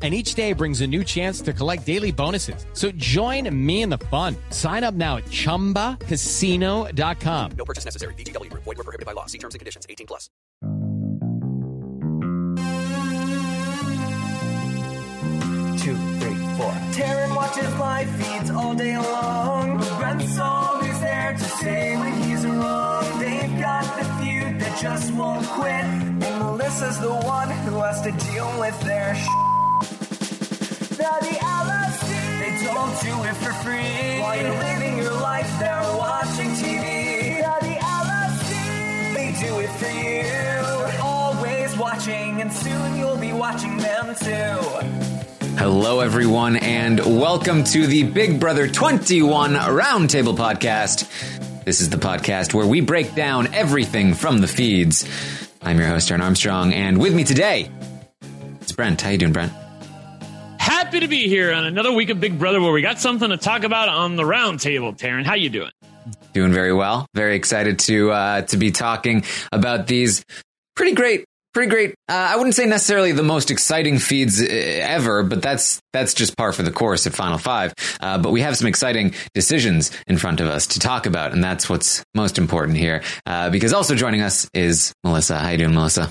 and each day brings a new chance to collect daily bonuses. So join me in the fun. Sign up now at ChumbaCasino.com. No purchase necessary. VGW. Void were prohibited by law. See terms and conditions. 18 plus. two, three, four. Taran watches live feeds all day long. Brent's always there to say when he's wrong. They've got the feud that just won't quit. And Melissa's the one who has to deal with their sh. They're the LSD. They don't do it for free. While you're living your life, they're watching TV. They're the LSD. They do it for you. Always watching, and soon you'll be watching them too. Hello, everyone, and welcome to the Big Brother 21 Roundtable Podcast. This is the podcast where we break down everything from the feeds. I'm your host, Taran Armstrong, and with me today is Brent. How you doing, Brent? Happy to be here on another week of Big Brother where we got something to talk about on the round table. Taran, how you doing? Doing very well. Very excited to uh, to be talking about these pretty great pretty great. Uh, I wouldn't say necessarily the most exciting feeds uh, ever, but that's that's just par for the course at Final Five. Uh, but we have some exciting decisions in front of us to talk about, and that's what's most important here. Uh, because also joining us is Melissa. How you doing, Melissa?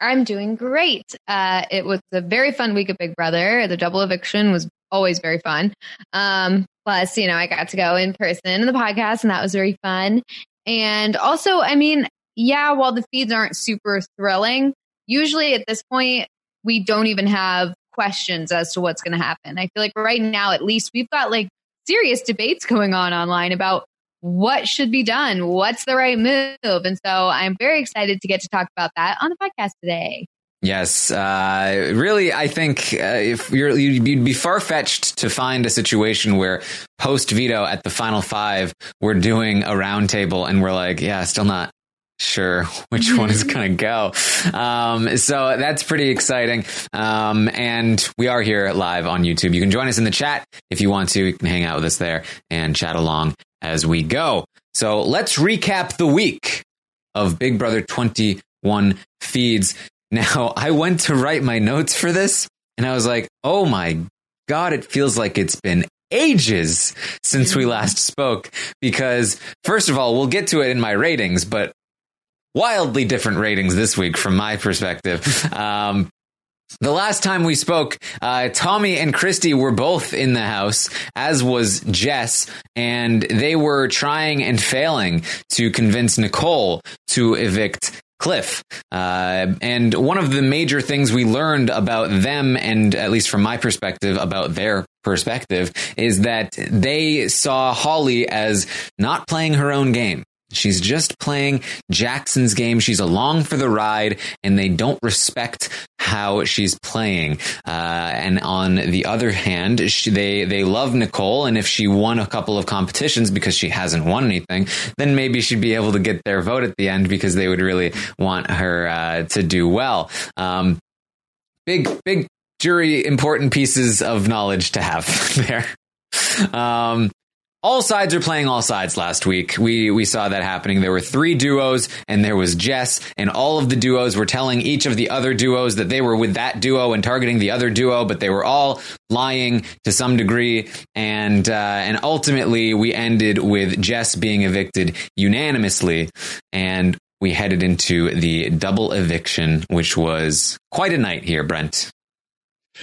I'm doing great. Uh, it was a very fun week of Big Brother. The double eviction was always very fun. Um, plus, you know, I got to go in person in the podcast, and that was very fun. And also, I mean, yeah, while the feeds aren't super thrilling, usually at this point, we don't even have questions as to what's going to happen. I feel like right now, at least, we've got like serious debates going on online about what should be done, what's the right move. And so I'm very excited to get to talk about that on the podcast today. Yes, uh, really, I think uh, if you're, you'd be far fetched to find a situation where post veto at the final five, we're doing a roundtable and we're like, yeah, still not sure which one is going to go. Um, so that's pretty exciting. Um, and we are here live on YouTube. You can join us in the chat if you want to. You can hang out with us there and chat along as we go. So let's recap the week of Big Brother 21 feeds. Now, I went to write my notes for this and I was like, oh my God, it feels like it's been ages since we last spoke because first of all, we'll get to it in my ratings, but wildly different ratings this week from my perspective. Um, the last time we spoke, uh, Tommy and Christie were both in the house, as was Jess, and they were trying and failing to convince Nicole to evict Cliff. Uh, and one of the major things we learned about them, and at least from my perspective, about their perspective, is that they saw Holly as not playing her own game. She's just playing Jackson's game. She's along for the ride, and they don't respect how she's playing. Uh, and on the other hand, she, they they love Nicole, and if she won a couple of competitions because she hasn't won anything, then maybe she'd be able to get their vote at the end because they would really want her uh, to do well. Um, big big jury important pieces of knowledge to have there. Um, all sides are playing all sides last week. We we saw that happening. There were three duos and there was Jess and all of the duos were telling each of the other duos that they were with that duo and targeting the other duo, but they were all lying to some degree and uh, and ultimately we ended with Jess being evicted unanimously and we headed into the double eviction which was quite a night here, Brent.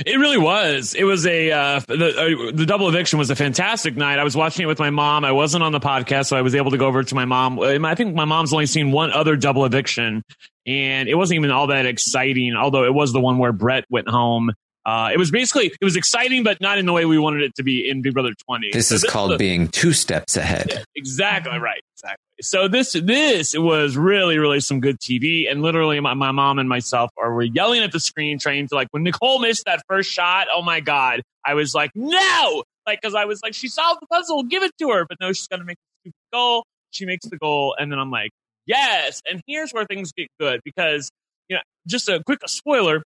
It really was. It was a uh, the uh, the double eviction was a fantastic night. I was watching it with my mom. I wasn't on the podcast, so I was able to go over to my mom. I think my mom's only seen one other double eviction, and it wasn't even all that exciting. Although it was the one where Brett went home. Uh, it was basically it was exciting, but not in the way we wanted it to be in Big Brother 20. This So is called was- being two steps ahead. Exactly right. Exactly. So this this was really really some good TV, and literally my, my mom and myself are were yelling at the screen, trying to like when Nicole missed that first shot. Oh my god! I was like, no, like because I was like, she solved the puzzle, give it to her, but no, she's gonna make the goal. She makes the goal, and then I'm like, yes. And here's where things get good because you know, just a quick spoiler.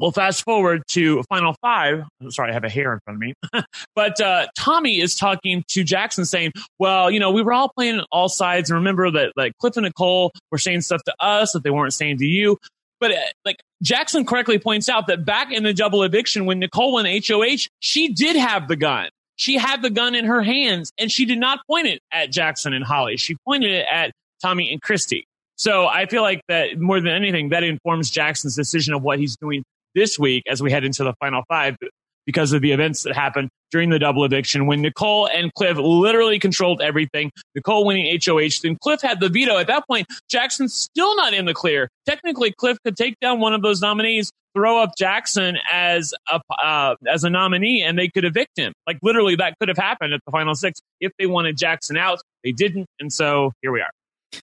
We'll fast forward to final five. I'm Sorry, I have a hair in front of me. but uh, Tommy is talking to Jackson saying, well, you know, we were all playing on all sides. And remember that like Cliff and Nicole were saying stuff to us that they weren't saying to you. But uh, like Jackson correctly points out that back in the double eviction, when Nicole won HOH, she did have the gun. She had the gun in her hands and she did not point it at Jackson and Holly. She pointed it at Tommy and Christie. So I feel like that more than anything, that informs Jackson's decision of what he's doing this week as we head into the final five because of the events that happened during the double eviction when Nicole and Cliff literally controlled everything. Nicole winning HOH, then Cliff had the veto. At that point, Jackson's still not in the clear. Technically, Cliff could take down one of those nominees, throw up Jackson as a uh, as a nominee, and they could evict him. Like literally, that could have happened at the final six if they wanted Jackson out. They didn't, and so here we are.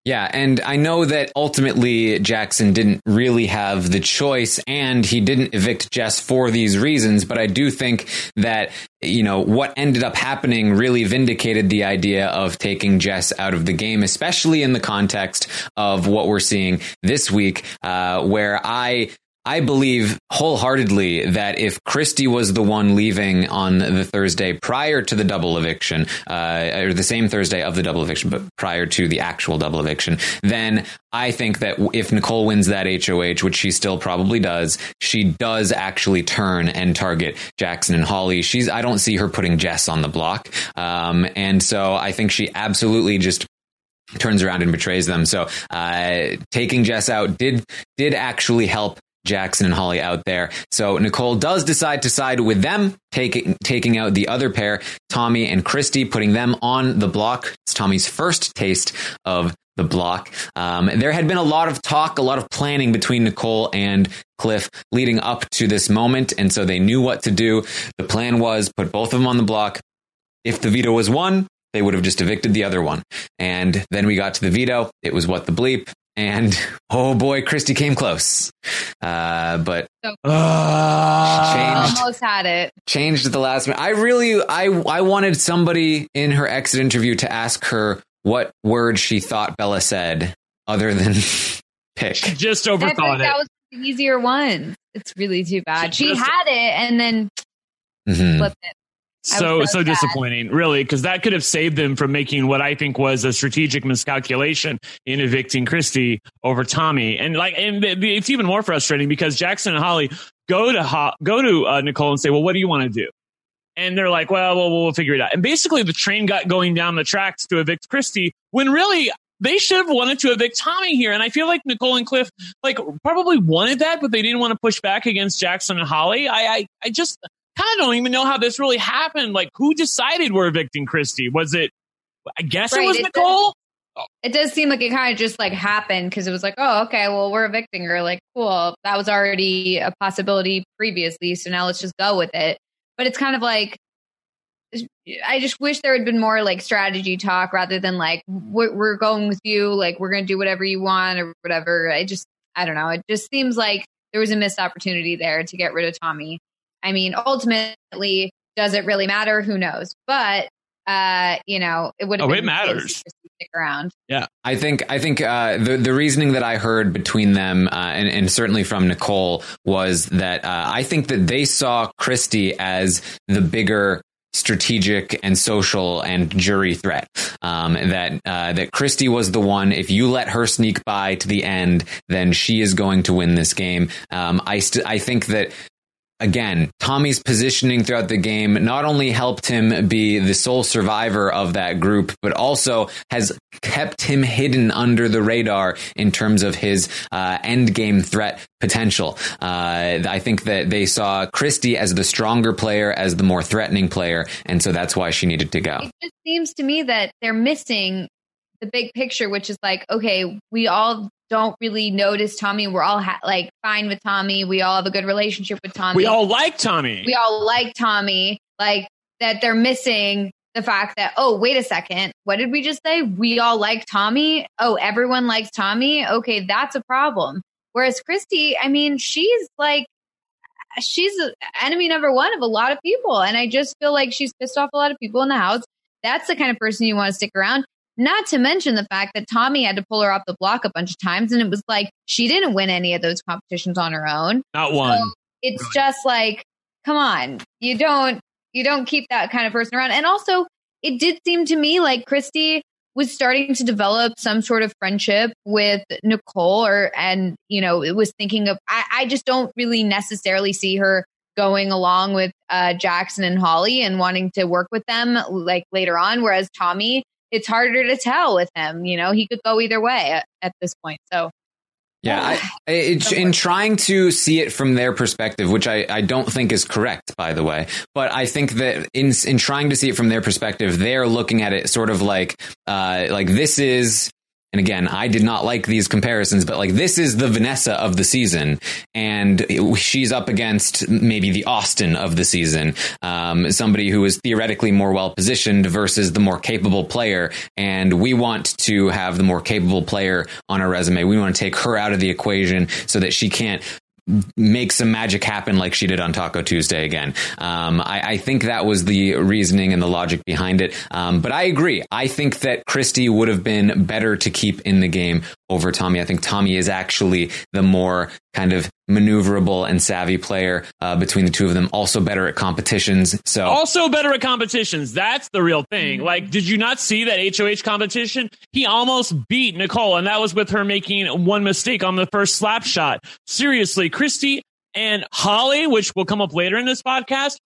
Yeah, and I know that ultimately Jackson didn't really have the choice and he didn't evict Jess for these reasons, but I do think that, you know, what ended up happening really vindicated the idea of taking Jess out of the game, especially in the context of what we're seeing this week, uh, where I I believe wholeheartedly that if Christie was the one leaving on the Thursday prior to the double eviction, uh, or the same Thursday of the double eviction, but prior to the actual double eviction, then I think that if Nicole wins that HOH, which she still probably does, she does actually turn and target Jackson and Holly. She's, I don't see her putting Jess on the block. Um, and so I think she absolutely just turns around and betrays them. So, uh, taking Jess out did, did actually help Jackson and Holly out there. So Nicole does decide to side with them, taking taking out the other pair, Tommy and Christie, putting them on the block. It's Tommy's first taste of the block. Um, there had been a lot of talk, a lot of planning between Nicole and Cliff leading up to this moment, and so they knew what to do. The plan was put both of them on the block. If the veto was won, they would have just evicted the other one. And then we got to the veto. It was what the bleep. And oh boy, Christie came close. Uh, but So- changed Almost had it. changed at the last minute. I really I I wanted somebody in her exit interview to ask her what word she thought Bella said other than pick. Just I feel like overthought it. that was the easier one. It's really too bad. She She had it and then Mhm. flipped it. So so so disappointing really because that could have saved them from making what i think was a strategic miscalculation in evicting christie over tommy and like and it's even more frustrating because jackson and holly go to Ho- go to uh, nicole and say well what do you want to do and they're like well, well we'll figure it out and basically the train got going down the tracks to evict christie when really they should have wanted to evict Tommy here. And I feel like Nicole and Cliff like probably wanted that, but they didn't want to push back against Jackson and Holly. I, I, I just kind of don't even know how this really happened. Like, who decided we're evicting Christie? Was it? I guess it was it Nicole. It does seem like it kind of just like happened because it was like, oh, okay, well, we're evicting her. Like, cool. That was already a possibility previously. So now let's just go with it. But it's kind of like, I just wish there had been more like strategy talk rather than like, we're, we're going with you. Like, we're going to do whatever you want or whatever. I just, I don't know. It just seems like there was a missed opportunity there to get rid of Tommy. I mean, ultimately, does it really matter? Who knows? But, uh, you know, it would have Oh, been it matters. stick around. Yeah, I think I think uh, the the reasoning that I heard between them uh, and, and certainly from Nicole was that uh, I think that they saw Christie as the bigger strategic and social and jury threat. Um, that uh, that Christie was the one. If you let her sneak by to the end, then she is going to win this game. Um, I st- I think that again, Tommy's positioning throughout the game not only helped him be the sole survivor of that group, but also has kept him hidden under the radar in terms of his uh, end game threat potential. Uh, I think that they saw Christie as the stronger player, as the more threatening player, and so that's why she needed to go. It just seems to me that they're missing the big picture, which is like, okay, we all don't really notice Tommy. We're all ha- like fine with Tommy. We all have a good relationship with Tommy. We all like Tommy. we all like Tommy. Like that they're missing the fact that, oh, wait a second. What did we just say? We all like Tommy. Oh, everyone likes Tommy. Okay, that's a problem. Whereas Christie, I mean, she's like, she's enemy number one of a lot of people. And I just feel like she's pissed off a lot of people in the house. That's the kind of person you want to stick around. Not to mention the fact that Tommy had to pull her off the block a bunch of times. And it was like, she didn't win any of those competitions on her own. Not one. So it's just like, come on, you don't you don't keep that kind of person around. And also, it did seem to me like Christie was starting to develop some sort of friendship with Nicole, or and you know, it was thinking of. I, I just don't really necessarily see her going along with uh, Jackson and Holly and wanting to work with them like later on. Whereas Tommy, it's harder to tell with him. You know, he could go either way at, at this point. So Yeah, I, it, in trying to see it from their perspective, which I, I don't think is correct, by the way, but I think that in in trying to see it from their perspective, they're looking at it sort of like uh, like this is. And again, I did not like these comparisons, but like this is the Vanessa of the season, and she's up against maybe the Austin of the season, um, somebody who is theoretically more well positioned versus the more capable player. And we want to have the more capable player on our resume. We want to take her out of the equation so that she can't make some magic happen like she did on Taco Tuesday again. Um, I, I, think that was the reasoning and the logic behind it. Um, but I agree. I think that Christie would have been better to keep in the game over Tommy. I think Tommy is actually the more kind of maneuverable and savvy player uh, between the two of them. Also better at competitions. So also better at competitions. That's the real thing. Like, did you not see that HOH competition? He almost beat Nicole, and that was with her making one mistake on the first slap shot. Seriously, Christie and Holly, which will come up later in this podcast,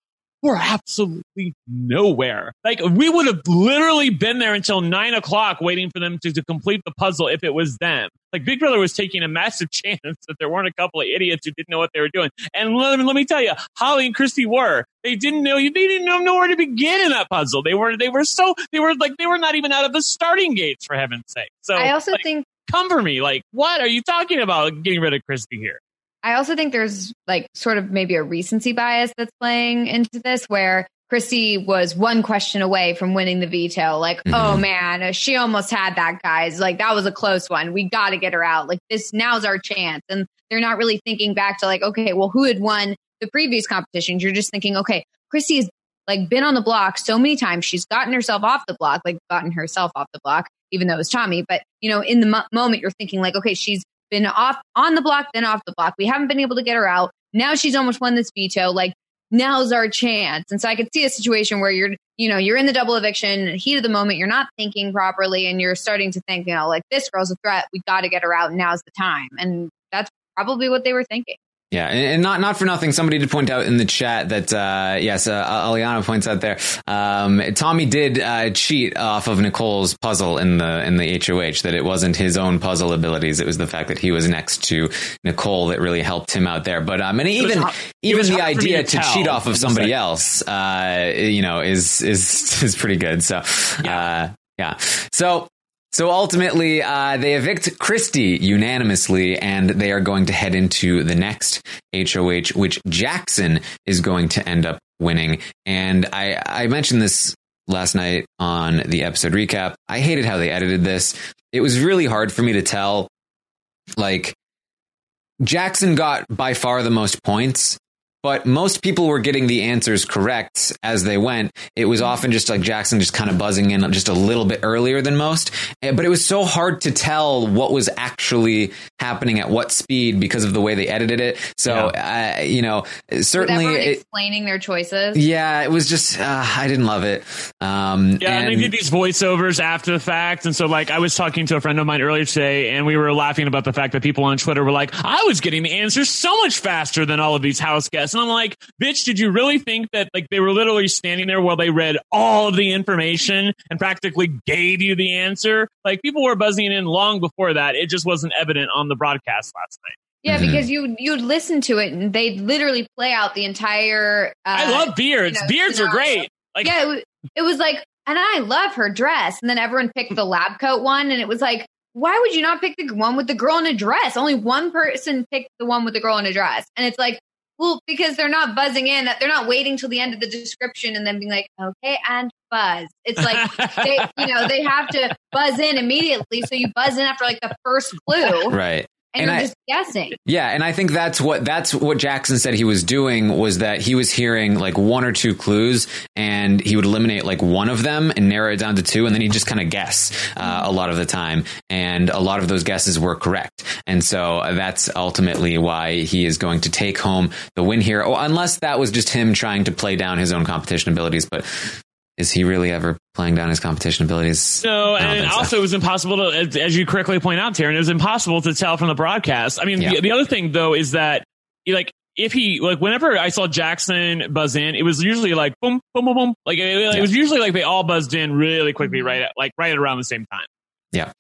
were absolutely nowhere. Like we would have literally been there until nine o'clock waiting for them to, to complete the puzzle if it was them. Like Big Brother was taking a massive chance that there weren't a couple of idiots who didn't know what they were doing. And let, let me tell you, Holly and Christie were. They didn't know they didn't know where to begin in that puzzle. They were they were so they were like they were not even out of the starting gates for heaven's sake. So I also like, think come for me. Like, what are you talking about getting rid of Christie here? I also think there's like sort of maybe a recency bias that's playing into this where Christie was one question away from winning the veto. Like, mm-hmm. oh man, she almost had that, guys. Like, that was a close one. We got to get her out. Like, this now's our chance. And they're not really thinking back to, like, okay, well, who had won the previous competitions? You're just thinking, okay, Christie has like been on the block so many times. She's gotten herself off the block, like, gotten herself off the block, even though it was Tommy. But, you know, in the mo- moment, you're thinking, like, okay, she's been off on the block, then off the block. We haven't been able to get her out. Now she's almost won this veto. Like now's our chance. And so I could see a situation where you're, you know, you're in the double eviction, heat of the moment, you're not thinking properly, and you're starting to think, you know, like this girl's a threat. We got to get her out. Now's the time. And that's probably what they were thinking. Yeah, and not not for nothing. Somebody did point out in the chat that uh, yes, uh, Aliana points out there. Um, Tommy did uh, cheat off of Nicole's puzzle in the in the HOH. That it wasn't his own puzzle abilities. It was the fact that he was next to Nicole that really helped him out there. But um, and even even the idea to, to cheat off of somebody else, uh, you know, is is is pretty good. So yeah, uh, yeah. So so ultimately, uh, they evict Christie unanimously, and they are going to head into the next HOH, which Jackson is going to end up winning. And I, I mentioned this last night on the episode recap. I hated how they edited this. It was really hard for me to tell. Like, Jackson got by far the most points, but most people were getting the answers correct as they went. It was often just like Jackson just kind of buzzing in just a little bit earlier than most. Eh, but it was so hard to tell what was actually happening at what speed because of the way they edited it. So, yeah. uh, you know, certainly it, explaining their choices. Yeah, it was just, uh, I didn't love it. Um, yeah, and, and they did these voiceovers after the fact. And so, like, I was talking to a friend of mine earlier today, and we were laughing about the fact that people on Twitter were like, I was getting the answers so much faster than all of these house guests And I'm like, bitch, did you really think that like they were literally standing there while they read all of the information and practically gave you the answer? Like people were buzzing in long before that. It just wasn't evident on the broadcast last night. Yeah, Mhm. because you you'd listen to it and they'd literally play out the entire. Uh, I love beards. you know, beards are great. Like yeah, it was, it was like, and I love her dress. And then everyone picked the lab coat one, and it was like, why would you not pick the one with the girl in a dress? Only one person picked the one with the girl in a dress, and it's like, well, because they're not buzzing in, they're not waiting till the end of the description and then being like, okay, and buzz. It's like they, you know, they have to buzz in immediately, so you buzz in after like the first clue, Right. And, And I- just guessing. Yeah, and I think that's what that's what Jackson said he was doing was that he was hearing like one or two clues, and he would eliminate like one of them and narrow it down to two, and then he just kind of guess uh, a lot of the time, and a lot of those guesses were correct, and so uh, that's ultimately why he is going to take home the win here. Oh, unless that was just him trying to play down his own competition abilities, but. Is he really ever playing down his competition abilities? No, and think so. also it was impossible to, as, as you correctly point out, Taran, it was impossible to tell from the broadcast. I mean, Yeah. the, the other thing though is that, like, if he like whenever I saw Jackson buzz in, it was usually like boom, boom, boom, boom. Like it, it Yeah. was usually like they all buzzed in really quickly, right at like right around the same time. Yeah.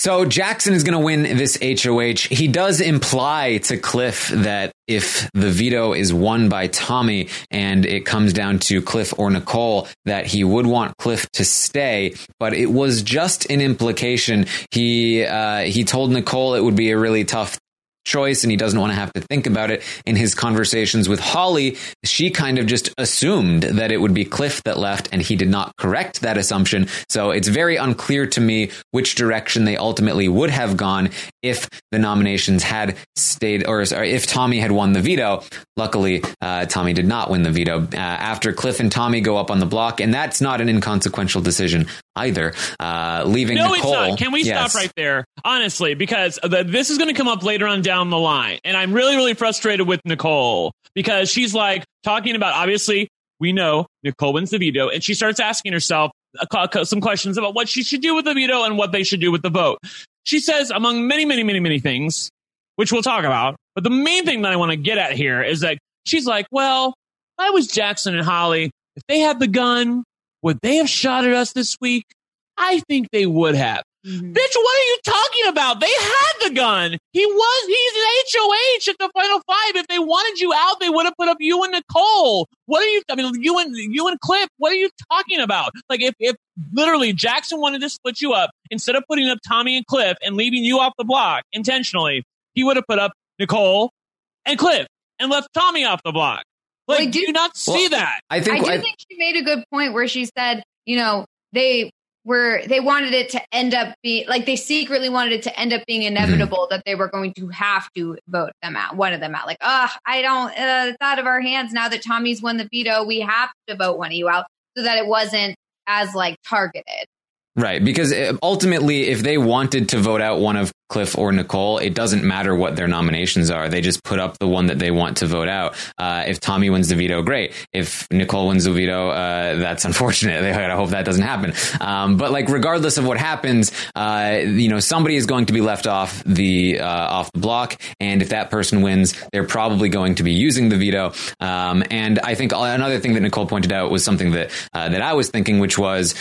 So Jackson is going to win this HOH. He does imply to Cliff that if the veto is won by Tommy and it comes down to Cliff or Nicole, that he would want Cliff to stay. But it was just an implication. He uh, he told Nicole it would be a really tough choice and he doesn't want to have to think about it in his conversations with Holly she kind of just assumed that it would be Cliff that left and he did not correct that assumption. So it's very unclear to me which direction they ultimately would have gone if the nominations had stayed or sorry, if Tommy had won the veto. Luckily uh, Tommy did not win the veto. Uh, after Cliff and Tommy go up on the block and that's not an inconsequential decision either uh, leaving No, Nicole it's not. Can we Yes. stop right there? Honestly, because the, this is going to come up later on down the line. And I'm really, really frustrated with Nicole because she's like talking about, obviously, we know Nicole wins the veto, and she starts asking herself some questions about what she should do with the veto and what they should do with the vote. She says, among many, many, many, many things, which we'll talk about, but the main thing that I want to get at here is that she's like, well, if I was Jackson and Holly, if they had the gun, would they have shot at us this week? I think they would have. Mm-hmm. Bitch, what are you talking about? They had the gun. He was, he's an HOH at the final five. If they wanted you out, they would have put up you and Nicole. What are you, I mean, you and, you and Cliff, what are you talking about? Like, if, if literally Jackson wanted to split you up, instead of putting up Tommy and Cliff and leaving you off the block intentionally, he would have put up Nicole and Cliff and left Tommy off the block. Like, Well, I do do- you not see Well, that? I think I do I- think she made a good point where she said, you know, they were they wanted it to end up being like they secretly wanted it to end up being inevitable that they were going to have to vote them out, one of them out. Like, oh, I don't, uh, it's out of our hands now that Tommy's won the veto. We have to vote one of you out so that it wasn't as like targeted. Right, because uh, ultimately, if they wanted to vote out one of Cliff or Nicole, it doesn't matter what their nominations are. They just put up the one that they want to vote out. Uh, if Tommy wins the veto, great. If Nicole wins the veto, uh, that's unfortunate. I hope that doesn't happen. Um, but like, regardless of what happens, uh, you know, somebody is going to be left off the uh, off the block, and if that person wins, they're probably going to be using the veto. Um, and I think another thing that Nicole pointed out was something that uh, that I was thinking, which was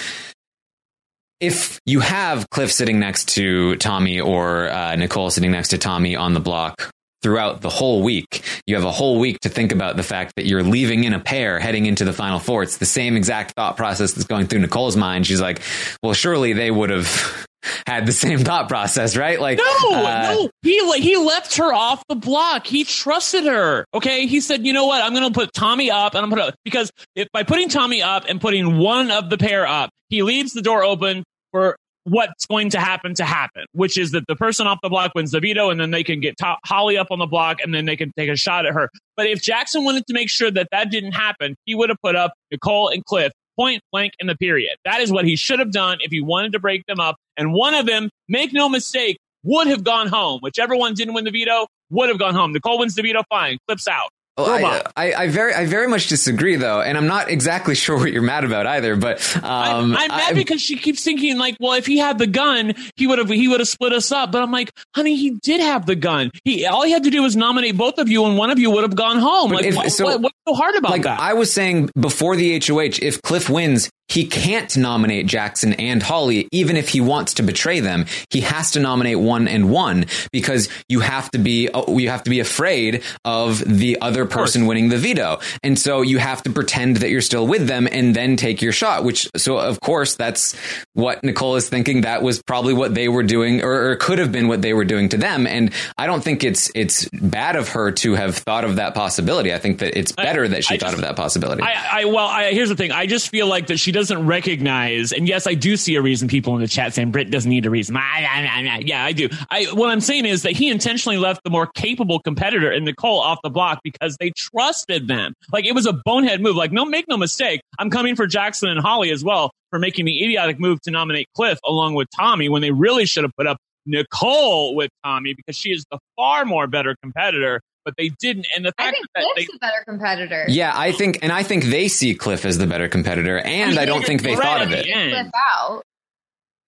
if you have Cliff sitting next to Tommy or uh, Nicole sitting next to Tommy on the block throughout the whole week, you have a whole week to think about the fact that you're leaving in a pair heading into the final four. It's the same exact thought process that's going through Nicole's mind. She's like, well, surely they would have had the same thought process, right? Like, No, uh, no. He like he left her off the block. He trusted her. Okay. He said, you know what? I'm gonna put Tommy up and I'm gonna because if by putting Tommy up and putting one of the pair up, he leaves the door open for what's going to happen to happen, which is that the person off the block wins the veto and then they can get to- Holly up on the block and then they can take a shot at her. But if Jackson wanted to make sure that that didn't happen, he would have put up Nicole and Cliff point blank in the period. That is what he should have done if he wanted to break them up. And one of them, make no mistake, would have gone home. Whichever one didn't win the veto would have gone home. Nicole wins the veto, fine. Cliff's out. Oh, Robot. I, I, I very, I very much disagree, though, and I'm not exactly sure what you're mad about either. But um, I'm, I'm mad I- because she keeps thinking like, well, if he had the gun, he would have he would have split us up. But I'm like, honey, he did have the gun. He all he had to do was nominate both of you, and one of you would have gone home. Like, if- what, so- what- what's so hard about like that? I was saying before the HOH, if Cliff wins, he can't nominate Jackson and Holly, even if he wants to betray them. He has to nominate one and one because you have to be uh, you have to be afraid of the other person winning the veto, and so you have to pretend that you're still with them and then take your shot. Which so of course that's what Nicole is thinking. That was probably what they were doing, or, or could have been what they were doing to them. And I don't think it's it's bad of her to have thought of that possibility. I think that it's I- better that she I thought just- of that possibility. I, I well, I, here's the thing. I just feel like that she doesn't recognize, and yes, I do see a reason. People in the chat saying Britt doesn't need a reason. Ah, ah, ah, ah. Yeah, I do. I what I'm saying is that he intentionally left the more capable competitor in Nicole off the block because they trusted them. Like it was a bonehead move. Like no, make no mistake. I'm coming for Jackson and Holly as well for making the idiotic move to nominate Cliff along with Tommy when they really should have put up Nicole with Tommy because she is the far more better competitor. But they didn't, and the I fact think that they Cliff's a better competitor. Yeah, I think, and I think they see Cliff as the better competitor, and I don't think they thought of it. Yeah.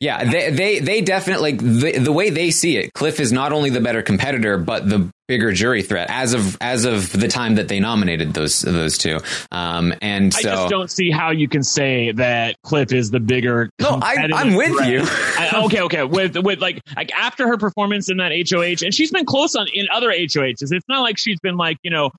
Yeah, they they they definitely like the, the way they see it. Cliff is not only the better competitor, but the bigger jury threat as of as of the time that they nominated those those two. Um, and I so just don't see how you can say that Cliff is the bigger. No, I, I'm with threat. you. I- okay, okay. With with like like after her performance in that HOH, and she's been close on in other HOHs. It's not like she's been like you know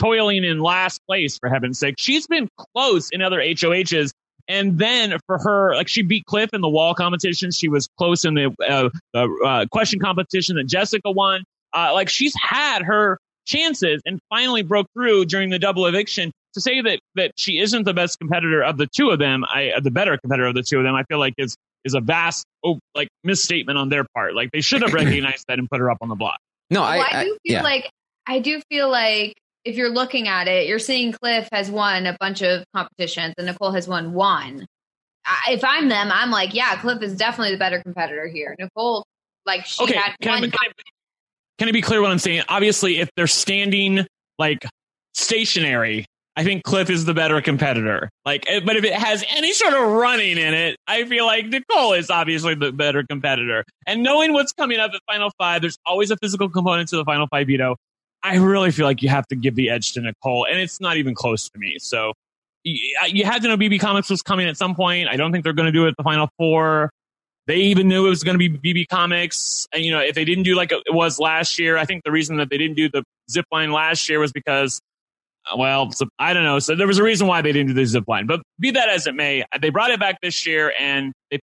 toiling in last place for heaven's sake. She's been close in other HOHs. And then for her, like she beat Cliff in the wall competition. She was close in the, uh, the uh, question competition that Jessica won. Uh, like she's had her chances and finally broke through during the double eviction. To say that that she isn't the best competitor of the two of them, I uh, the better competitor of the two of them, I feel like is is a vast oh, like misstatement on their part. Like they should have recognized that and put her up on the block. no, Well, I, I, I do feel yeah. like I do feel like if you're looking at it, you're seeing Cliff has won a bunch of competitions and Nicole has won one. I, if I'm them, I'm like, yeah, Cliff is definitely the better competitor here. Nicole, like, she Okay, had can I, one. can, I, can I be clear what I'm saying? Obviously, if they're standing like stationary, I think Cliff is the better competitor. Like, eh, but if it has any sort of running in it, I feel like Nicole is obviously the better competitor. And knowing what's coming up at Final Five, there's always a physical component to the Final Five veto. I really feel like you have to give the edge to Nicole, and it's not even close to me. So you, had to know BB Comics was coming at some point. I don't think they're going to do it the Final Four. They even knew it was going to be BB Comics. And, you know, if they didn't do like it was last year, I think the reason that they didn't do the zip line last year was because, uh, well, so, I don't know. So there was a reason why they didn't do the zip line. But be that as it may, they brought it back this year and they,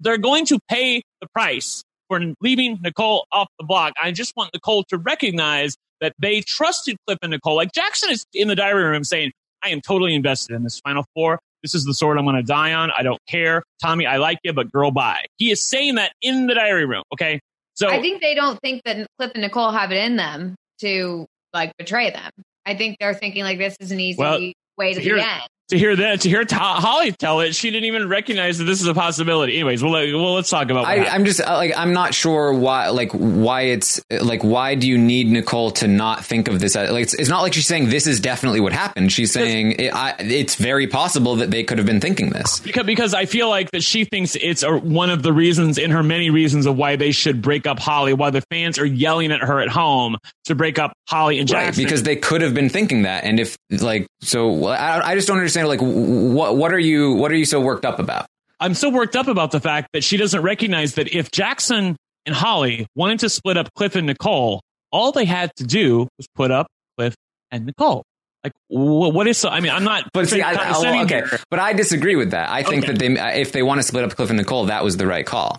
they're going to pay the price for leaving Nicole off the block. I just want Nicole to recognize that they trusted Cliff and Nicole. Like Jackson is in the diary room saying, I am totally invested in this final four. This is the sword I'm going to die on. I don't care. Tommy, I like you, but girl, bye. He is saying that in the diary room. Okay. So I think they don't think that Cliff and Nicole have it in them to like betray them. I think they're thinking like this is an easy Well, way to here- the end. To hear that, to hear Holly tell it, she didn't even recognize that this is a possibility. Anyways, well, let- well let's talk about I, i'm just uh, like I'm not sure why like why it's like why do you need Nicole to not think of this like it's, it's not like she's saying this is definitely what happened. She's saying it, I, it's very possible that they could have been thinking this. because, because I feel like that she thinks it's a, one of the reasons in her many reasons of why they should break up Holly, why the fans are yelling at her at home to break up Holly and Right, Jackson. because they could have been thinking that, and if like so, I, I just don't understand. Like, what what are you what are you so worked up about? I'm so worked up about the fact that she doesn't recognize that if Jackson and Holly wanted to split up Cliff and Nicole, all they had to do was put up Cliff and Nicole. Like, wh- what is so? I mean, I'm not. But see, I, I, okay, here. but I disagree with that. I think Okay. that they if they want to split up Cliff and Nicole, that was the right call.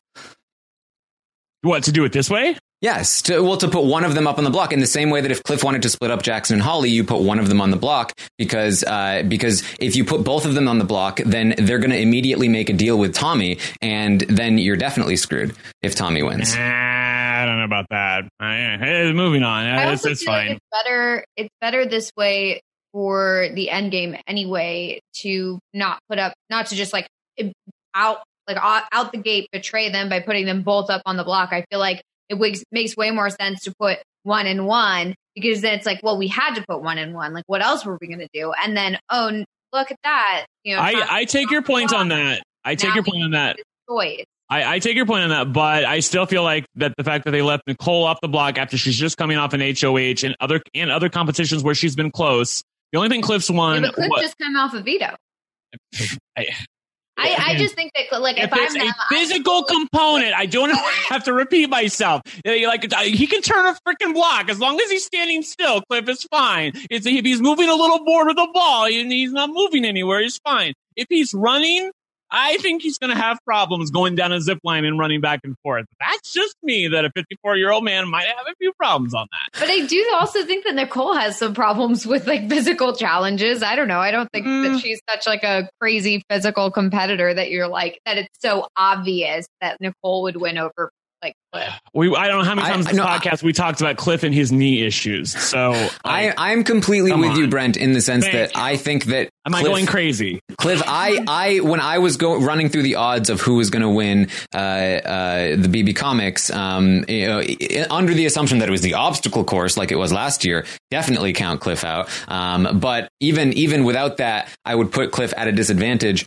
What to do it this way? Yes, to, well, to put one of them up on the block in the same way that if Cliff wanted to split up Jackson and Holly, you put one of them on the block because uh, because if you put both of them on the block, then they're going to immediately make a deal with Tommy, and then you're definitely screwed if Tommy wins. Nah, I don't know about that. Uh, hey, moving on. I it's, it's feel like fine. it's better. It's better this way for the end game anyway to not put up, not to just like out, like out, out the gate betray them by putting them both up on the block. I feel like it makes, makes way more sense to put one and one because then it's like, well, we had to put one and one. Like, what else were we going to do? And then, oh, n- look at that. You know, I, I take your point on that. I take Now your point on that. choice. I, I take your point on that, but I still feel like that the fact that they left Nicole off the block after she's just coming off an HOH and other and other competitions where she's been close. The only thing Cliff's Yeah, won. but Cliff wa- just came off a veto. I- I, I just think that, like, if, if it's I'm a I- physical component, I don't have to repeat myself. Like he can turn a freaking block as long as he's standing still. Cliff is fine. It's if he's moving a little board with the ball and he's not moving anywhere, he's fine. If he's running, I think he's going to have problems going down a zip line and running back and forth. That's just me. That a 54 year old man might have a few problems on that. But I do also think that Nicole has some problems with like physical challenges. I don't know. I don't think Mm. that she's such like a crazy physical competitor that you're like that it's so obvious that Nicole would win over like Cliff. We I don't know how many times I this know- I- podcast we talked about Cliff and his knee issues. So I, I'm completely Come with you. Brent, in the sense Thank that you. I think that am I Cliff- going crazy? Cliff, I, I, when I was go, running through the odds of who was going to win uh, uh, the BB Comics, um, you know, under the assumption that it was the obstacle course, like it was last year, definitely count Cliff out. Um, but even even without that, I would put Cliff at a disadvantage.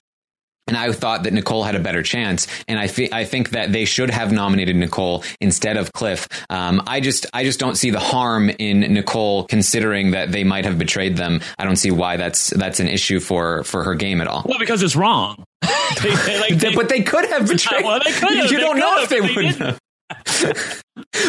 And I thought that Nicole had a better chance, and I, thi- I think that they should have nominated Nicole instead of Cliff. Um, I just I just don't see the harm in Nicole, considering that they might have betrayed them. I don't see why that's that's an issue for for her game at all. Well, because it's wrong. They- they, like, they- but they could have betrayed. Well, they could have. You They don't know if they they would.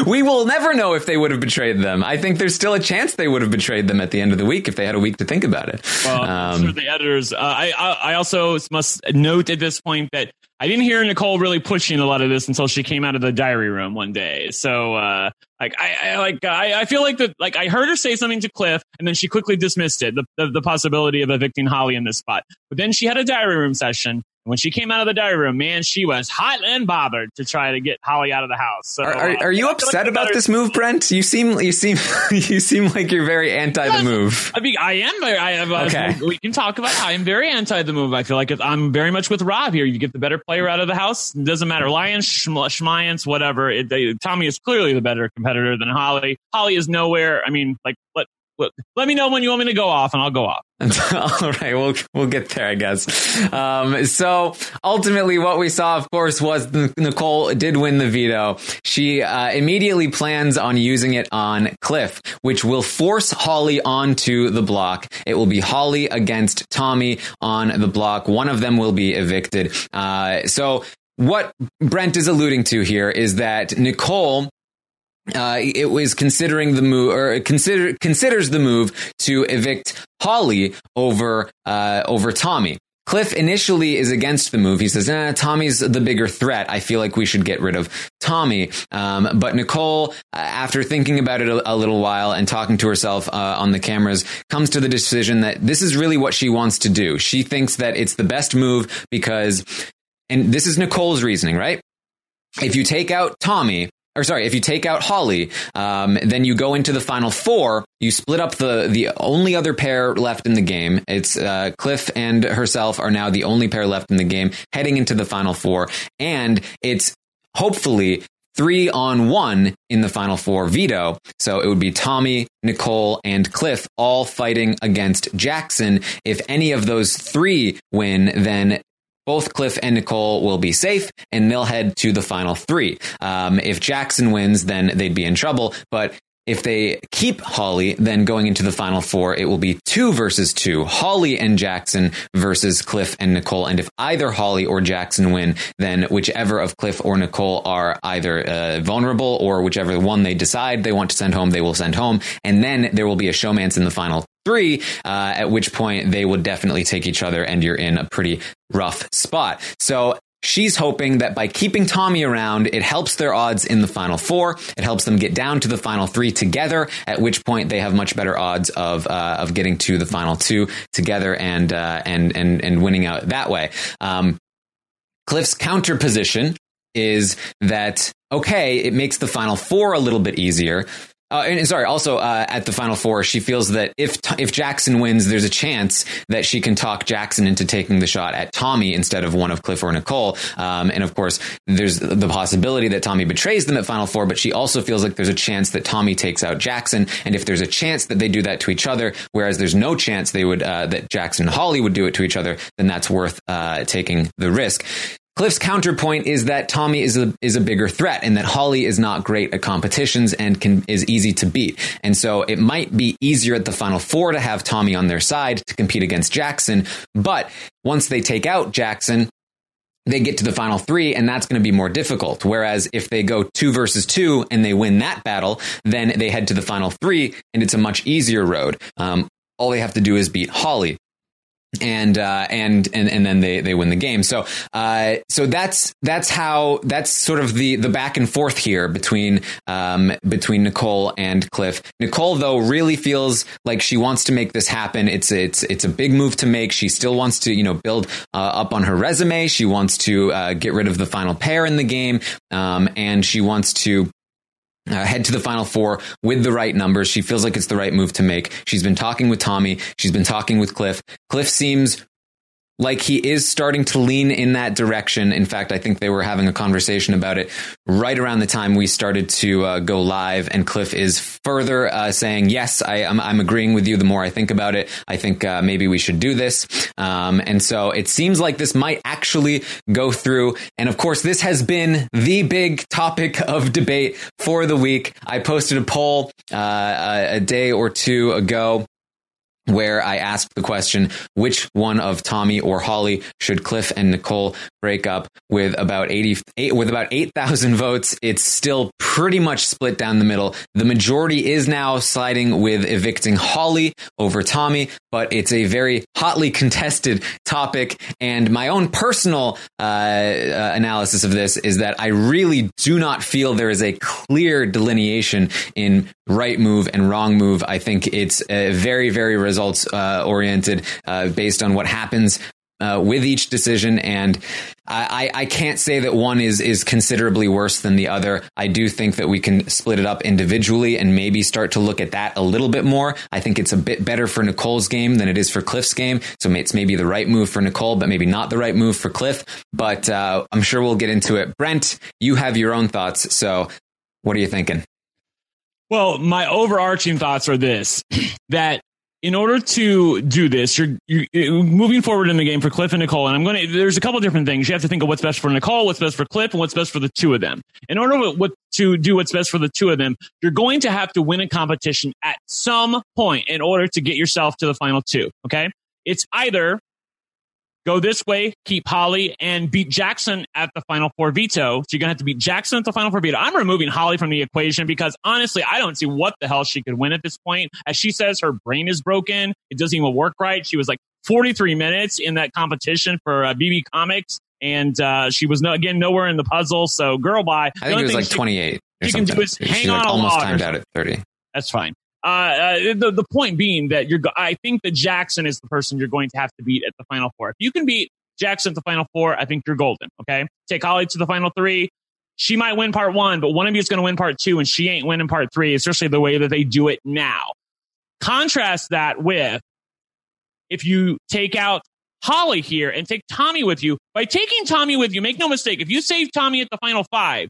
We will never know if they would have betrayed them. I think there's still a chance they would have betrayed them at the end of the week if they had a week to think about it. Well, Um, for the editors, uh, I, I I also must note at this point that I didn't hear Nicole really pushing a lot of this until she came out of the diary room one day. So, uh, like I, I like I, I feel like that like I heard her say something to Cliff, and then she quickly dismissed it, the, the the possibility of evicting Holly in this spot. But then she had a diary room session. And when she came out of the diary room, man, she was hot and bothered to try to get Holly out of the house. So, are, are, uh, are you I feel like upset about better- this move, Brent? You seem you seem you seem like you're very anti the move. I mean, I am. I have. Okay. We can talk about. I am very anti the move. I feel like it, I'm very much with Rob here. You get the better player out of the house. It doesn't matter. Lions, Schm- Schmiance, whatever. It, they, Tommy is clearly the better competitor than Holly. Holly is nowhere. I mean, like, let, let, me know when you want me to go off, and I'll go off. All right, we'll we'll get there, I guess. Um, so ultimately, what we saw, of course, was Nicole did win the veto. She uh, immediately plans on using it on Cliff, which will force Holly onto the block. It will be Holly against Tommy on the block. One of them will be evicted. Uh, so what Brent is alluding to here is that Nicole uh, it was considering the move or consider considers the move to evict Holly over uh, over Tommy. Cliff initially is against the move. He says, Tommy's the bigger threat. I feel like we should get rid of Tommy. Um, but Nicole, uh, after thinking about it a, a little while and talking to herself uh, on the cameras, comes to the decision that this is really what she wants to do. She thinks that it's the best move because, and this is Nicole's reasoning, right? If you take out Tommy, or sorry, if you take out Holly, um, then you go into the final four. You split up the the only other pair left in the game. It's uh, Cliff and herself are now the only pair left in the game, heading into the final four, and it's hopefully three on one in the final four veto. So it would be Tommy, Nicole, and Cliff all fighting against Jackson. If any of those three win, then both Cliff and Nicole will be safe and they'll head to the final three. Um, if Jackson wins, then they'd be in trouble. But if they keep Holly, then going into the final four, it will be two versus two. Holly and Jackson versus Cliff and Nicole. And if either Holly or Jackson win, then whichever of Cliff or Nicole are either uh, vulnerable or whichever one they decide they want to send home, they will send home. And then there will be a showmance in the final three, uh, at which point they will definitely take each other and you're in a pretty rough spot. So She's hoping that by keeping Tommy around, it helps their odds in the final four. It helps them get down to the final three together, at which point they have much better odds of, uh, of getting to the final two together and, uh, and, and, and winning out that way. Um, Cliff's counter position is that, okay, it makes the final four a little bit easier. Uh, and sorry, also uh, at the final four, she feels that if if Jackson wins, there's a chance that she can talk Jackson into taking the shot at Tommy instead of one of Cliff or Nicole. Um, and of course, there's the possibility that Tommy betrays them at final four, but she also feels like there's a chance that Tommy takes out Jackson. And if there's a chance that they do that to each other, whereas there's no chance they would uh, that Jackson and Holly would do it to each other, then that's worth uh, taking the risk. Cliff's counterpoint is that Tommy is a is a bigger threat and that Holly is not great at competitions and can is easy to beat. And so it might be easier at the final four to have Tommy on their side to compete against Jackson, but once they take out Jackson, they get to the final three, and that's going to be more difficult. Whereas if they go two versus two and they win that battle, then they head to the final three, and it's a much easier road. Um, all they have to do is beat Holly and uh, and and and then they they win the game. So uh, so that's that's how that's sort of the the back and forth here between um, between Nicole and Cliff. Nicole though really feels like she wants to make this happen. It's it's it's a big move to make. She still wants to you know build uh, up on her resume. She wants to uh, get rid of the final pair in the game, um, and she wants to uh, head to the final four with the right numbers. She feels like it's the right move to make. She's been talking with Tommy. She's been talking with Cliff. Cliff seems like he is starting to lean in that direction. In fact, I think they were having a conversation about it right around the time we started to uh, go live. And Cliff is further uh, saying, "Yes, I, am agreeing with you. The more I think about it, I think uh, maybe we should do this." Um, and so it seems like this might actually go through. And of course, this has been the big topic of debate for the week. I posted a poll uh, a day or two ago where I asked the question, which one of Tommy or Holly should Cliff and Nicole break up with about 80, with about 8,000 votes. It's still pretty much split down the middle. The majority is now siding with evicting Holly over Tommy, but it's a very hotly contested topic. And my own personal uh, uh, analysis of this is that I really do not feel there is a clear delineation in right move and wrong move. I think it's very, very results uh, oriented uh, based on what happens uh, with each decision, and I, I can't say that one is is considerably worse than the other. I do think that we can split it up individually and maybe start to look at that a little bit more. I think it's a bit better for Nicole's game than it is for Cliff's game, so it's maybe the right move for Nicole, but maybe not the right move for Cliff. But uh, I'm sure we'll get into it. Brent, you have your own thoughts, so what are you thinking? Well, my overarching thoughts are this that in order to do this, you're, you're, moving forward in the game for Cliff and Nicole. And I'm going to, there's a couple different things. You have to think of what's best for Nicole, what's best for Cliff, and what's best for the two of them. In order what, to do what's best for the two of them, you're going to have to win a competition at some point in order to get yourself to the final two. Okay. It's either go this way, keep Holly, and beat Jackson at the final four veto. So you're going to have to beat Jackson at the final four veto. I'm removing Holly from the equation because honestly, I don't see what the hell she could win at this point. As she says, her brain is broken. It doesn't even work right. She was like 43 minutes in that competition for uh, BB Comics. And uh, she was no, again nowhere in the puzzle. So girl, by I think it was like 28. She can do is hang on like a almost timed out at 30. That's fine. Uh, uh, the, the point being that you're, I think that Jackson is the person you're going to have to beat at the final four. If you can beat Jackson at the final four, I think you're golden. Okay. Take Holly to the final three. She might win part one, but one of you is going to win part two, and she ain't winning part three, especially the way that they do it now. Contrast that with if you take out Holly here and take Tommy with you. By taking Tommy with you, make no mistake, if you save Tommy at the final five,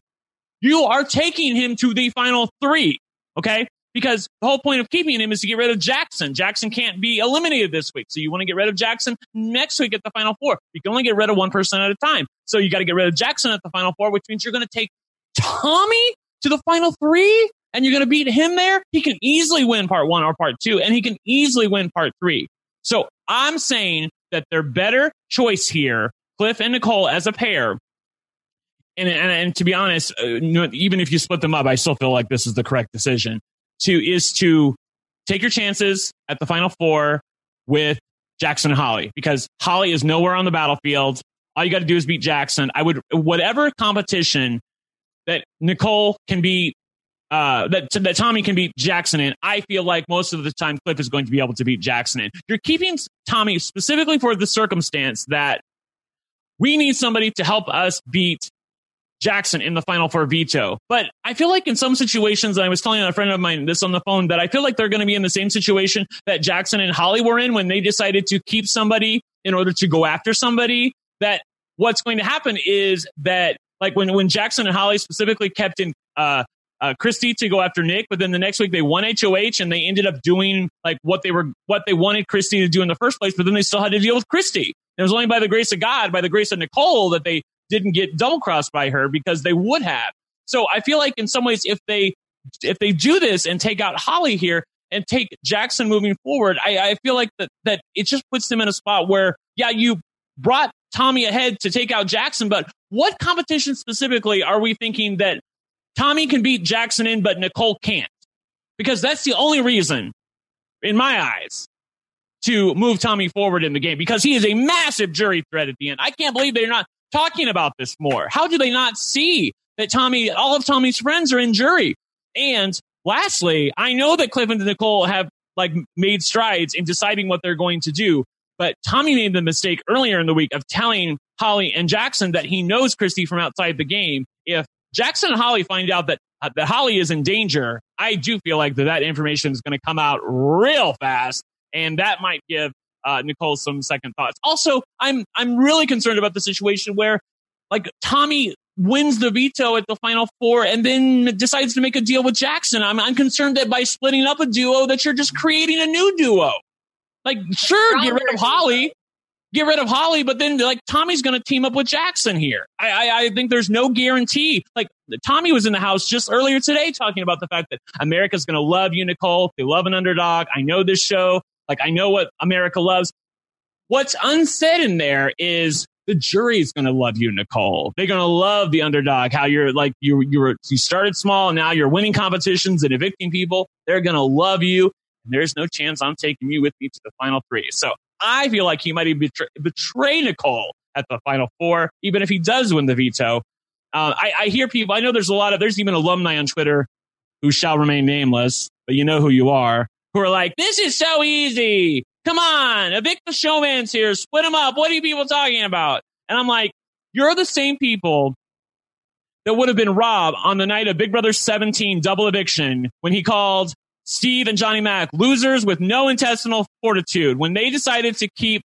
you are taking him to the final three. Okay because the whole point of keeping him is to get rid of Jackson. Jackson can't be eliminated this week. So you want to get rid of Jackson next week at the final four. You can only get rid of one person at a time. So you got to get rid of Jackson at the final four, which means you're going to take Tommy to the final three and you're going to beat him there. He can easily win part one or part two and he can easily win part three. So I'm saying that their better choice here, Cliff and Nicole as a pair, and, and, and, to be honest, uh, even if you split them up, I still feel like this is the correct decision to is to take your chances at the final four with Jackson and Holly because Holly is nowhere on the battlefield. All you got to do is beat Jackson. I would whatever competition that Nicole can be uh, that that Tommy can beat Jackson in. I feel like most of the time Cliff is going to be able to beat Jackson in. You're keeping Tommy specifically for the circumstance that we need somebody to help us beat Jackson in the final four veto. But I feel like in some situations, I was telling a friend of mine this on the phone, that I feel like they're going to be in the same situation that Jackson and Holly were in when they decided to keep somebody in order to go after somebody. That what's going to happen is that like when, when Jackson and Holly specifically kept in, uh, uh, Christie to go after Nick, but then the next week they won HOH and they ended up doing like what they were, what they wanted Christie to do in the first place, but then they still had to deal with Christie. It was only by the grace of God, by the grace of Nicole that they didn't get double crossed by her because they would have. So I feel like in some ways, if they, if they do this and take out Holly here and take Jackson moving forward, I, I feel like that, that it just puts them in a spot where, yeah, you brought Tommy ahead to take out Jackson, but what competition specifically are we thinking that Tommy can beat Jackson in, but Nicole can't? Because that's the only reason, in my eyes, to move Tommy forward in the game because he is a massive jury threat at the end. I can't believe they're not talking about this more. How do they not see that Tommy, all of Tommy's friends are in jury? And lastly, I know that Cliff and Nicole have like made strides in deciding what they're going to do, but Tommy made the mistake earlier in the week of telling Holly and Jackson that he knows Christie from outside the game. If Jackson and Holly find out that uh, that Holly is in danger, I do feel like that, that information is going to come out real fast, and that might give uh, Nicole some second thoughts. Also, I'm I'm really concerned about the situation where like Tommy wins the veto at the final four and then decides to make a deal with Jackson. I'm I'm concerned that by splitting up a duo that you're just creating a new duo. Like, sure, get rid of Holly, get rid of Holly, but then like Tommy's going to team up with Jackson here. I, I, I think there's no guarantee. Like Tommy was in the house just earlier today talking about the fact that America's going to love you, Nicole. They love an underdog. I know this show. Like I know what America loves. What's unsaid in there is the jury's going to love you, Nicole. They're going to love the underdog. How you're like you you were you started small and now you're winning competitions and evicting people. They're going to love you. And there's no chance I'm taking you with me to the final three. So I feel like he might even betray, betray Nicole at the final four, even if he does win the veto. Uh, I, I hear people, I know there's a lot of, there's even alumni on Twitter who shall remain nameless, but you know who you are, who are like, this is so easy. Come on, evict the showmance here, split them up. What are you people talking about? And I'm like, you're the same people that would have been Rob on the night of Big Brother 17 double eviction when he called Steve and Johnny Mac losers with no intestinal fortitude. When they decided to keep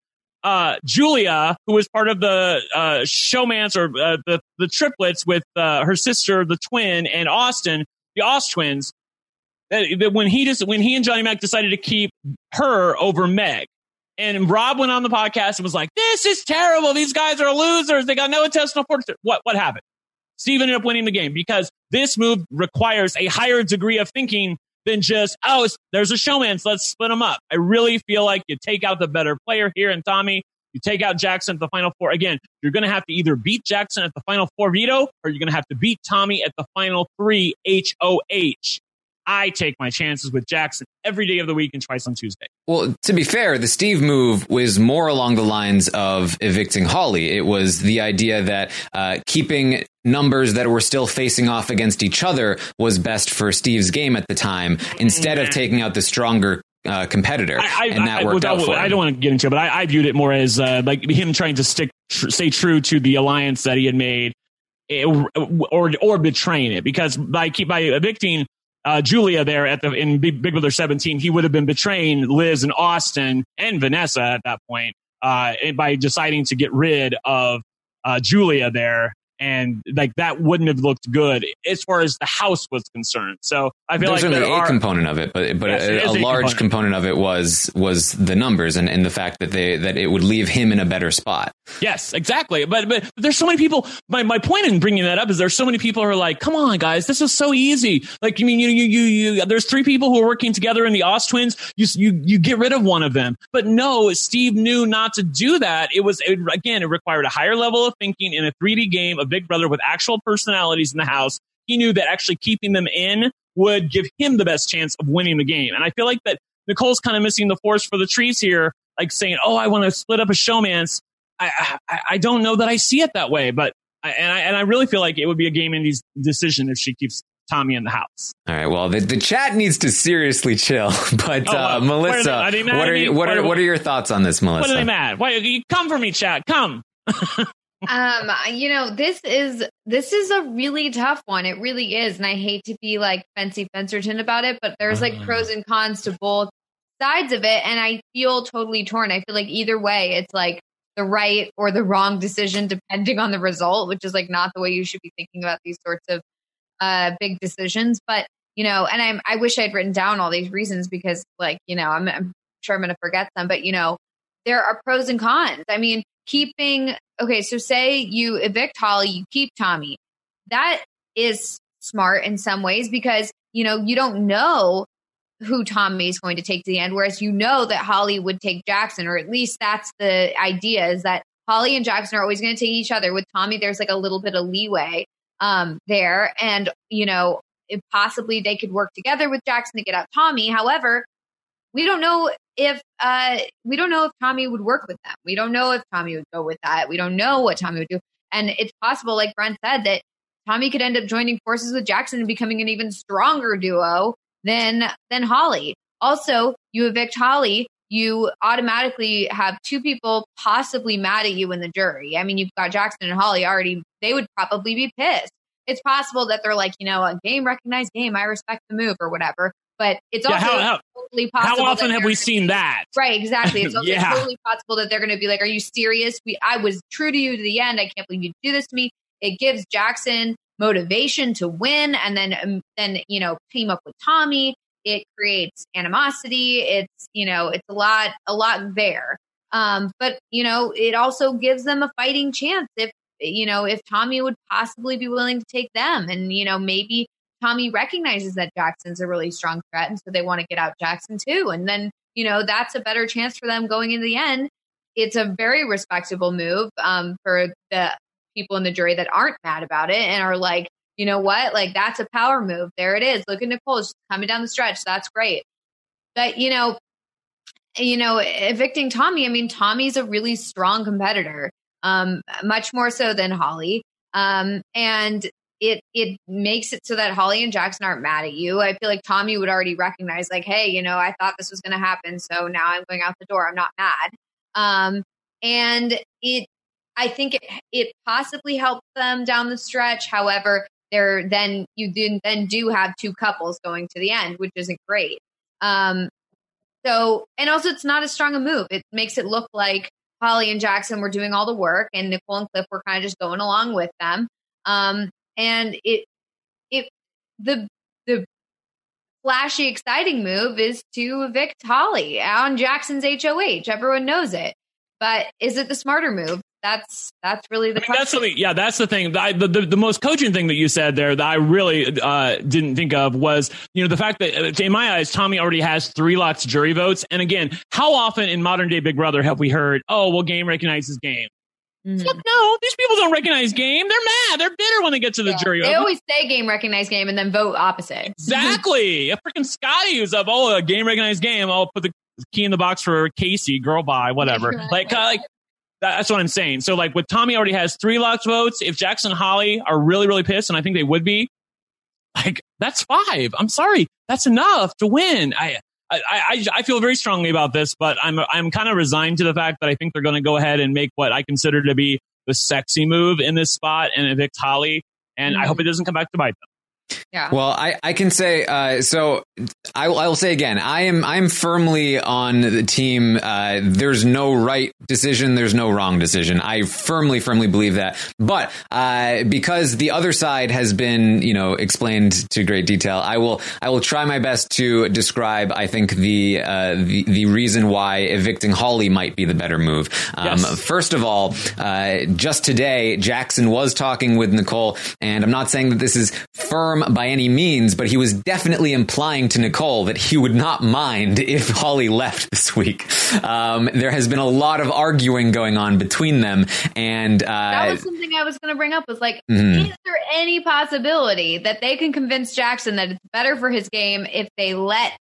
uh, Julia, who was part of the uh, or uh, the the triplets with uh, her sister, the twin, and Austin, the Austwins. That, when he just when he and Johnny Mac decided to keep her over Meg, and Rob went on the podcast and was like, "This is terrible. These guys are losers. They got no intestinal fortitude." What what happened? Steve ended up winning the game because this move requires a higher degree of thinking than just, oh, there's a showmance, so let's split them up. I really feel like you take out the better player here and Tommy. You take out Jackson at the final four. Again, you're going to have to either beat Jackson at the final four veto or you're going to have to beat Tommy at the final three HOH. I take my chances with Jackson every day of the week and twice on Tuesday. Well, to be fair, the Steve move was more along the lines of evicting Holly. It was the idea that uh, keeping numbers that were still facing off against each other was best for Steve's game at the time, instead of taking out the stronger uh, competitor, I, I, and that worked I, out for him. I don't want to get into it, but I, viewed it more as uh, like him trying to stick, tr- stay true to the alliance that he had made, eh, or or betraying it because by keep by evicting uh, Julia there at the in Big, Brother 17, he would have been betraying Liz and Austin and Vanessa at that point uh, by deciding to get rid of uh, Julia there and like that wouldn't have looked good as far as the house was concerned. So I feel There's like there a are, component of it, but but Yes, a, a a large component. component of it was was the numbers and, and the fact that they that it would leave him in a better spot. Yes, exactly. But but there's so many people. My my point in bringing that up is there's so many people who are like, come on, guys, this is so easy. Like you mean you you you you. There's three people who are working together in the Austwins. You you you get rid of one of them. But no, Steve knew not to do that. It was it, again, it required a higher level of thinking in a 3D game of Big Brother with actual personalities in the house. He knew that actually keeping them in would give him the best chance of winning the game. And I feel like that Nicole's kind of missing the forest for the trees here, like saying, "Oh, I want to split up a showmance." I, I, I don't know that I see it that way, but I, and I and I really feel like it would be a game Indy's decision if she keeps Tommy in the house. All right. Well, the, the chat needs to seriously chill. But Oh, uh, well, what are Melissa, are what are you, what are- what are your thoughts on this, Melissa? What are they mad? Why you come for me, chat? Come. um, you know, this is this is a really tough one. It really is, and I hate to be like fancy fencerton about it, but there's like pros and cons to both sides of it, and I feel totally torn. I feel like either way, it's like the right or the wrong decision depending on the result, which is like not the way you should be thinking about these sorts of uh big decisions. But you know, and I'm I wish I'd written down all these reasons because like you know I'm, I'm sure I'm going to forget them, but you know there are pros and cons. I mean, keeping okay, so say you evict Holly, you keep Tommy. That is smart in some ways because you know you don't know who Tommy is going to take to the end, whereas you know that Holly would take Jackson, or at least that's the idea is that Holly and Jackson are always going to take each other. With Tommy, there's like a little bit of leeway um, there, and you know, possibly they could work together with Jackson to get out Tommy. However, we don't know if uh, we don't know if Tommy would work with them. We don't know if Tommy would go with that. We don't know what Tommy would do, and it's possible, like Brent said, that Tommy could end up joining forces with Jackson and becoming an even stronger duo than than Holly. Also, you evict Holly, you automatically have two people possibly mad at you in the jury. I mean, you've got Jackson and Holly already, they would probably be pissed. It's possible that they're like, you know, a game recognized game, I respect the move or whatever. But it's Yeah, also how- how- totally How often have we seen that? Right, exactly. It's also Yeah. totally possible that they're going to be like, "Are you serious? We, I was true to you to the end. I can't believe you do this to me." It gives Jackson motivation to win, and then, um, then you know, team up with Tommy. It creates animosity. It's you know, it's a lot, a lot there. Um, but you know, it also gives them a fighting chance if you know if Tommy would possibly be willing to take them, and you know, maybe Tommy recognizes that Jackson's a really strong threat, and so they want to get out Jackson too. And then, you know, that's a better chance for them going into the end. It's a very respectable move um, for the people in the jury that aren't mad about it and are like, you know what, like that's a power move. There it is. Look at Nicole she's coming down the stretch. That's great. But you know, you know, evicting Tommy. I mean, Tommy's a really strong competitor, um, much more so than Holly. Um, and it it makes it so that Holly and Jackson aren't mad at you. I feel like Tommy would already recognize, like, hey, you know, I thought this was going to happen, so now I'm going out the door. I'm not mad. Um, and it, I think it it possibly helped them down the stretch. However, there then you didn't then do have two couples going to the end, which isn't great. Um, so and also it's not as strong a move. It makes it look like Holly and Jackson were doing all the work, and Nicole and Cliff were kind of just going along with them. Um, and it it the the flashy exciting move is to evict Holly on Jackson's HOH. Everyone knows it. But is it the smarter move? That's that's really the I mean, that's something. Yeah, that's the thing. I, the, the the most coaching thing that you said there that I really uh, didn't think of was you know the fact that uh, in my eyes Tommy already has three lots jury votes. And again, how often in modern day Big Brother have we heard, oh, well, game recognizes game? Mhm. Fuck no, these people don't recognize game. They're mad. They're bitter when they get to the Yeah. jury. They always say game recognize game and then vote opposite. Exactly. a freaking Scotty who's up, oh, a game recognized game. I'll put the key in the box for Casey, girl bye, whatever. Like, like that's what I'm saying. So, like, with Tommy already has three locked votes. If Jackson and Holly are really, really pissed, and I think they would be, like, that's five. I'm sorry, that's enough to win. I. I, I, I feel very strongly about this, but I'm I'm kind of resigned to the fact that I think they're going to go ahead and make what I consider to be the sexy move in this spot and evict Holly. And I Mhm. hope it doesn't come back to bite them. Yeah. Well, I, I can say uh, so. I, will- I will say again. I am I'm firmly on the team. Uh, there's no right decision. There's no wrong decision. I firmly, firmly believe that. But uh, because the other side has been, you know, explained to great detail, I will I will try my best to describe. I think the uh, the the reason why evicting Holly might be the better move. Um, Yes. First of all, uh, just today, Jackson was talking with Nicole, and I'm not saying that this is firm by any means, but he was definitely implying to Nicole that he would not mind if Holly left this week. Um, there has been a lot of arguing going on between them, and that uh, was something I was going to bring up. Was like, Mhm. is there any possibility that they can convince Jackson that it's better for his game if they let,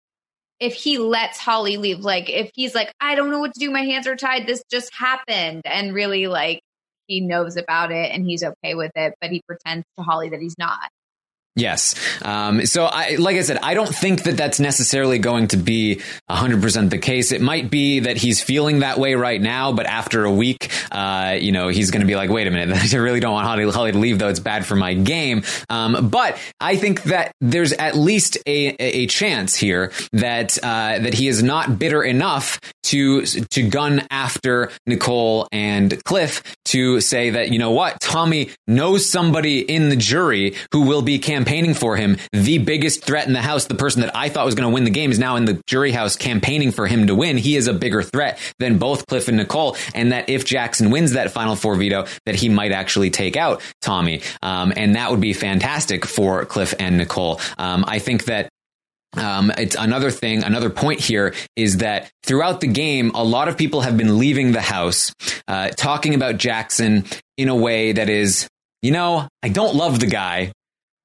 if he lets Holly leave? Like, if he's like, I don't know what to do, my hands are tied. This just happened, and really like he knows about it and he's okay with it, but he pretends to Holly that he's not. Yes. Um, so, I, like I said, I don't think that that's necessarily going to be 100% the case. It might be that he's feeling that way right now, but after a week, uh, you know, he's going to be like, wait a minute, I really don't want Holly, Holly to leave, though it's bad for my game. Um, but I think that there's at least a, a chance here that, uh, that he is not bitter enough to, to gun after Nicole and Cliff to say that, you know what, Tommy knows somebody in the jury who will be campaigning campaigning for him. The biggest threat in the House, the person that I thought was going to win the game, is now in the jury house campaigning for him to win. He is a bigger threat than both Cliff and Nicole. And that if Jackson wins that final four veto, that he might actually take out Tommy. Um, and that would be fantastic for Cliff and Nicole. Um, I think that um, it's another thing, another point here is that throughout the game, a lot of people have been leaving the house, uh, talking about Jackson in a way that is, you know, I don't love the guy,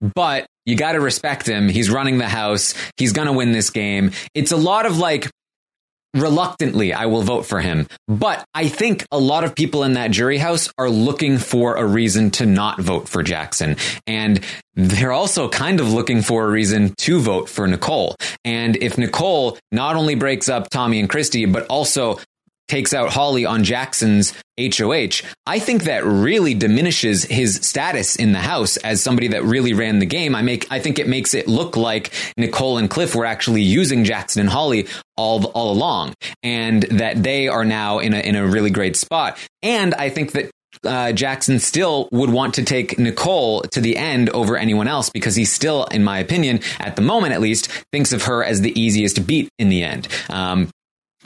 but you got to respect him. He's running the house. He's going to win this game. It's a lot of like, reluctantly, I will vote for him. But I think a lot of people in that jury house are looking for a reason to not vote for Jackson. And they're also kind of looking for a reason to vote for Nicole. And if Nicole not only breaks up Tommy and Christie, but also takes out Holly on Jackson's HOH, I think that really diminishes his status in the house as somebody that really ran the game. I make, I think it makes it look like Nicole and Cliff were actually using Jackson and Holly all, all along and that they are now in a, in a really great spot. And I think that uh, Jackson still would want to take Nicole to the end over anyone else because he still, in my opinion, at the moment at least, thinks of her as the easiest beat in the end. Um,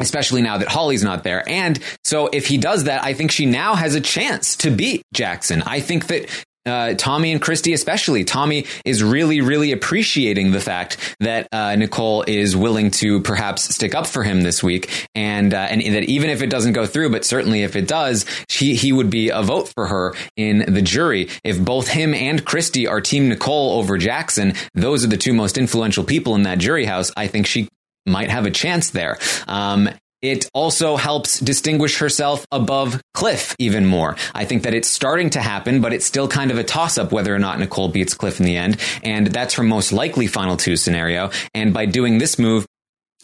especially now that Holly's not there. And so if he does that, I think she now has a chance to beat Jackson. I think that uh, Tommy and Christie, especially. Tommy is really, really appreciating the fact that uh, Nicole is willing to perhaps stick up for him this week, and uh, and that even if it doesn't go through, but certainly if it does, he he would be a vote for her in the jury. If both him and Christie are Team Nicole over Jackson, those are the two most influential people in that jury house. I think she might have a chance there. Um, it also helps distinguish herself above Cliff even more. I think that it's starting to happen, but it's still kind of a toss up whether or not Nicole beats Cliff in the end. And that's her most likely final two scenario. And by doing this move,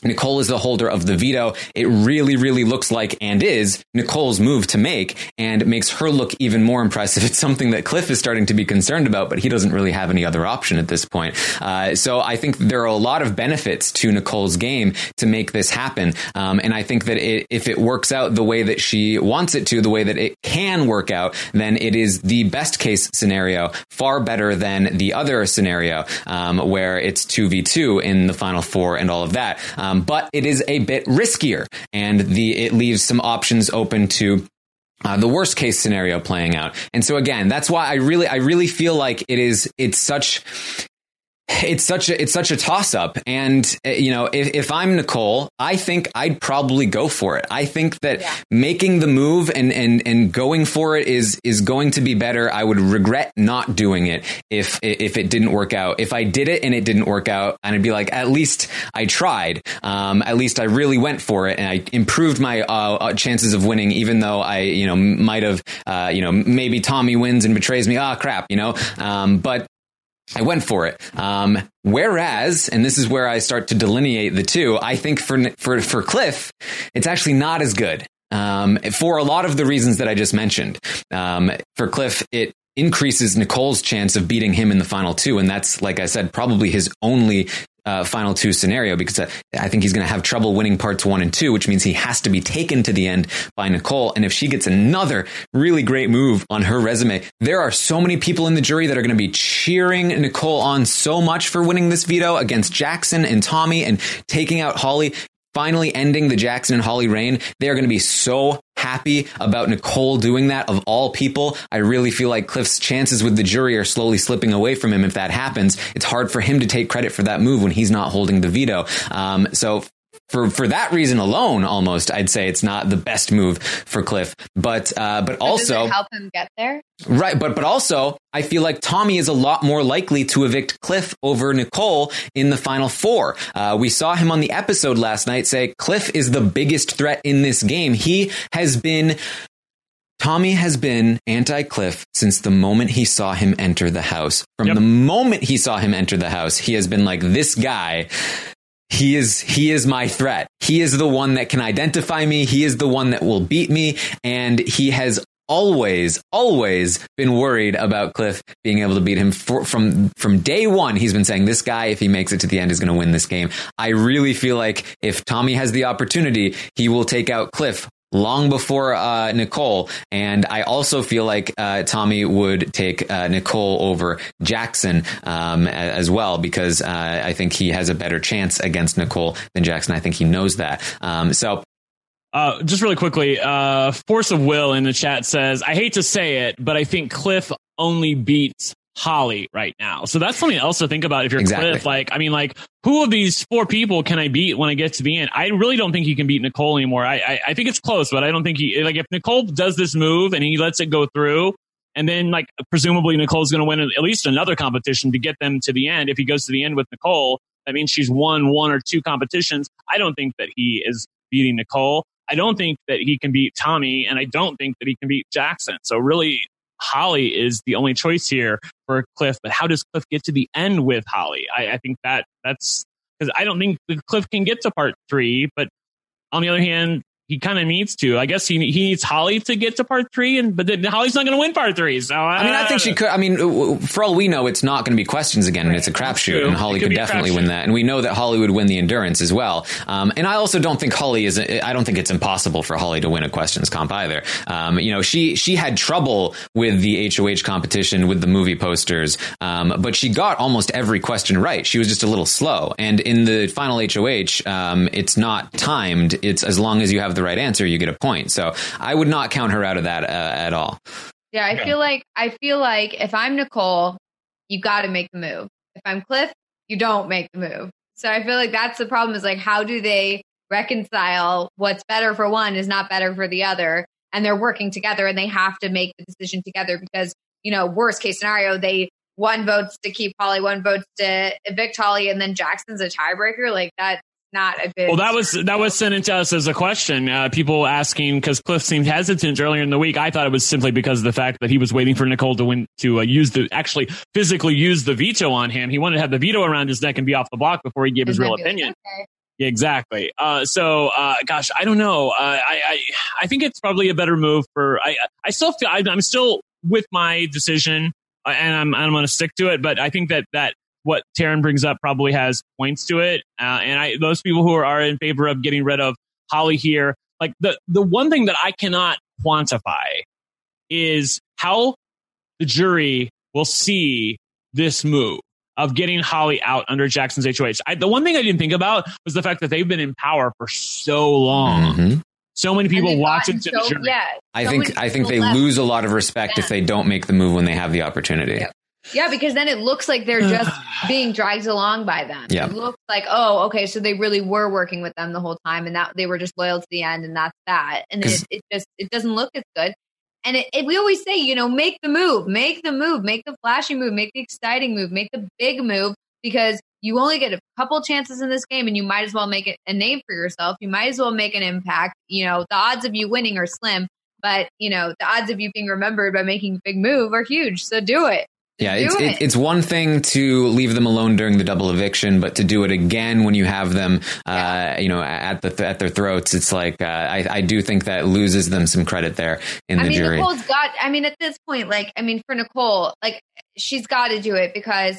Nicole is the holder of the veto. It really, really looks like and is Nicole's move to make and makes her look even more impressive. It's something that Cliff is starting to be concerned about, but he doesn't really have any other option at this point. Uh, so I think there are a lot of benefits to Nicole's game to make this happen. Um, and I think that it, if it works out the way that she wants it to, the way that it can work out, then it is the best case scenario, far better than the other scenario um, where it's 2v2 in the final four and all of that. Um, um, but it is a bit riskier, and the it leaves some options open to uh, the worst case scenario playing out. And so again, that's why I really, I really feel like it is, it's such, it's such a it's such a toss up and uh, you know if, if i'm nicole i think i'd probably go for it. I think that yeah. making the move and and and going for it is is going to be better. I would regret not doing it if if it didn't work out. If i did it and it didn't work out and i'd be like at least i tried. Um, at least i really went for it and i improved my uh, uh chances of winning even though i you know might have uh, you know maybe tommy wins and betrays me. Ah oh, crap you know? Um, but I went for it. Um, whereas, and this is where I start to delineate the two, I think for, for, for Cliff, it's actually not as good. Um, for a lot of the reasons that I just mentioned. Um, for Cliff, it increases Nicole's chance of beating him in the final two. And that's, like I said, probably his only uh, final two scenario because I think he's going to have trouble winning parts one and two, which means he has to be taken to the end by Nicole. And if she gets another really great move on her resume, there are so many people in the jury that are going to be cheering Nicole on so much for winning this veto against Jackson and Tommy and taking out Holly finally ending the Jackson and Holly reign. They're going to be so happy about Nicole doing that of all people. I really feel like Cliff's chances with the jury are slowly slipping away from him if that happens. It's hard for him to take credit for that move when he's not holding the veto. Um, so for for that reason alone, almost I'd say it's not the best move for Cliff. But uh, but, but also help him get there. Right, but but also I feel like Tommy is a lot more likely to evict Cliff over Nicole in the final four. Uh, we saw him on the episode last night say Cliff is the biggest threat in this game. He has been Tommy has been anti Cliff since the moment he saw him enter the house. From Yep. the moment he saw him enter the house, he has been like, this guy, he is, he is my threat. He is the one that can identify me. He is the one that will beat me. And he has always, always been worried about Cliff being able to beat him for, from, from day one. He's been saying this guy, if he makes it to the end, is going to win this game. I really feel like if Tommy has the opportunity, he will take out Cliff long before uh, Nicole. And I also feel like uh, Tommy would take uh, Nicole over Jackson um, as well because uh, I think he has a better chance against Nicole than Jackson. I think he knows that. Um, so Uh, just really quickly, uh, Force of Will in the chat says, I hate to say it, but I think Cliff only beats Holly right now. So that's something else to think about if you're Exactly. Cliff. Like, I mean, like, who of these four people can I beat when I get to the end? I really don't think he can beat Nicole anymore. I, I, I think it's close, but I don't think he, like, if Nicole does this move and he lets it go through, and then, like, presumably Nicole's going to win at least another competition to get them to the end. If he goes to the end with Nicole, that means she's won one or two competitions. I don't think that he is beating Nicole. I don't think that he can beat Tommy, and I don't think that he can beat Jackson. So really, Holly is the only choice here for Cliff. But how does Cliff get to the end with Holly? I, I think that that's because I don't think Cliff can get to part three. But on the other hand, he kind of needs to. I guess he he needs Holly to get to part three, and but then Holly's not going to win part three. So I mean, I think she could. I mean, for all we know, it's not going to be questions again, and it's a crapshoot, and Holly could could definitely win that. And we know that Holly would win the endurance as well. Um, and I also don't think Holly is. I don't think it's impossible for Holly to win a questions comp either. Um, you know, she she had trouble with the HOH competition with the movie posters, um, but she got almost every question right. She was just a little slow. And in the final HOH, um, it's not timed. It's as long as you have the right answer, you get a point. So I would not count her out of that uh, at all. Yeah, I feel like I feel like if I'm Nicole, you got to make the move. If I'm Cliff, you don't make the move. So I feel like that's the problem is like how do they reconcile what's better for one is not better for the other and they're working together and they have to make the decision together because, you know, worst case scenario, they one votes to keep Holly, one votes to evict Holly and then Jackson's a tiebreaker like that's not a good Well, that was that was sent in to us as a question. Uh, people asking because Cliff seemed hesitant earlier in the week. I thought it was simply because of the fact that he was waiting for Nicole to win to uh, use the actually physically use the veto on him. He wanted to have the veto around his neck and be off the block before he gave his real be like, opinion. okay. Exactly. Uh, so, uh, gosh, I don't know. Uh, I, I, I think it's probably a better move for. I, I still feel I'm still with my decision, uh, and I'm, I'm going to stick to it. But I think that that what Taran brings up probably has points to it. Uh, and I, those people who are, are in favor of getting rid of Holly here, like the the one thing that I cannot quantify is how the jury will see this move of getting Holly out under Jackson's HOH. I, the one thing I didn't think about was the fact that they've been in power for so long. Mhm. So many people they've watch gotten it the so- jury. Yeah, I so think I think they left. lose a lot of respect if they don't make the move when they have the opportunity. Yep. Yeah, because then it looks like they're just being dragged along by them. Yeah. It looks like, oh, okay, so they really were working with them the whole time and that they were just loyal to the end and that's that. And it, it just it doesn't look as good. And it, it, we always say, you know, make the move, make the move, make the flashy move, make the exciting move, make the big move because you only get a couple chances in this game and you might as well make it a name for yourself. You might as well make an impact. You know, the odds of you winning are slim, but you know, the odds of you being remembered by making a big move are huge. So do it. Yeah, it's it. it, it's one thing to leave them alone during the double eviction, but to do it again when you have them, uh, you know, at the at their throats, it's like uh, I I do think that loses them some credit there in I the mean, jury. Nicole's got. I mean, at this point, like, I mean, for Nicole, like, she's got to do it because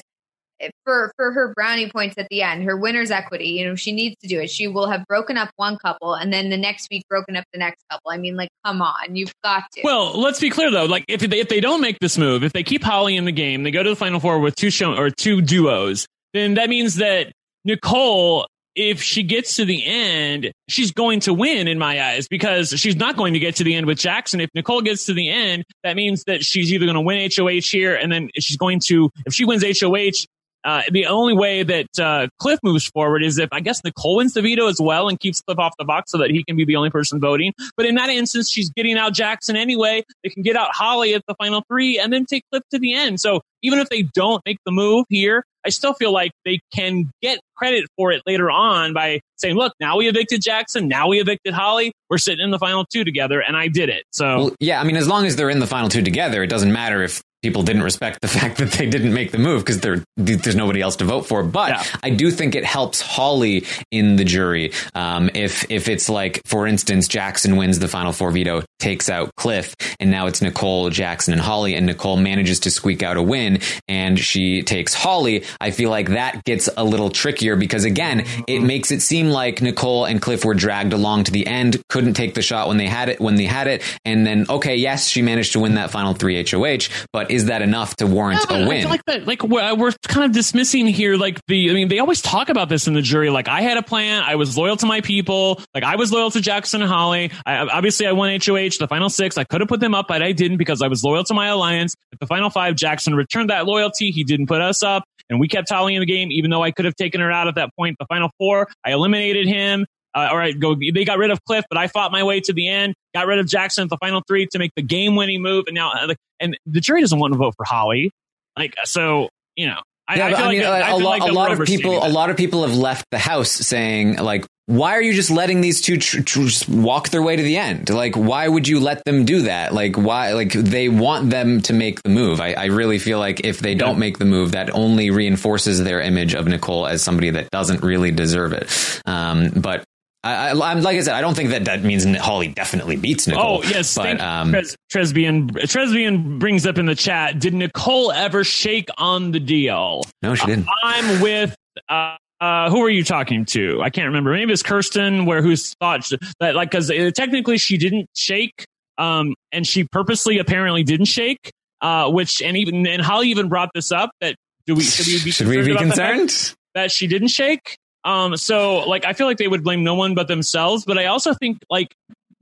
for for her brownie points at the end, her winner's equity. You know, she needs to do it. She will have broken up one couple, and then the next week broken up the next couple. I mean, like, come on, you've got to. Well, let's be clear though. Like if they, if they don't make this move, if they keep Holly in the game, they go to the final four with two show or two duos, then that means that Nicole, if she gets to the end, she's going to win in my eyes because she's not going to get to the end with Jackson. If Nicole gets to the end, that means that she's either going to win HOH here, and then she's going to if she wins HOH. Uh, the only way that uh, Cliff moves forward is if I guess Nicole wins the veto as well and keeps Cliff off the box so that he can be the only person voting. But in that instance, she's getting out Jackson anyway. They can get out Holly at the final three and then take Cliff to the end. So even if they don't make the move here, I still feel like they can get credit for it later on by saying, look, now we evicted Jackson. Now we evicted Holly. We're sitting in the final two together and I did it. So Well, yeah, I mean, as long as they're in the final two together, it doesn't matter if people didn't respect the fact that they didn't make the move because there's nobody else to vote for. But Yeah. I do think it helps Holly in the jury. Um, if if it's like, for instance, Jackson wins the final four veto, takes out Cliff, and now it's Nicole, Jackson, and Holly, and Nicole manages to squeak out a win, and she takes Holly. I feel like that gets a little trickier because again, it makes it seem like Nicole and Cliff were dragged along to the end, couldn't take the shot when they had it when they had it, and then okay, yes, she managed to win that final three HOH, but is that enough to warrant but a win? like that, like we're, we're kind of dismissing here, like the. I mean, they always talk about this in the jury. Like, I had a plan. I was loyal to my people. Like, I was loyal to Jackson and Holly. I, obviously, I won HOH, the final six. I could have put them up, but I didn't because I was loyal to my alliance. At the final five, Jackson returned that loyalty. He didn't put us up, and we kept Holly in the game, even though I could have taken her out at that point. The final four, I eliminated him. Uh, all right, go. They got rid of Cliff, but I fought my way to the end. Got rid of Jackson at the final three to make the game-winning move, and now, uh, and the jury doesn't want to vote for Holly. Like, so you know, I, yeah, I feel I like mean, that- I a, lot, like a lot of people, overstating a lot of people have left the house saying like, why are you just letting these two tr- tr- just walk their way to the end? Like, why would you let them do that? Like, why? Like, they want them to make the move. I, I really feel like if they don't make the move, that only reinforces their image of Nicole as somebody that doesn't really deserve it. Um, but. I, I'm like I said, I don't think that that means Holly definitely beats Nicole. Oh yes, but um, Tres- Tresbian. Tresbian brings up in the chat. Did Nicole ever shake on the deal? no, she didn't. I'm with. Uh, uh, who are you talking to? I can't remember. Maybe it's Kirsten, where who's thought that like because technically she didn't shake, um, and she purposely apparently didn't shake. Uh, which and even and Holly even brought this up that do we should we be Should we be concerned the fact concerned? that she didn't shake. Um, so like I feel like they would blame no one but themselves. But I also think like,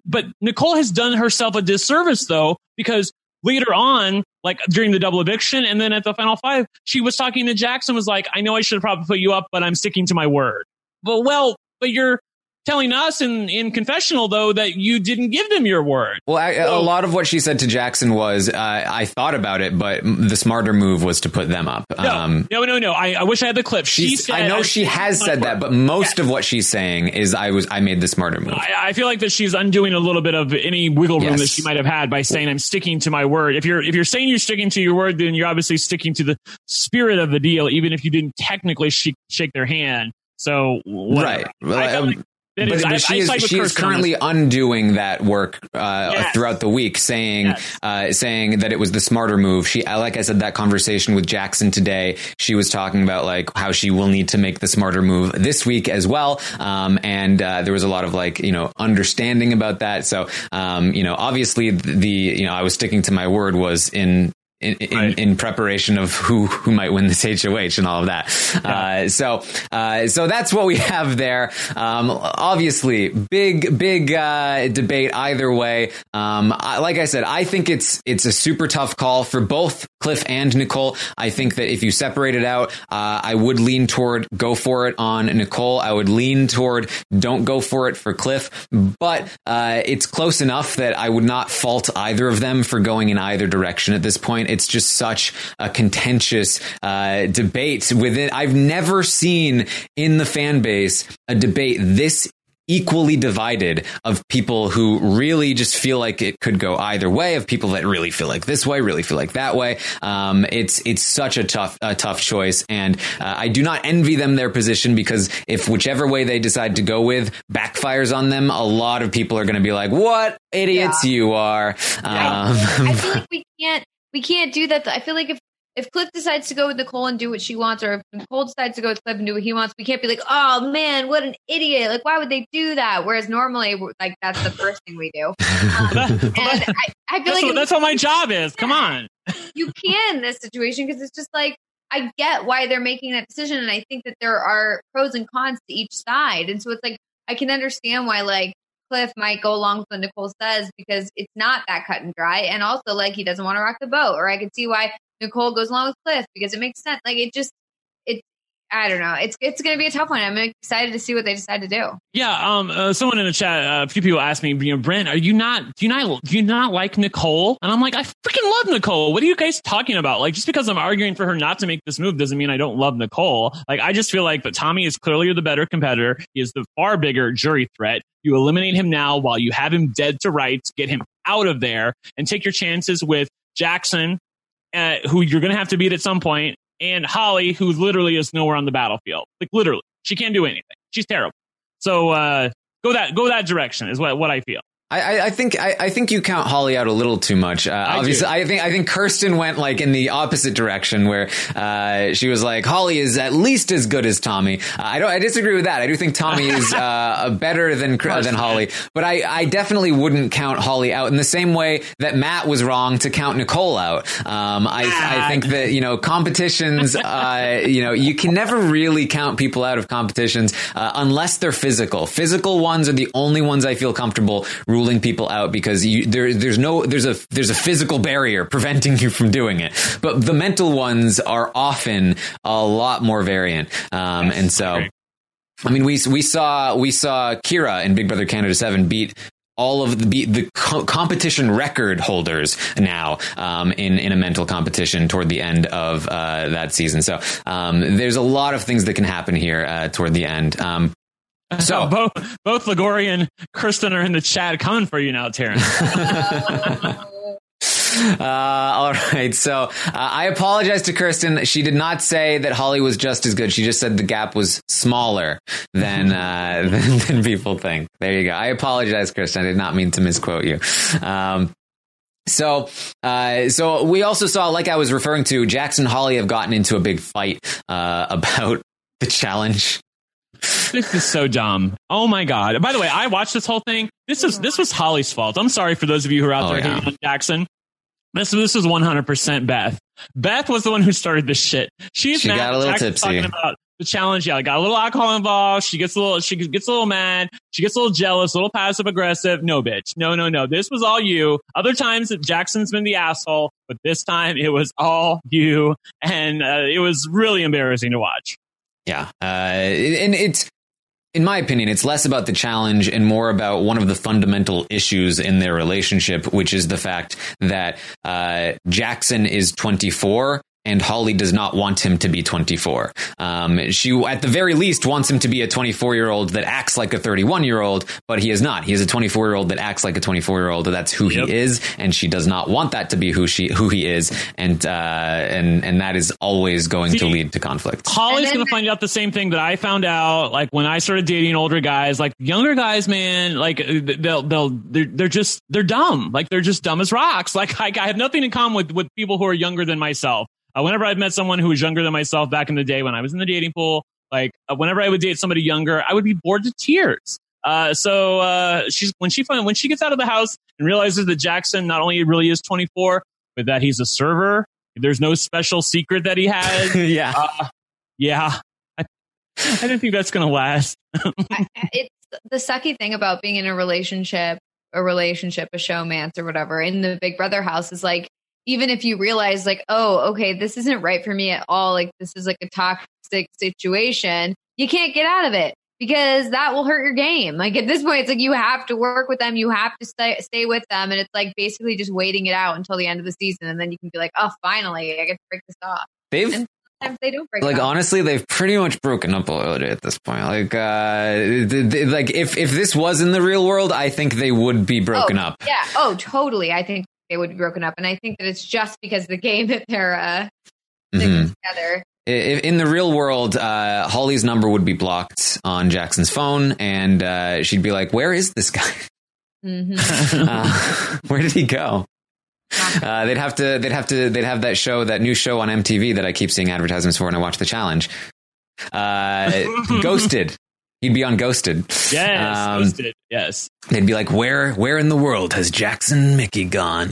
but Nicole has done herself a disservice though because later on, like during the double eviction, and then at the final five, she was talking to Jackson. Was like, I know I should have probably put you up, but I'm sticking to my word. But well, but you're telling us in in confessional though that you didn't give them your word. Well, I, a So- lot of what she said to Jackson was, uh, I thought about it, but the smarter move was to put them up. No, Um, no, no, no. I, I wish I had the clip. She said, I know she has said that, but most of what she's saying is, I was, I made the smarter move. I, I feel like that she's undoing a little bit of any wiggle room Yes. that she might have had by saying I'm sticking to my word. If you're if you're saying you're sticking to your word, then you're obviously sticking to the spirit of the deal, even if you didn't technically shake, shake their hand. So whatever. Right. I feel um, like that but, is- but I- she I is she is currently undoing that work uh, Yes. throughout the week, saying Yes. uh, saying that it was the smarter move. She, like I said, that conversation with Jackson today, she was talking about like how she will need to make the smarter move this week as well. Um, and uh, there was a lot of like you know understanding about that. So um, you know, obviously the you know I was sticking to my word was in. In, in, Right. in preparation of who who might win this HOH and all of that, uh, so uh, so that's what we have there. Um, obviously, big big uh, debate either way. Um, I, like I said, I think it's it's a super tough call for both Cliff and Nicole. I think that if you separate it out, uh, I would lean toward go for it on Nicole. I would lean toward don't go for it for Cliff, but uh, it's close enough that I would not fault either of them for going in either direction at this point. It's just such a contentious uh, debate within. I've never seen in the fan base a debate this equally divided of people who really just feel like it could go either way of people that really feel like this way really feel like that way. Um, it's it's such a tough a tough choice and uh, I do not envy them their position because if whichever way they decide to go with backfires on them a lot of people are going to be like what idiots you are. Um, I feel like we can't we can't do that. I feel like if if Cliff decides to go with Nicole and do what she wants, or if Nicole decides to go with Cliff and do what he wants, we can't be like, oh man, what an idiot! Like, why would they do that? Whereas normally, like that's the first thing we do. Um, and I, I feel that's, like what, that's what my job is. Come on. you can in this situation because it's just like I get why they're making that decision, and I think that there are pros and cons to each side, and so it's like I can understand why like Cliff might go along with what Nicole says because it's not that cut and dry, and also like he doesn't want to rock the boat, or I can see why Nicole goes along with Cliff because it makes sense. Like it just I don't know. It's it's going to be a tough one. I'm excited to see what they decide to do. Yeah, um, uh, someone in the chat, uh, a few people asked me, you know, Brent, are you not, do you not, do you not like Nicole? And I'm like, I freaking love Nicole. What are you guys talking about? Like, just because I'm arguing for her not to make this move doesn't mean I don't love Nicole. Like, I just feel like that Tommy is clearly the better competitor. He is the far bigger jury threat. You eliminate him now while you have him dead to rights, get him out of there and take your chances with Jackson, uh, who you're going to have to beat at some point, and Holly, who literally is nowhere on the battlefield. Like literally, she can't do anything. She's terrible. So uh, go that go that direction is what what I feel. I, I think I, I, think you count Holly out a little too much. Uh, I obviously, do. I think I think Kirsten went like in the opposite direction, where uh, she was like, "Holly is at least as good as Tommy." Uh, I don't. I disagree with that. I do think Tommy is uh, better than than Holly, but I, I definitely wouldn't count Holly out in the same way that Matt was wrong to count Nicole out. Um, I, I think that you know competitions. Uh, you know, you can never really count people out of competitions uh, unless they're physical. Physical ones are the only ones I feel comfortable ruling people out because you, there, there's no there's a there's a physical barrier preventing you from doing it. But the mental ones are often a lot more variant, um, and so. I mean, we we saw we saw Kira in Big Brother Canada Seven beat all of the the co- competition record holders now um, in in a mental competition toward the end of uh, that season. So um, there's a lot of things that can happen here uh, toward the end. Um, so both both Ligori and Kirsten are in the chat coming for you now, Taran. Uh, all right. So uh, I apologize to Kirsten. She did not say that Holly was just as good. She just said the gap was smaller than, uh, than, than, people think. There you go. I apologize, Kirsten. I did not mean to misquote you. Um, so, uh, so we also saw, like I was referring to, Jackson Holly have gotten into a big fight uh, about the challenge this is so dumb. Oh my god! By the way, I watched this whole thing. This is this was Holly's fault. I'm sorry for those of you who are out oh, there yeah. hating on Jackson. This this was 100 percent Beth. Beth was the one who started this shit. She's she got a little tipsy. Talking about the challenge. Yeah, got a little alcohol involved. She gets a little. She gets a little mad. She gets a little jealous. A little passive aggressive. No, bitch. No, no, no. This was all you. Other times Jackson's been the asshole, but this time it was all you, and uh, it was really embarrassing to watch. Yeah. Uh, and it's, in my opinion, it's less about the challenge and more about one of the fundamental issues in their relationship, which is the fact that uh, Jackson is 24 and Holly does not want him to be 24. Um, she, at the very least, wants him to be a 24 year old that acts like a 31 year old, but he is not. He is a 24 year old that acts like a 24 year old. That's who yep. he is, and she does not want that to be who she who he is, and uh, and and that is always going See, to lead to conflict. Holly's going to find out the same thing that I found out, like when I started dating older guys, like younger guys, man, like they'll they'll they're, they're just they're dumb, like they're just dumb as rocks. Like I, I have nothing in common with with people who are younger than myself. Uh, whenever I've met someone who was younger than myself back in the day when I was in the dating pool, like uh, whenever I would date somebody younger, I would be bored to tears. Uh, so uh, she's when she when she gets out of the house and realizes that Jackson not only really is 24, but that he's a server. There's no special secret that he has. yeah, uh, yeah. I, I didn't think that's gonna last. I, it's the sucky thing about being in a relationship, a relationship, a showmance or whatever in the Big Brother house is like even if you realize like, oh, okay, this isn't right for me at all, like this is like a toxic situation, you can't get out of it because that will hurt your game. Like at this point, it's like you have to work with them, you have to stay stay with them, and it's like basically just waiting it out until the end of the season, and then you can be like, oh, finally, I get to break this off. They've and sometimes they don't break. Like up. honestly, they've pretty much broken up already at this point. Like, uh, they, they, like if if this was in the real world, I think they would be broken oh, up. Yeah. Oh, totally. I think they would be broken up. And I think that it's just because of the game that they're uh, mm-hmm. together. In the real world, uh, Holly's number would be blocked on Jackson's phone, and uh, she'd be like, "Where is this guy? Mm-hmm. uh, where did he go?" Uh, they'd have to, they'd have to, they'd have that show, that new show on MTV that I keep seeing advertisements for, and I watch the challenge. Uh, Ghosted He'd be on Ghosted. Yes, um, Ghosted. Yes. They'd be like, "Where, where in the world has Jackson Michie gone?"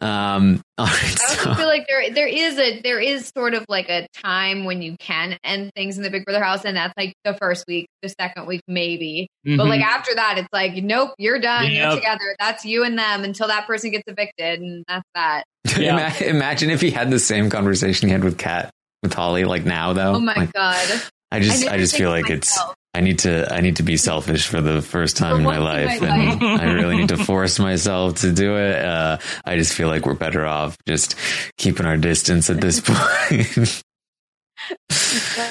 Um, all right, I also feel like there, there is a, there is sort of like a time when you can end things in the Big Brother house, and that's like the first week, the second week, maybe. Mm-hmm. But like after that, it's like, nope, you're done. Yep. You're together. That's you and them until that person gets evicted, and that's that. Yeah. Imagine if he had the same conversation he had with Kat with Holly, like now though. Oh my like, god! I just never I, just feel of like it's myself. I need to I need to be selfish for the first time in my life, my and life. I really need to force myself to do it. Uh, I just feel like we're better off just keeping our distance at this point.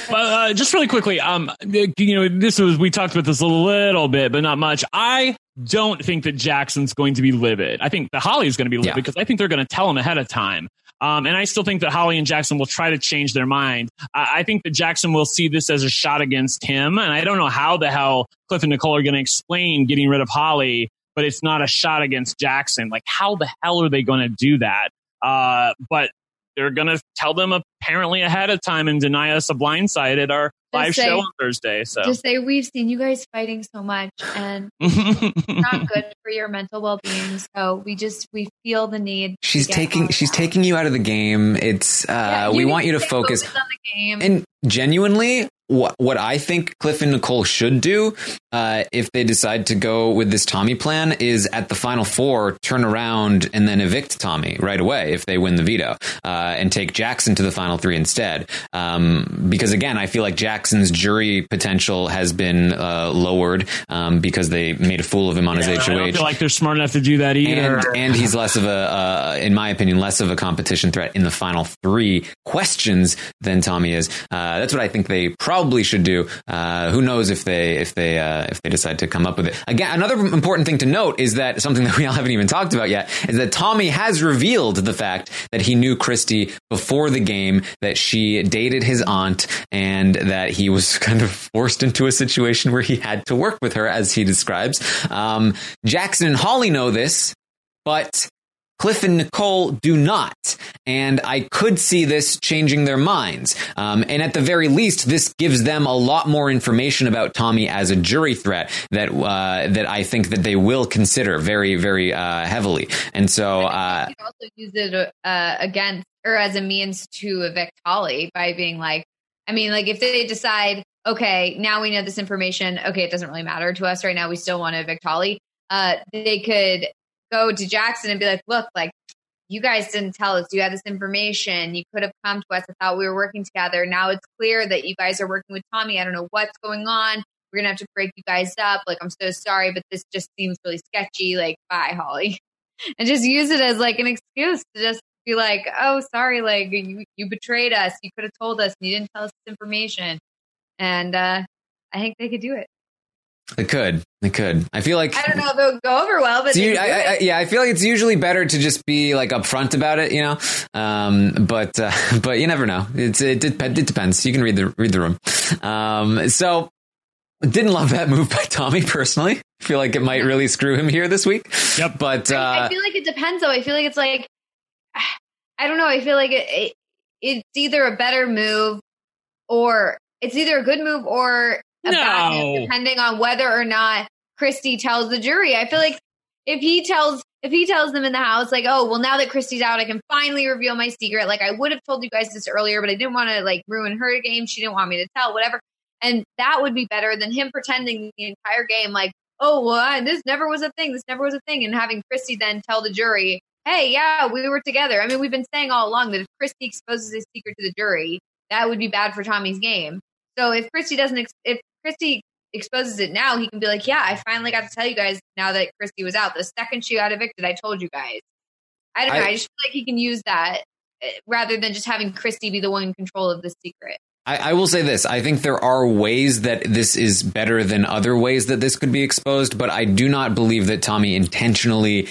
But uh, just really quickly, um, you know, this was we talked about this a little bit, but not much. I don't think that Jackson's going to be livid. I think that Holly's going to be livid Yeah. because I think they're going to tell him ahead of time. Um, and I still think that Holly and Jackson will try to change their mind. I, I think that Jackson will see this as a shot against him, and I don't know how the hell Cliff and Nicole are going to explain getting rid of Holly, but it's not a shot against Jackson. Like, how the hell are they going to do that? Uh, but they're going to tell them apparently ahead of time and deny us a blindside at our live say- show on Thursday. So Just say we've seen you guys fighting so much, and it's not good for your mental well-being. So we just we feel the need. she's taking she's out. taking you out of the game. It's uh, Yeah, we want you to stay focus. on the game. And genuinely, what what I think Cliff and Nicole should do, uh, if they decide to go with this Tommy plan, is at the final four turn around and then evict Tommy right away if they win the veto, uh, and take Jackson to the final three instead. Um, because again, I feel like Jackson's jury potential has been uh, lowered um, because they made a fool of him on I his don't HOH feel like they're smart enough to do that either. and, and he's less of a, uh, in my opinion, less of a competition threat in the final three questions than Tommy is. Uh, that's what I think they probably should do. Uh, who knows if they if they uh, if they decide to come up with it again? Another important thing to note is that something that we all haven't even talked about yet is that Tommy has revealed the fact that he knew Christie before the game, that she dated his aunt, and that he was kind of forced into a situation where he had to work with her, as he describes. Um, Jackson and Holly know this, but Cliff and Nicole do not. And I could see this changing their minds. Um, and at the very least, this gives them a lot more information about Tommy as a jury threat that, uh, that I think that they will consider very, very, uh, heavily. And so, uh, you also use it uh, against or as a means to evict Holly by being like, I mean, like if they decide, okay, now we know this information, okay, it doesn't really matter to us right now. We still want to evict Holly. Uh, they could go to Jackson and be like, look, like you guys didn't tell us you had this information. You could have come to us. I thought we were working together. Now it's clear that you guys are working with Tommy. I don't know what's going on. We're gonna have to break you guys up. Like, I'm so sorry, but this just seems really sketchy. Like, bye, Holly. and just use it as like an excuse to just be like, oh, sorry, like you, you betrayed us. You could have told us and you didn't tell us this information. And uh, I think they could do it. They could, It could. I feel like I don't know if it would go over well, but It's they u- could I, I, yeah, I feel like it's usually better to just be like upfront about it, you know. Um, but uh, but you never know. It's it, it, it depends. You can read the read the room. Um, so didn't love that move by Tommy personally. I Feel like it might really screw him here this week. Yep. But I, uh, I feel like it depends, though. I feel like it's like I don't know. I feel like it, it it's either a better move or it's either a good move or a bad No. move, depending on whether or not Christie tells the jury. I feel like if he tells if he tells them in the house, like, oh, well, now that Christie's out, I can finally reveal my secret. Like, I would have told you guys this earlier, but I didn't want to like ruin her game. She didn't want me to tell, whatever. And that would be better than him pretending the entire game, like, oh, well, I, this never was a thing. This never was a thing. And having Christie then tell the jury, hey, yeah, we were together. I mean, we've been saying all along that if Christie exposes his secret to the jury, that would be bad for Tommy's game. So if Christie doesn't, ex- if Christie exposes it now, he can be like, yeah, I finally got to tell you guys now that Christie was out. The second she got evicted, I told you guys. I don't know. I- I just feel like he can use that uh, rather than just having Christie be the one in control of the secret. I, I will say this. I think there are ways that this is better than other ways that this could be exposed, but I do not believe that Tommy intentionally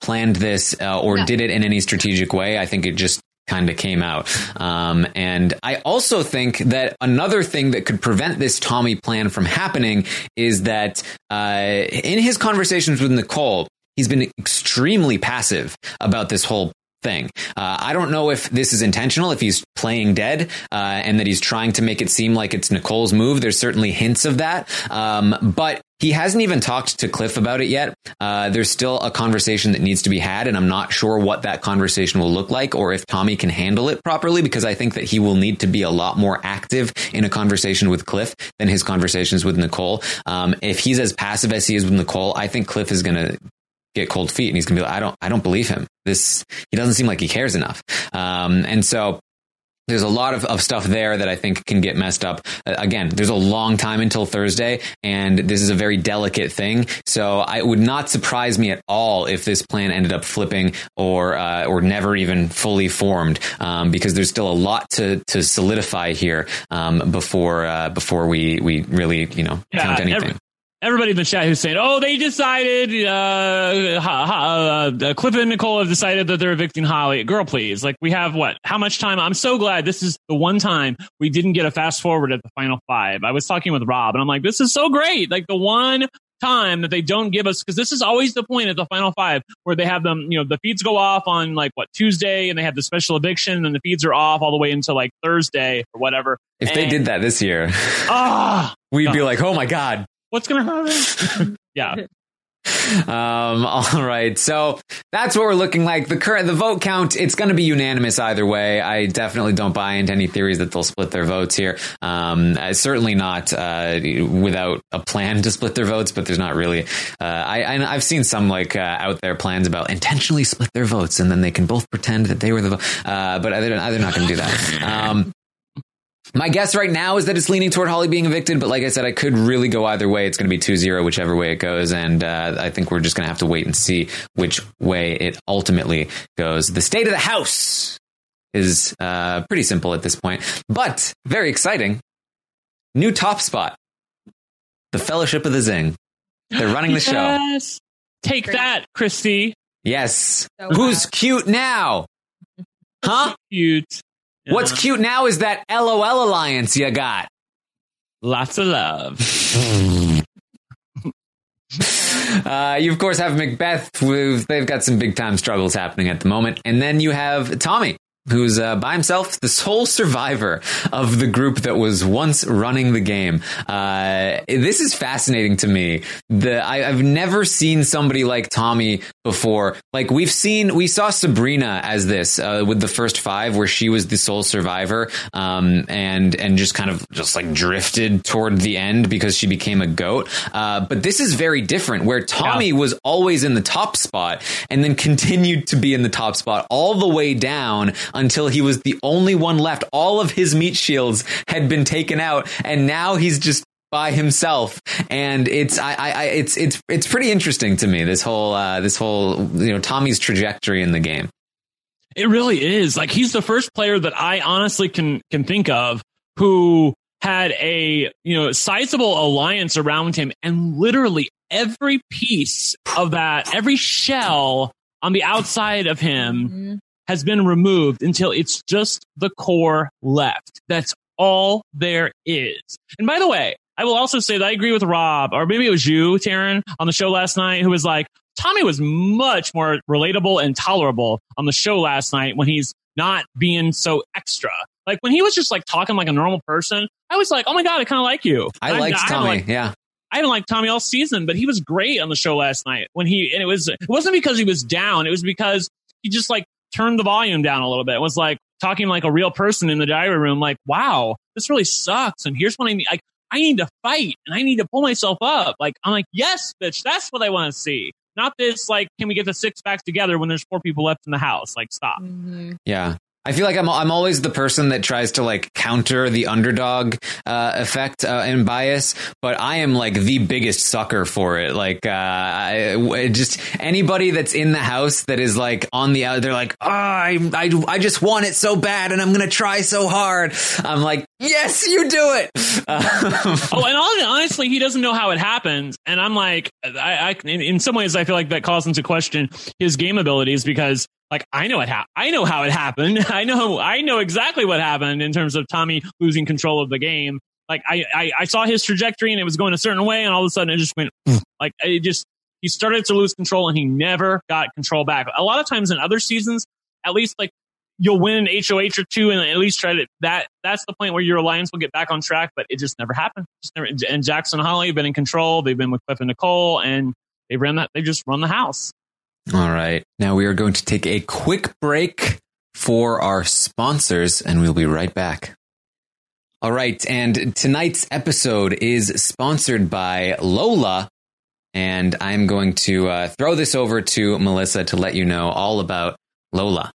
planned this uh, or No. did it in any strategic way. I think it just kind of came out. Um, and I also think that another thing that could prevent this Tommy plan from happening is that uh, in his conversations with Nicole, he's been extremely passive about this whole thing. Uh, I don't know if this is intentional, if he's playing dead, uh, and that he's trying to make it seem like it's Nicole's move. There's certainly hints of that. Um, but he hasn't even talked to Cliff about it yet. Uh, there's still a conversation that needs to be had, and I'm not sure what that conversation will look like or if Tommy can handle it properly because I think that he will need to be a lot more active in a conversation with Cliff than his conversations with Nicole. Um, if he's as passive as he is with Nicole, I think Cliff is going to get cold feet and he's gonna be like, I don't, I don't believe him. This, he doesn't seem like he cares enough. Um, and so there's a lot of, of stuff there that I think can get messed up. Uh, again, there's a long time until Thursday, and this is a very delicate thing. So I would not surprise me at all if this plan ended up flipping or uh, or never even fully formed, um, because there's still a lot to to solidify here um, before uh, before we we really you know Yeah, count anything. every- everybody in the chat who's saying, "Oh, they decided, uh, ha, ha, uh, Cliff and Nicole have decided that they're evicting Holly." Girl, please, like we have what? How much time? I'm so glad this is the one time we didn't get a fast forward at the final five. I was talking with Rob, and I'm like, "This is so great!" Like the one time that they don't give us because this is always the point at the final five where they have them you know the feeds go off on like what tuesday and they have the special eviction and the feeds are off all the way until like thursday or whatever If they did that this year, ah we'd be like, oh my god. What's gonna happen yeah Um, all right. So that's what we're looking like. The current, the vote count, it's going to be unanimous either way. I definitely don't buy into any theories that they'll split their votes here. Um, uh, certainly not, uh, without a plan to split their votes, but there's not really, uh, I, I, I've seen some like, uh, out there plans about intentionally split their votes and then they can both pretend that they were the, vo- uh, but they're, they're not going to do that. Um, my guess right now is that it's leaning toward Holly being evicted, but like I said, I could really go either way. It's going to be 2 0, whichever way it goes. And uh, I think we're just going to have to wait and see which way it ultimately goes. The state of the house is uh, pretty simple at this point, but very exciting. New top spot the Fellowship of the Zing. They're running the show. Yes. Take that, Christie. Yes. So Who's proud. cute now? Huh? Cute. What's cute now is that LOL alliance you got. Lots of love. Uh, you of course have Macbeth. Who they've got some big time struggles happening at the moment, and then you have Tommy, who's uh, by himself, the sole survivor of the group that was once running the game. Uh, this is fascinating to me. The I, I've never seen somebody like Tommy before. Like we've seen, we saw Sabrina as this uh, with the first five, where she was the sole survivor, um, and and just kind of just like drifted toward the end because she became a goat. Uh, but this is very different, where Tommy was always in the top spot and then continued to be in the top spot all the way down until he was the only one left. All of his meat shields had been taken out, and now he's just by himself and it's I, I I- it's it's it's pretty interesting to me this whole uh this whole you know Tommy's trajectory in the game It really is. Like he's the first player that I honestly can can think of who had a you know sizable alliance around him and literally every piece of that every shell on the outside of him Mhm. has been removed until it's just the core left. That's all there is. And by the way, I will also say that I agree with Rob, or maybe it was you, Taran, on the show last night, who was like, Tommy was much more relatable and tolerable on the show last night when he's not being so extra. Like when he was just like talking like a normal person, I was like, oh my God, I kind of like you. I I'm- liked I Tommy like- yeah I haven't liked Tommy all season, but he was great on the show last night when he, and it was, it wasn't because he was down. It was because he just like turned the volume down a little bit. It was like talking like a real person in the diary room, like, wow, this really sucks. And here's what I need. Like, I need to fight and I need to pull myself up. Like, I'm like, yes, bitch, that's what I want to see. Not this, like, can we get the six back together when there's four people left in the house? Like, stop. Mhm. yeah I feel like I'm I'm always the person that tries to like counter the underdog uh, effect uh, and bias, but I am like the biggest sucker for it. Like, uh, I, just anybody that's in the house that is like on the out, they're like, oh, I, I I just want it so bad, and I'm gonna try so hard. I'm like, yes, you do it. Oh, and honestly, he doesn't know how it happens. And I'm like, I, I in some ways, I feel like that calls into question his game abilities because, like, I know it. Ha- I know how it happened. I know. I know exactly what happened in terms of Tommy losing control of the game. Like, I, I, I saw his trajectory and it was going a certain way, and all of a sudden it just went mm. like it just. He started to lose control and he never got control back. A lot of times in other seasons, at least like you'll win an HOH or two and at least try to that that's the point where your alliance will get back on track, but it just never happened. Just never, and Jackson Holly have been in control. They've been with Cliff and Nicole and they ran that they just run the house. All right. Now we are going to take a quick break for our sponsors and we'll be right back. All right. And tonight's episode is sponsored by Lola. And I'm going to uh, throw this over to Melissa to let you know all about Lola.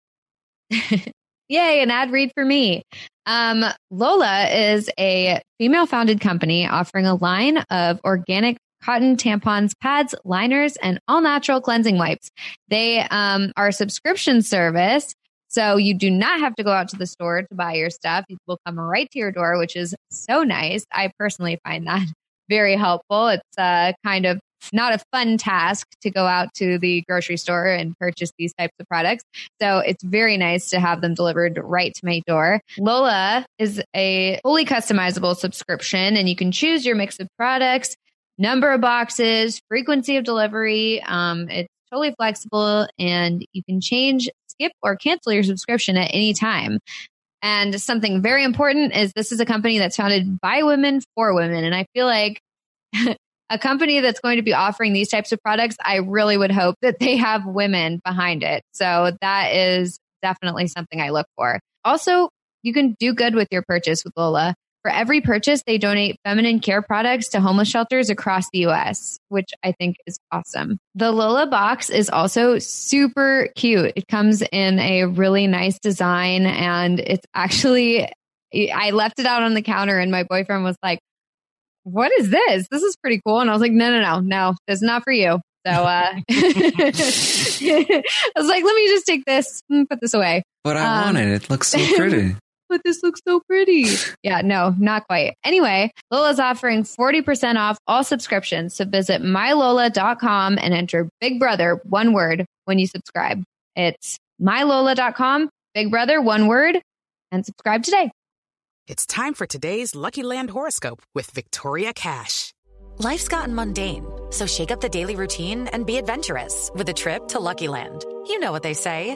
Yay, an ad read for me. Um, Lola is a female founded company offering a line of organic cotton tampons, pads, liners, and all natural cleansing wipes. They um, are a subscription service. So you do not have to go out to the store to buy your stuff. It will come right to your door, which is so nice. I personally find that very helpful. It's uh, kind of not a fun task to go out to the grocery store and purchase these types of products. So it's very nice to have them delivered right to my door. Lola is a fully customizable subscription and you can choose your mix of products, number of boxes, frequency of delivery. Um, it's totally flexible and you can change, skip or cancel your subscription at any time. And something very important is this is a company that's founded by women for women. And I feel like a company that's going to be offering these types of products, I really would hope that they have women behind it. So that is definitely something I look for. Also, you can do good with your purchase with Lola. For every purchase, they donate feminine care products to homeless shelters across the US, which I think is awesome. The Lola box is also super cute. It comes in a really nice design and it's actually, I left it out on the counter and my boyfriend was like, what is this? This is pretty cool. And I was like, no, no, no, no, this is not for you. So uh, I was like, let me just take this and put this away. But I um, want it. It looks so pretty. but this looks so pretty. Yeah, no, not quite. Anyway, Lola's offering 40% off all subscriptions. So visit mylola.com and enter Big Brother, one word, when you subscribe. It's mylola.com, Big Brother, one word, and subscribe today. It's time for today's Lucky Land horoscope with Victoria Cash. Life's gotten mundane, so shake up the daily routine and be adventurous with a trip to Lucky Land. You know what they say.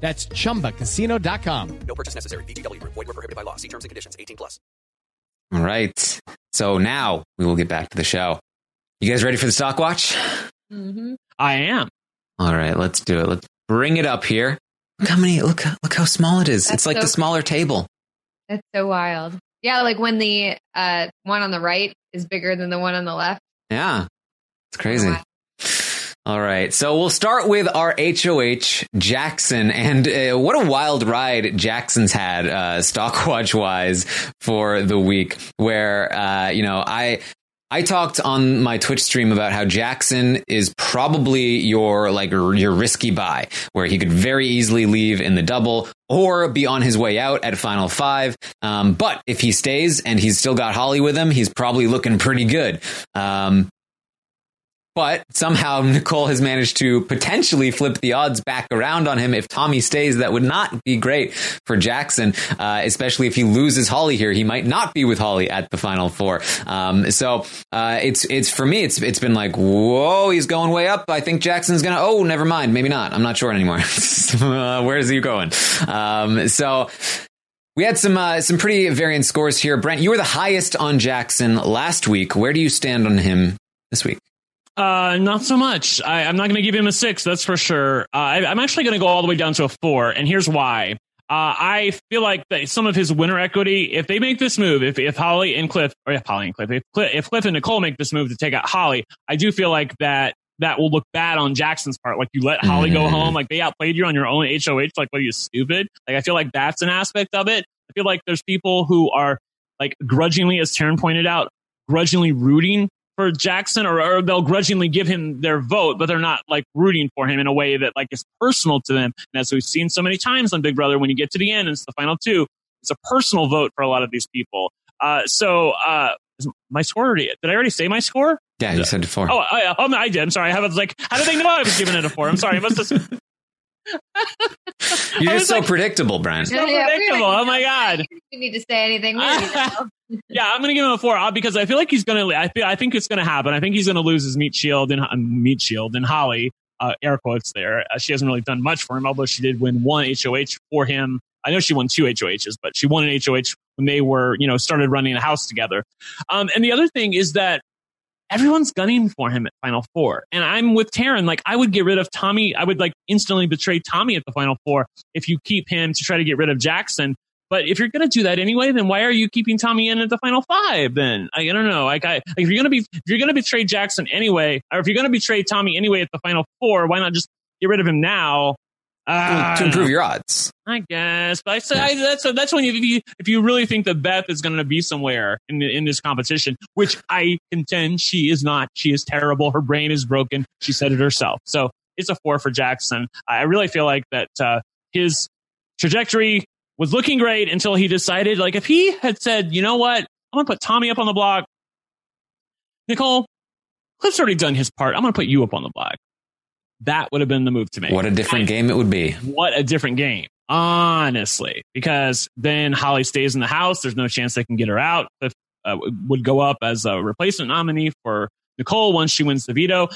That's ChumbaCasino.com. No purchase necessary. VGW. Void were prohibited by law. See terms and conditions. 18 plus. All right. So now we will get back to the show. You guys ready for the stock watch? Mm-hmm. I am. All right. Let's do it. Let's bring it up here. Look how many, look, look how small it is. That's it's like so, the smaller table. That's so wild. Yeah. Like when the uh, one on the right is bigger than the one on the left. Yeah. It's crazy. All right. So we'll start with our HOH Jackson. And uh, what a wild ride Jackson's had, uh, stockwatch wise for the week where, uh, you know, I, I talked on my Twitch stream about how Jackson is probably your like your risky buy, where he could very easily leave in the double or be on his way out at final five. Um, but if he stays and he's still got Holly with him, he's probably looking pretty good. Um, but somehow Nicole has managed to potentially flip the odds back around on him. If Tommy stays, that would not be great for Jackson, uh, especially if he loses Holly here. He might not be with Holly at the final four. Um, so uh, it's it's for me. It's it's been like whoa, he's going way up. I think Jackson's gonna. Oh, never mind. Maybe not. I'm not sure anymore. uh, where is he going? Um, so. We had some uh, some pretty variant scores here. Brent, you were the highest on Jackson last week. Where do you stand on him this week? Uh, not so much. I, am not going to give him a six, that's for sure. Uh, I, am actually going to go all the way down to a four, and here's why. Uh, I feel like that some of his winner equity, if they make this move, if, if Holly and Cliff, or if Holly and Cliff, if Cliff, if Cliff and Nicole make this move to take out Holly, I do feel like that that will look bad on Jackson's part. Like you let Holly go home, like they outplayed you on your own HOH. Like, what are you stupid? Like I feel like that's an aspect of it. I feel like there's people who are like grudgingly, as Taran pointed out, grudgingly rooting for Jackson or, or, they'll grudgingly give him their vote, but they're not like rooting for him in a way that like is personal to them. And as we've seen so many times on Big Brother, when you get to the end and it's the final two, it's a personal vote for a lot of these people. Uh, so, uh, my score already, did I already say my score? Yeah, you said four. Oh, I, I, I did. I'm sorry. I was like, how did they know I was giving it a four? I'm sorry. I must have. You're just was so like- predictable, Brian. So predictable. Oh my god. You need to say anything. Yeah, I'm to give him a four uh, because I feel like he's to. I. I think it's to happen. I think he's to lose his meat shield and uh, meat shield and Holly. Uh, air quotes there. Uh, she hasn't really done much for him, although she did win one HOH for him. I know she won two HOHs, but she won an HOH when they were, you know, started running a house together. Um, and the other thing is that everyone's gunning for him at Final Four. And I'm with Taran. Like, I would get rid of Tommy. I would like instantly betray Tommy at the Final Four if you keep him to try to get rid of Jackson. But if you're going to do that anyway, then why are you keeping Tommy in at the final five? Then I, I don't know. Like, I like, if you're going to be if you're going to betray Jackson anyway, or if you're going to betray Tommy anyway at the final four, why not just get rid of him now? Uh, to improve your odds. I guess, but I say I, that's that's when you, if you if you really think that Beth is going to be somewhere in the, in this competition, which I contend she is not. She is terrible. Her brain is broken. She said it herself. So it's a four for Jackson. I really feel like that uh, his trajectory was looking great until he decided, like, if he had said, you know what, I'm gonna put Tommy up on the block. Nicole, Cliff's already done his part. I'm gonna put you up on the block. That would have been the move to make. What a different game it would be. What a different game, honestly, because then Holly stays in the house. There's no chance they can get her out. Cliff uh, would go up as a replacement nominee for Nicole once she wins the veto.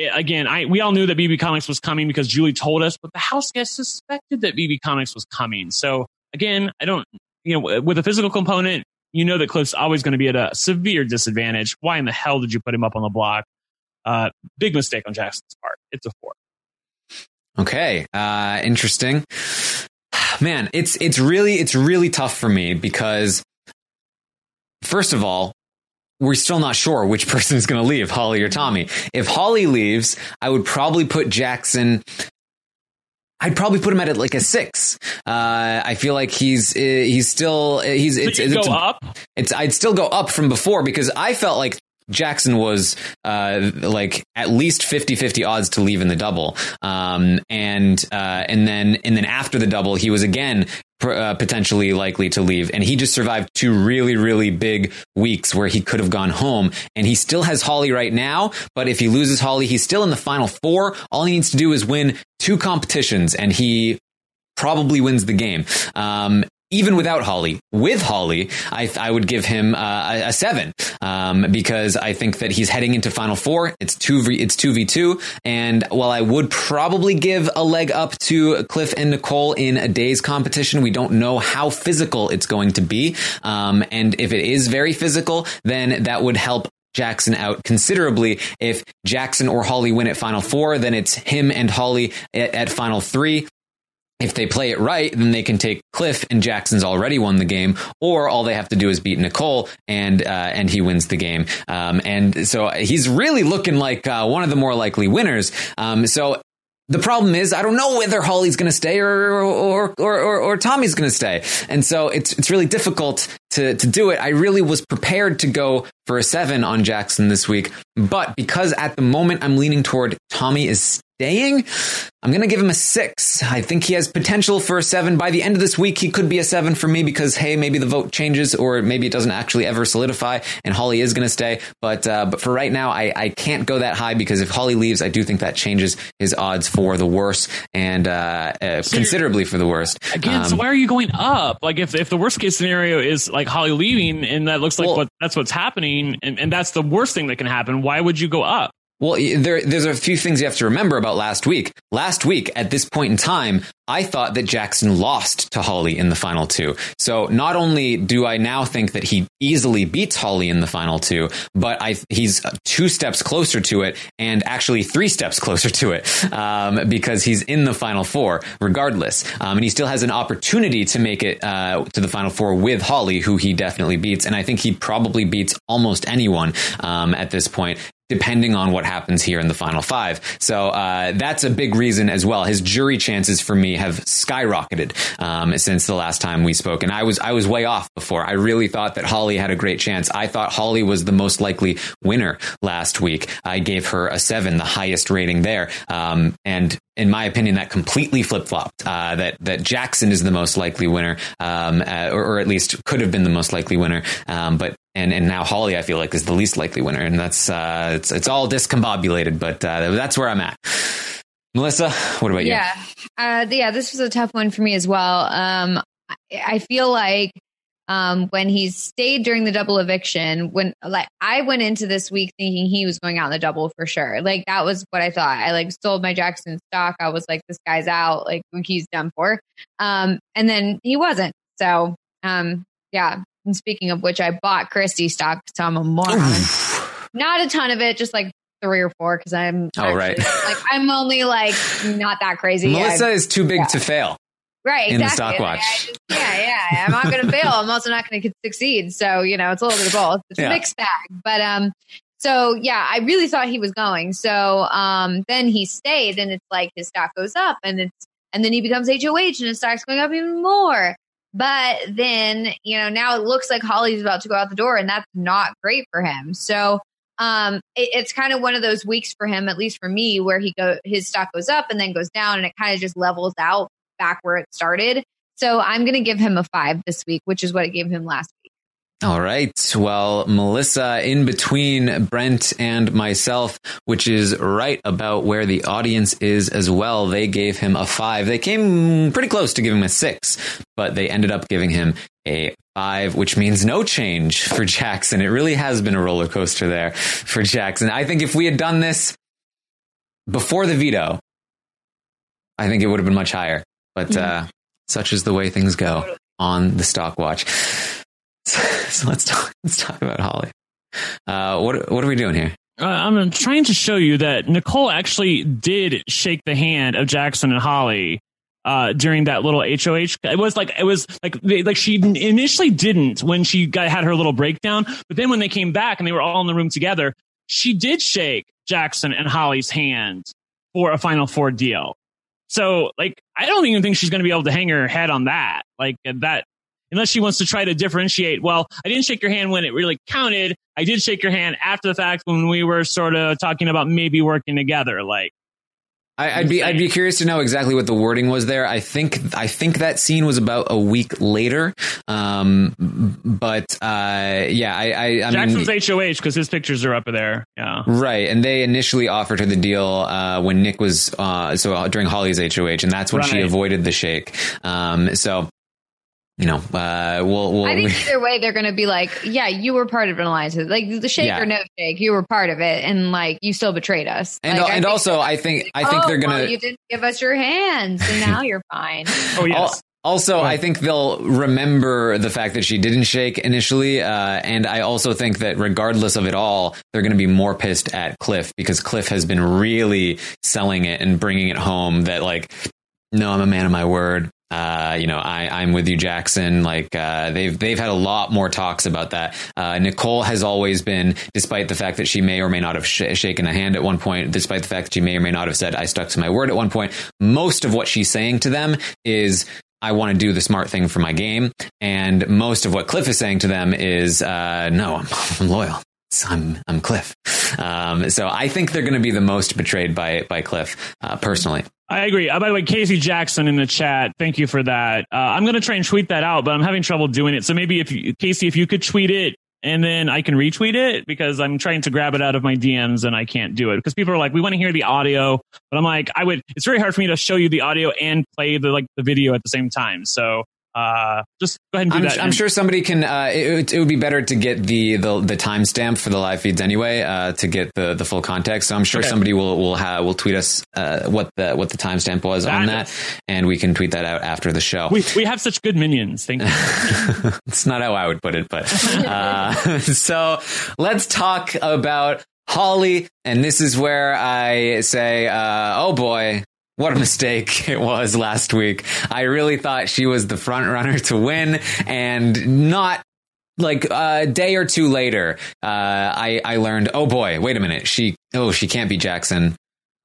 I- again, I we all knew that BB Comics was coming because Julie told us, but the house guests suspected that BB Comics was coming. So again, I don't, you know, with a physical component, you know that Cliff's always going to be at a severe disadvantage. Why in the hell did you put him up on the block? Uh, big mistake on Jackson's part. It's a four. Okay, uh, interesting. Man, it's it's really it's really tough for me because first of all, we're still not sure which person is going to leave, Holly or Tommy. If Holly leaves, I would probably put Jackson. I'd probably put him at like a six. Uh, I feel like he's uh, he's still uh, he's So it's, it's go up. it's I'd still go up from before because I felt like Jackson was uh, like at least 50-50 odds to leave in the double. Um, and uh, and then and then after the double, he was again uh, potentially likely to leave. And he just survived two really, really big weeks where he could have gone home. And he still has Holly right now. But if he loses Holly, he's still in the final four. All he needs to do is win two competitions and he probably wins the game. Um, even without Holly, with Holly, I, I would give him uh, a, seven um, because I think that he's heading into Final Four. It's two v it's two v two, and while I would probably give a leg up to Cliff and Nicole in a day's competition, we don't know how physical it's going to be, um, and if it is very physical, then that would help Jackson out considerably. If Jackson or Holly win at Final Four, then it's him and Holly at, at Final Three. If they play it right, then they can take Cliff and Jackson's already won the game, or all they have to do is beat Nicole and uh, and he wins the game. Um, and so he's really looking like uh, one of the more likely winners. Um, so the problem is I don't know whether Holly's going to stay or or, or or or Tommy's going to stay, and so it's it's really difficult to to do it. I really was prepared to go for a seven on Jackson this week, but because at the moment I'm leaning toward Tommy is staying, I'm going to give him a six. I think he has potential for a seven. By the end of this week, he could be a seven for me because, hey, maybe the vote changes or maybe it doesn't actually ever solidify and Holly is going to stay. But, uh, but for right now, I, I can't go that high because if Holly leaves, I do think that changes his odds for the worse and, uh, uh, considerably for the worst. Again, so Um, why are you going up? Like if if the worst case scenario is like Holly leaving and that looks like Well- what that's what's happening and, and that's the worst thing that can happen, why would you go up? Well, there, there's a few things you have to remember about last week. Last week, at this point in time, I thought that Jackson lost to Holly in the final two. So not only do I now think that he easily beats Holly in the final two, but I, he's two steps closer to it and actually three steps closer to it um, because he's in the final four regardless. Um, and he still has an opportunity to make it uh, to the final four with Holly, who he definitely beats. And I think he probably beats almost anyone um, at this point depending on what happens here in the final five. So uh, that's a big reason as well. His jury chances for me have skyrocketed um, since the last time we spoke, and I was I was way off before. I really thought that Holly had a great chance. I thought Holly was the most likely winner last week. I gave her a seven, the highest rating there, um, and in my opinion, that completely flip flopped. Uh, that that Jackson is the most likely winner, um, uh, or, or at least could have been the most likely winner. Um, but and and now Holly, I feel like, is the least likely winner, and that's uh, it's it's all discombobulated. But uh, that's where I'm at. Melissa, what about you? Yeah. Uh, yeah, this was a tough one for me as well. Um, I, I feel like um, when he stayed during the double eviction, when like I went into this week thinking he was going out in the double for sure. Like that was what I thought. I like sold my Jackson stock. I was like, this guy's out. Like he's done for. Um, and then he wasn't. So um, yeah. And speaking of which, I bought Christie stock, so I'm a moron. Not a ton of it, just like three or four because I'm Oh, right. like I'm only like not that crazy. Melissa is too big yeah. to fail. right in the exactly. stock Like, just- yeah, yeah. I'm not going to fail. I'm also not going to succeed. So you know, it's a little bit of both. It's Yeah. a mixed bag. But um, so yeah, I really thought he was going. So um, then he stayed, and it's like his stock goes up, and it's and then he becomes HOH, and his stock's going up even more. But then, you know, now it looks like Holly's about to go out the door, and that's not great for him. So um, it, it's kind of one of those weeks for him, at least for me, where he go his stock goes up and then goes down, and it kind of just levels out back where it started. So I'm going to give him a five this week, which is what I gave him last. All right. Well, Melissa, in between Brent and myself, which is right about where the audience is as well, they gave him a five. They came pretty close to giving him a six, but they ended up giving him a five, which means no change for Jackson. It really has been a roller coaster there for Jackson. I think if we had done this before the veto, I think it would have been much higher. But uh, such is the way things go on the stock watch. So, let's talk. Let's talk about Holly. Uh, what what are we doing here? Uh, I'm trying to show you that Nicole actually did shake the hand of Jackson and Holly uh, during that little HOH. It was like it was like they, like she initially didn't when she got had her little breakdown, but then when they came back and they were all in the room together, she did shake Jackson and Holly's hand for a Final Four deal. So like I don't even think she's going to be able to hang her head on that. Like that unless she wants to try to differentiate. Well, I didn't shake your hand when it really counted. I did shake your hand after the fact when we were sort of talking about maybe working together. Like, I, I'd be I'd be curious to know exactly what the wording was there. I think I think that scene was about a week later. Um, but uh, yeah, I I, I Jackson's mean. HOH because his pictures are up there. Yeah. Right, and they initially offered her the deal uh, when Nick was uh, so during Holly's HOH, and that's when she avoided the shake. Um, so you know, uh, we'll, we'll I think either way, they're going to be like, yeah, you were part of an alliance. Like the shake Yeah. or no shake, you were part of it, and like you still betrayed us. and Like, I and think also I think I think oh, they're gonna well, you didn't give us your hands, and now you're fine. Oh Al- Also, I think they'll remember the fact that she didn't shake initially, uh, and I also think that regardless of it all, they're going to be more pissed at Cliff because Cliff has been really selling it and bringing it home. That like, no, I'm a man of my word. Uh, you know, I, I'm with you, Jackson. Like, uh, they've, they've had a lot more talks about that. Uh, Nicole has always been, despite the fact that she may or may not have sh- shaken a hand at one point, despite the fact that she may or may not have said, I stuck to my word at one point, most of what she's saying to them is, I want to do the smart thing for my game. And most of what Cliff is saying to them is, uh, no, I'm, I'm loyal. I'm, I'm Cliff. Um, so I think they're going to be the most betrayed by, by Cliff, uh, personally. I agree. Uh, by the way, Casey Jackson in the chat, thank you for that. Uh, I'm going to try and tweet that out, but I'm having trouble doing it. So maybe if you, Casey, if you could tweet it and then I can retweet it because I'm trying to grab it out of my DMs and I can't do it because people are like, we want to hear the audio, but I'm like, I would. It's very hard for me to show you the audio and play the like the video at the same time. So uh, just go ahead and do I'm, that. I'm sure somebody can. Uh, it, would- it would be better to get the the, the timestamp for the live feeds anyway uh, to get the, the full context. So I'm sure Okay. somebody will will have will tweet us uh, what the what the timestamp was on That that, and we can tweet that out after the show. We we have such good minions. Thank you. it's not how I would put it, but uh, so let's talk about Holly, and this is where I say, uh, "Oh boy." What a mistake it was last week. I really thought she was the front runner to win and not like a day or two later, uh, I, I learned, oh boy, wait a minute. She, oh, she can't be Jackson.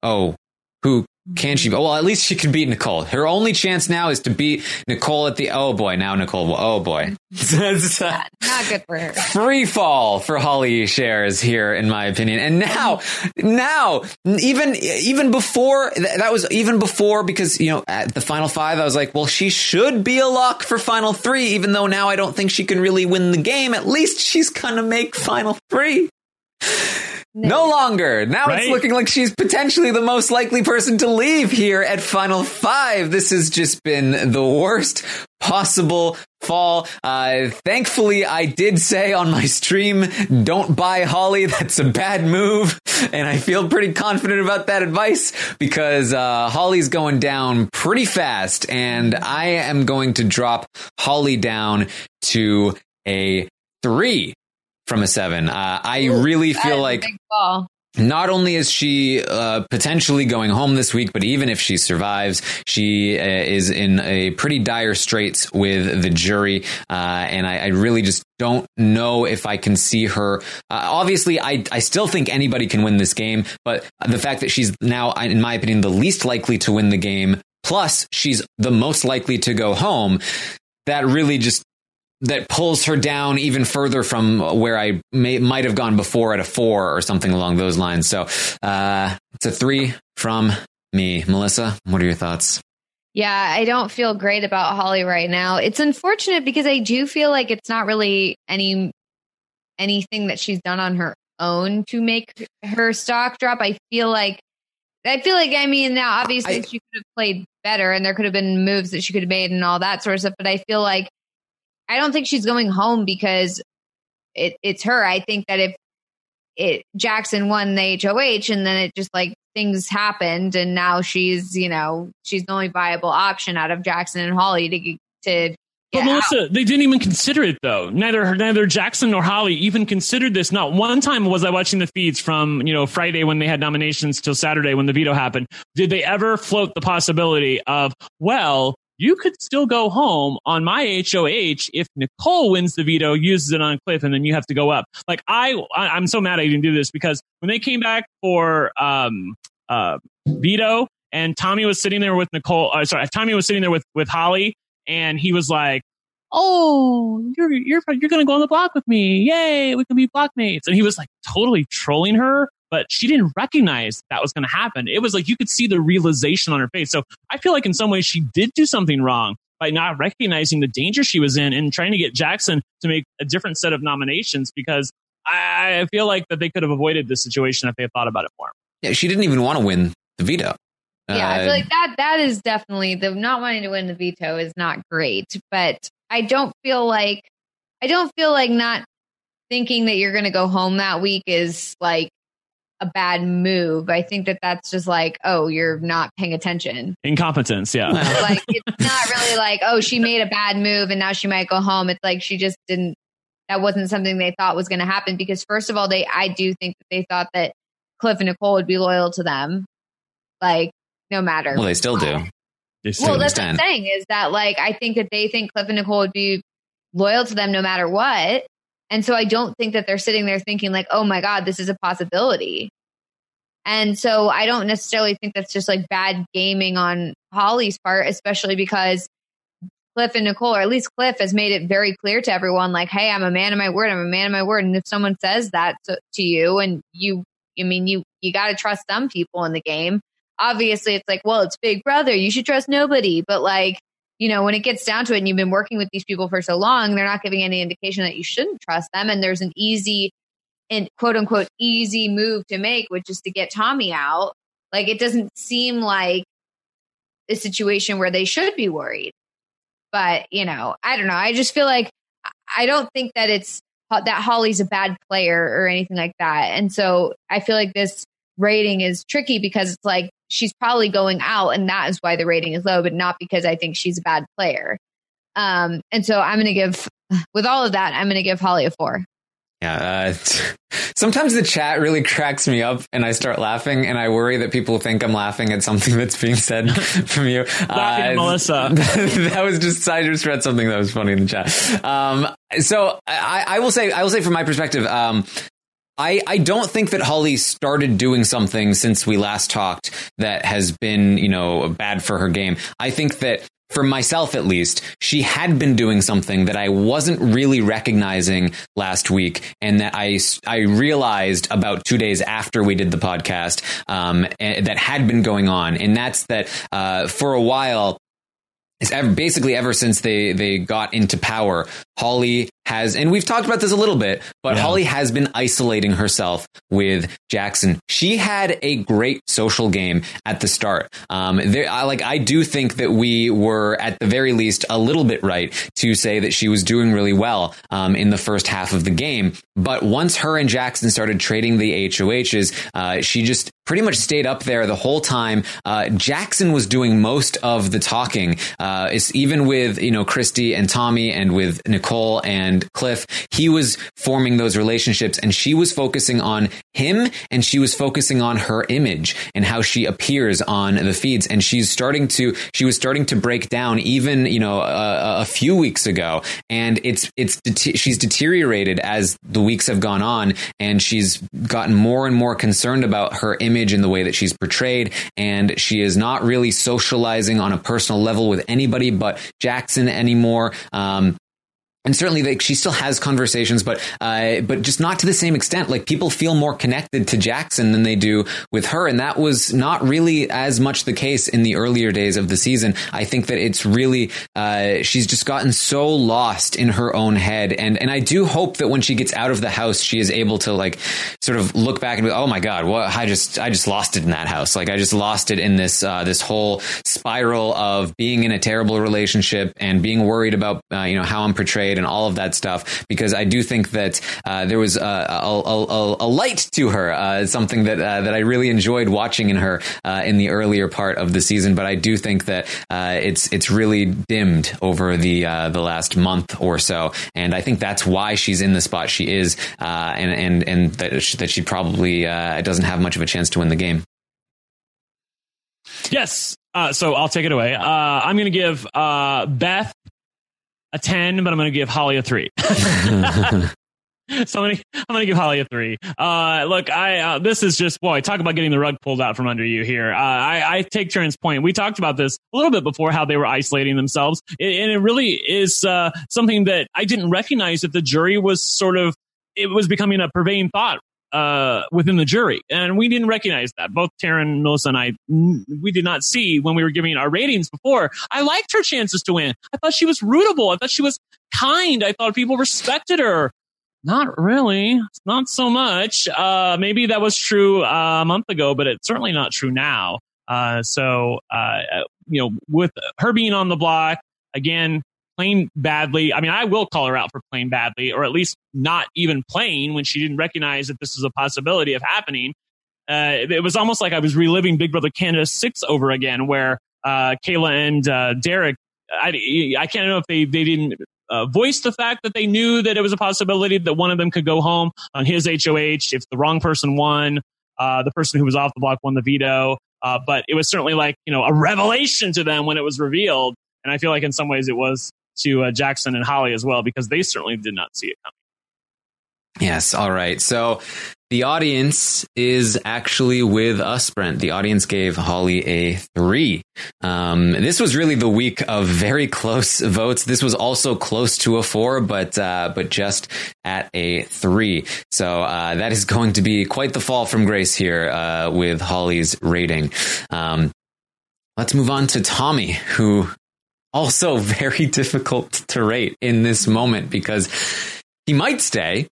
Oh, who can she? Well, at least she can beat Nicole. Her only chance now is to beat Nicole at the, oh boy, now Nicole, oh boy. Uh, not good for her. free fall for Holly shares here, in my opinion. And now, now, even even before that was even before because you know at the final five, I was like, well, she should be a lock for final three. Even though now I don't think she can really win the game. At least she's gonna make final three. No longer. Now Right? it's looking like she's potentially the most likely person to leave here at Final Five. This has just been the worst possible fall. Uh, thankfully, I did say on my stream, don't buy Holly. That's a bad move. And I feel pretty confident about that advice because uh, Holly's going down pretty fast. And I am going to drop Holly down to a three from a seven. Uh, I really feel like not only is she uh, potentially going home this week, but even if she survives, she uh, is in a pretty dire straits with the jury. Uh, and I, I really just don't know if I can see her. Uh, obviously, I, I still think anybody can win this game, but the fact that she's now, in my opinion, the least likely to win the game, plus she's the most likely to go home, that really just that pulls her down even further from where I may, might have gone before at a four or something along those lines. So uh, it's a three from me. Melissa, what are your thoughts? Yeah, I don't feel great about Holly right now. It's unfortunate because I do feel like it's not really any anything that she's done on her own to make her stock drop. I feel like I feel like I mean now obviously I- she could have played better and there could have been moves that she could have made and all that sort of stuff, but I feel like I don't think she's going home because it, it's her. I think that if it Jackson won the HOH and then it just like things happened and now she's you know she's the only viable option out of Jackson and Holly to to But get out. Melissa, they didn't even consider it though. Neither neither Jackson nor Holly even considered this. Not one time was I watching the feeds from you know Friday when they had nominations till Saturday when the veto happened. Did they ever float the possibility of well, you could still go home on my HOH if Nicole wins the veto, uses it on Cliff, and then you have to go up. Like I, I I'm so mad I didn't do this because when they came back for um uh veto and Tommy was sitting there with Nicole. Uh, sorry, Tommy was sitting there with with Holly, and he was like, "Oh, you're you're you're gonna go on the block with me! Yay, we can be blockmates!" And he was like totally trolling her, but she didn't recognize that was gonna happen. It was like you could see the realization on her face. So I feel like in some ways she did do something wrong by not recognizing the danger she was in and trying to get Jackson to make a different set of nominations because. I I feel like that they could have avoided this situation if they had thought about it more. Yeah, she didn't even want to win the veto. Yeah, I Uh, feel like that that is definitely the not wanting to win the veto is not great, but I don't feel like I don't feel like not thinking that you're going to go home that week is like a bad move. I think that that's just like, oh, you're not paying attention. Incompetence, yeah. like it's not really like, oh, she made a bad move and now she might go home. It's like she just didn't that wasn't something they thought was going to happen because first of all, they I do think that they thought that Cliff and Nicole would be loyal to them. Like no matter well, they still do. They To well, an that's what I'm saying is that like I think that they think Cliff and Nicole would be loyal to them no matter what. And so I don't think that they're sitting there thinking like, oh my God, this is a possibility. And so I don't necessarily think that's just like bad gaming on Holly's part, especially because Cliff and Nicole, or at least Cliff, has made it very clear to everyone, like, "Hey, I'm a man of my word. I'm a man of my word." And if someone says that to, to you, and you, I mean, you you got to trust some people in the game. Obviously, it's like, well, it's Big Brother. You should trust nobody. But like, you know, when it gets down to it, and you've been working with these people for so long, they're not giving any indication that you shouldn't trust them. And there's an easy, and quote unquote, easy move to make, which is to get Tommy out. Like, it doesn't seem like a situation where they should be worried but you know i don't know i just feel like i don't think that it's that holly's a bad player or anything like that and so i feel like this rating is tricky because it's like she's probably going out and that is why the rating is low but not because i think she's a bad player um and so i'm gonna give with all of that i'm gonna give holly a four Yeah. Uh, sometimes the chat really cracks me up and I start laughing and I worry that people think I'm laughing at something that's being said from you. Laughing at Melissa. that was just, I just read something that was funny in the chat. Um, so I, I will say, I will say from my perspective, um, I, I don't think that Holly started doing something since we last talked that has been, you know, bad for her game. I think that for myself at least, she had been doing something that I wasn't really recognizing last week, and that I I realized about two days after we did the podcast um, that had been going on, and that's that uh, for a while basically ever since they they got into power, Holly has, and we've talked about this a little bit, but Yeah. Holly has been isolating herself with Jackson. She had a great social game at the start. Um, there, I, like I do think that we were at the very least a little bit right to say that she was doing really well um, in the first half of the game. But once her and Jackson started trading the HOHs, uh, she just pretty much stayed up there the whole time. Uh, Jackson was doing most of the talking. Uh, it's even with you know Christie and Tommy and with Nicole and Cliff. He was forming those relationships, and she was focusing on him, and she was focusing on her image and how she appears on the feeds. And she's starting to she was starting to break down even you know a, a few weeks ago, and it's it's she's deteriorated as the weeks have gone on, and she's gotten more and more concerned about her image and the way that she's portrayed, and she is not really socializing on a personal level with anybody but Jackson anymore. Um, and certainly like she still has conversations but uh, but just not to the same extent. Like people feel more connected to Jackson than they do with her and that was not really as much the case in the earlier days of the season. I think that it's really uh, she's just gotten so lost in her own head and and I do hope that when she gets out of the house she is able to like sort of look back and be oh my god what I just I just lost it in that house. Like I just lost it in this uh, this whole spiral of being in a terrible relationship and being worried about uh, you know how I'm portrayed and all of that stuff because I do think that uh, there was a, a, a, a light to her uh, something that uh, that I really enjoyed watching in her uh, in the earlier part of the season but I do think that uh, it's it's really dimmed over the uh, the last month or so and I think that's why she's in the spot she is uh, and and and that she, that she probably uh, doesn't have much of a chance to win the game. Yes. Uh, so I'll take it away. Uh, I'm going to give uh, Beth a 10, but I'm going to give Holly a 3. so I'm to I'm to give Holly a 3. Uh, look, I uh, this is just boy, talk about getting the rug pulled out from under you here. Uh, I, I take Taran's point. We talked about this a little bit before how they were isolating themselves, It- and it really is uh, something that I didn't recognize that the jury was sort of it was becoming a pervading thought uh, within the jury, and we didn't recognize that. Both Taran, Melissa, and I, we did not see when we were giving our ratings before. I liked her chances to win. I thought she was rootable. I thought she was kind. I thought people respected her. Not really. Not so much. Uh, maybe that was true uh, a month ago, but it's certainly not true now. Uh, so, uh, you know, with her being on the block again, playing badly. I mean, I will call her out for playing badly, or at least not even playing when she didn't recognize that this was a possibility of happening. Uh, it was almost like I was reliving Big Brother Canada six over again, where uh, Kaela and uh, Derek. I, I can't know if they they didn't uh, voice the fact that they knew that it was a possibility that one of them could go home on his HOH if the wrong person won. Uh, the person who was off the block won the veto. Uh, but it was certainly like you know a revelation to them when it was revealed, and I feel like in some ways it was to uh, Jackson and Holly as well because they certainly did not see it coming. Yes. All right. So the audience is actually with us, Brent. The audience gave Holly a three. Um, this was really the week of very close votes. This was also close to a four, but uh, but just at a three. So uh, that is going to be quite the fall from grace here uh, with Holly's rating. Um, let's move on to Tommy, who also very difficult to rate in this moment because he might stay.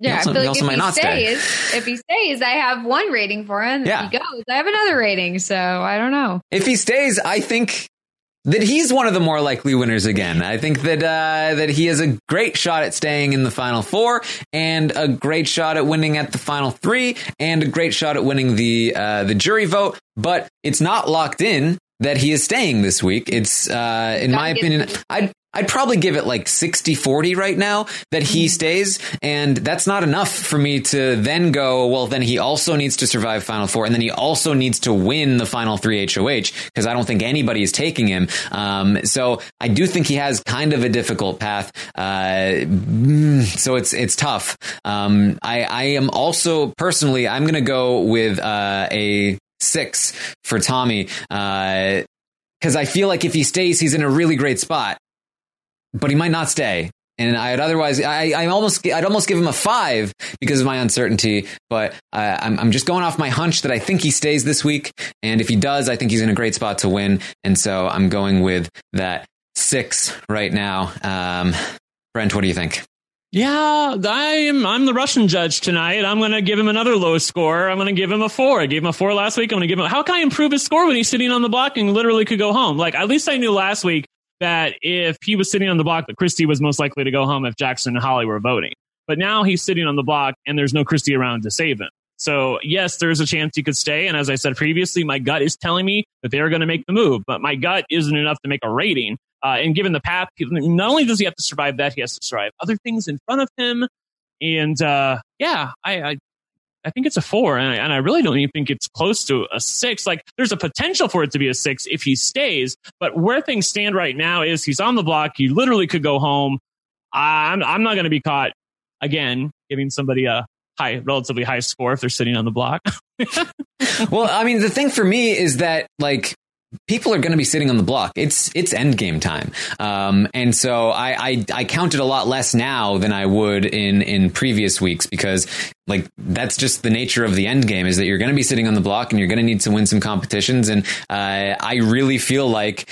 Yeah, also- I feel he like also if might he not stay. if he stays, I have one rating for him. Yeah. If he goes, I have another rating. So I don't know. If he stays, I think that he's one of the more likely winners again. I think that uh, that he has a great shot at staying in the final four, and a great shot at winning at the final three, and a great shot at winning the uh, the jury vote. But it's not locked in that he is staying this week. It's uh, in my opinion, I'd I'd probably give it like 60-40 right now that he stays and that's not enough for me to then go well then he also needs to survive final four and then he also needs to win the final 3 HOH because I don't think anybody is taking him. Um, so I do think he has kind of a difficult path. Uh, mm, so it's it's tough. Um, I I am also personally I'm going to go with uh, a 6 for Tommy uh, because I feel like if he stays, he's in a really great spot, but he might not stay. and I'd otherwise, I, I almost, I'd almost give him a five because of my uncertainty. But uh, I'm, I'm just going off my hunch that I think he stays this week, and if he does, I think he's in a great spot to win. And so I'm going with that six right now. Um, Brent, what do you think? Yeah, I'm I'm the Russian judge tonight. I'm going to give him another low score. I'm going to give him a four. I gave him a four last week. I'm going to give him. How can I improve his score when he's sitting on the block and literally could go home? Like at least I knew last week that if he was sitting on the block, that Christie was most likely to go home if Jackson and Holly were voting. But now he's sitting on the block and there's no Christie around to save him. So yes, there's a chance he could stay. And as I said previously, my gut is telling me that they are going to make the move, but my gut isn't enough to make a rating. Uh, and given the path, not only does he have to survive that, he has to survive other things in front of him. And uh, yeah, I, I, I think it's a four, and I, and I really don't even think it's close to a six. Like there's a potential for it to be a six if he stays, but where things stand right now is he's on the block. He literally could go home. I'm I'm not going to be caught again giving somebody a high, relatively high score if they're sitting on the block. well, I mean, the thing for me is that like people are going to be sitting on the block. It's it's end game time, um, and so I, I I count it a lot less now than I would in in previous weeks because like that's just the nature of the end game is that you're going to be sitting on the block and you're going to need to win some competitions, and uh, I really feel like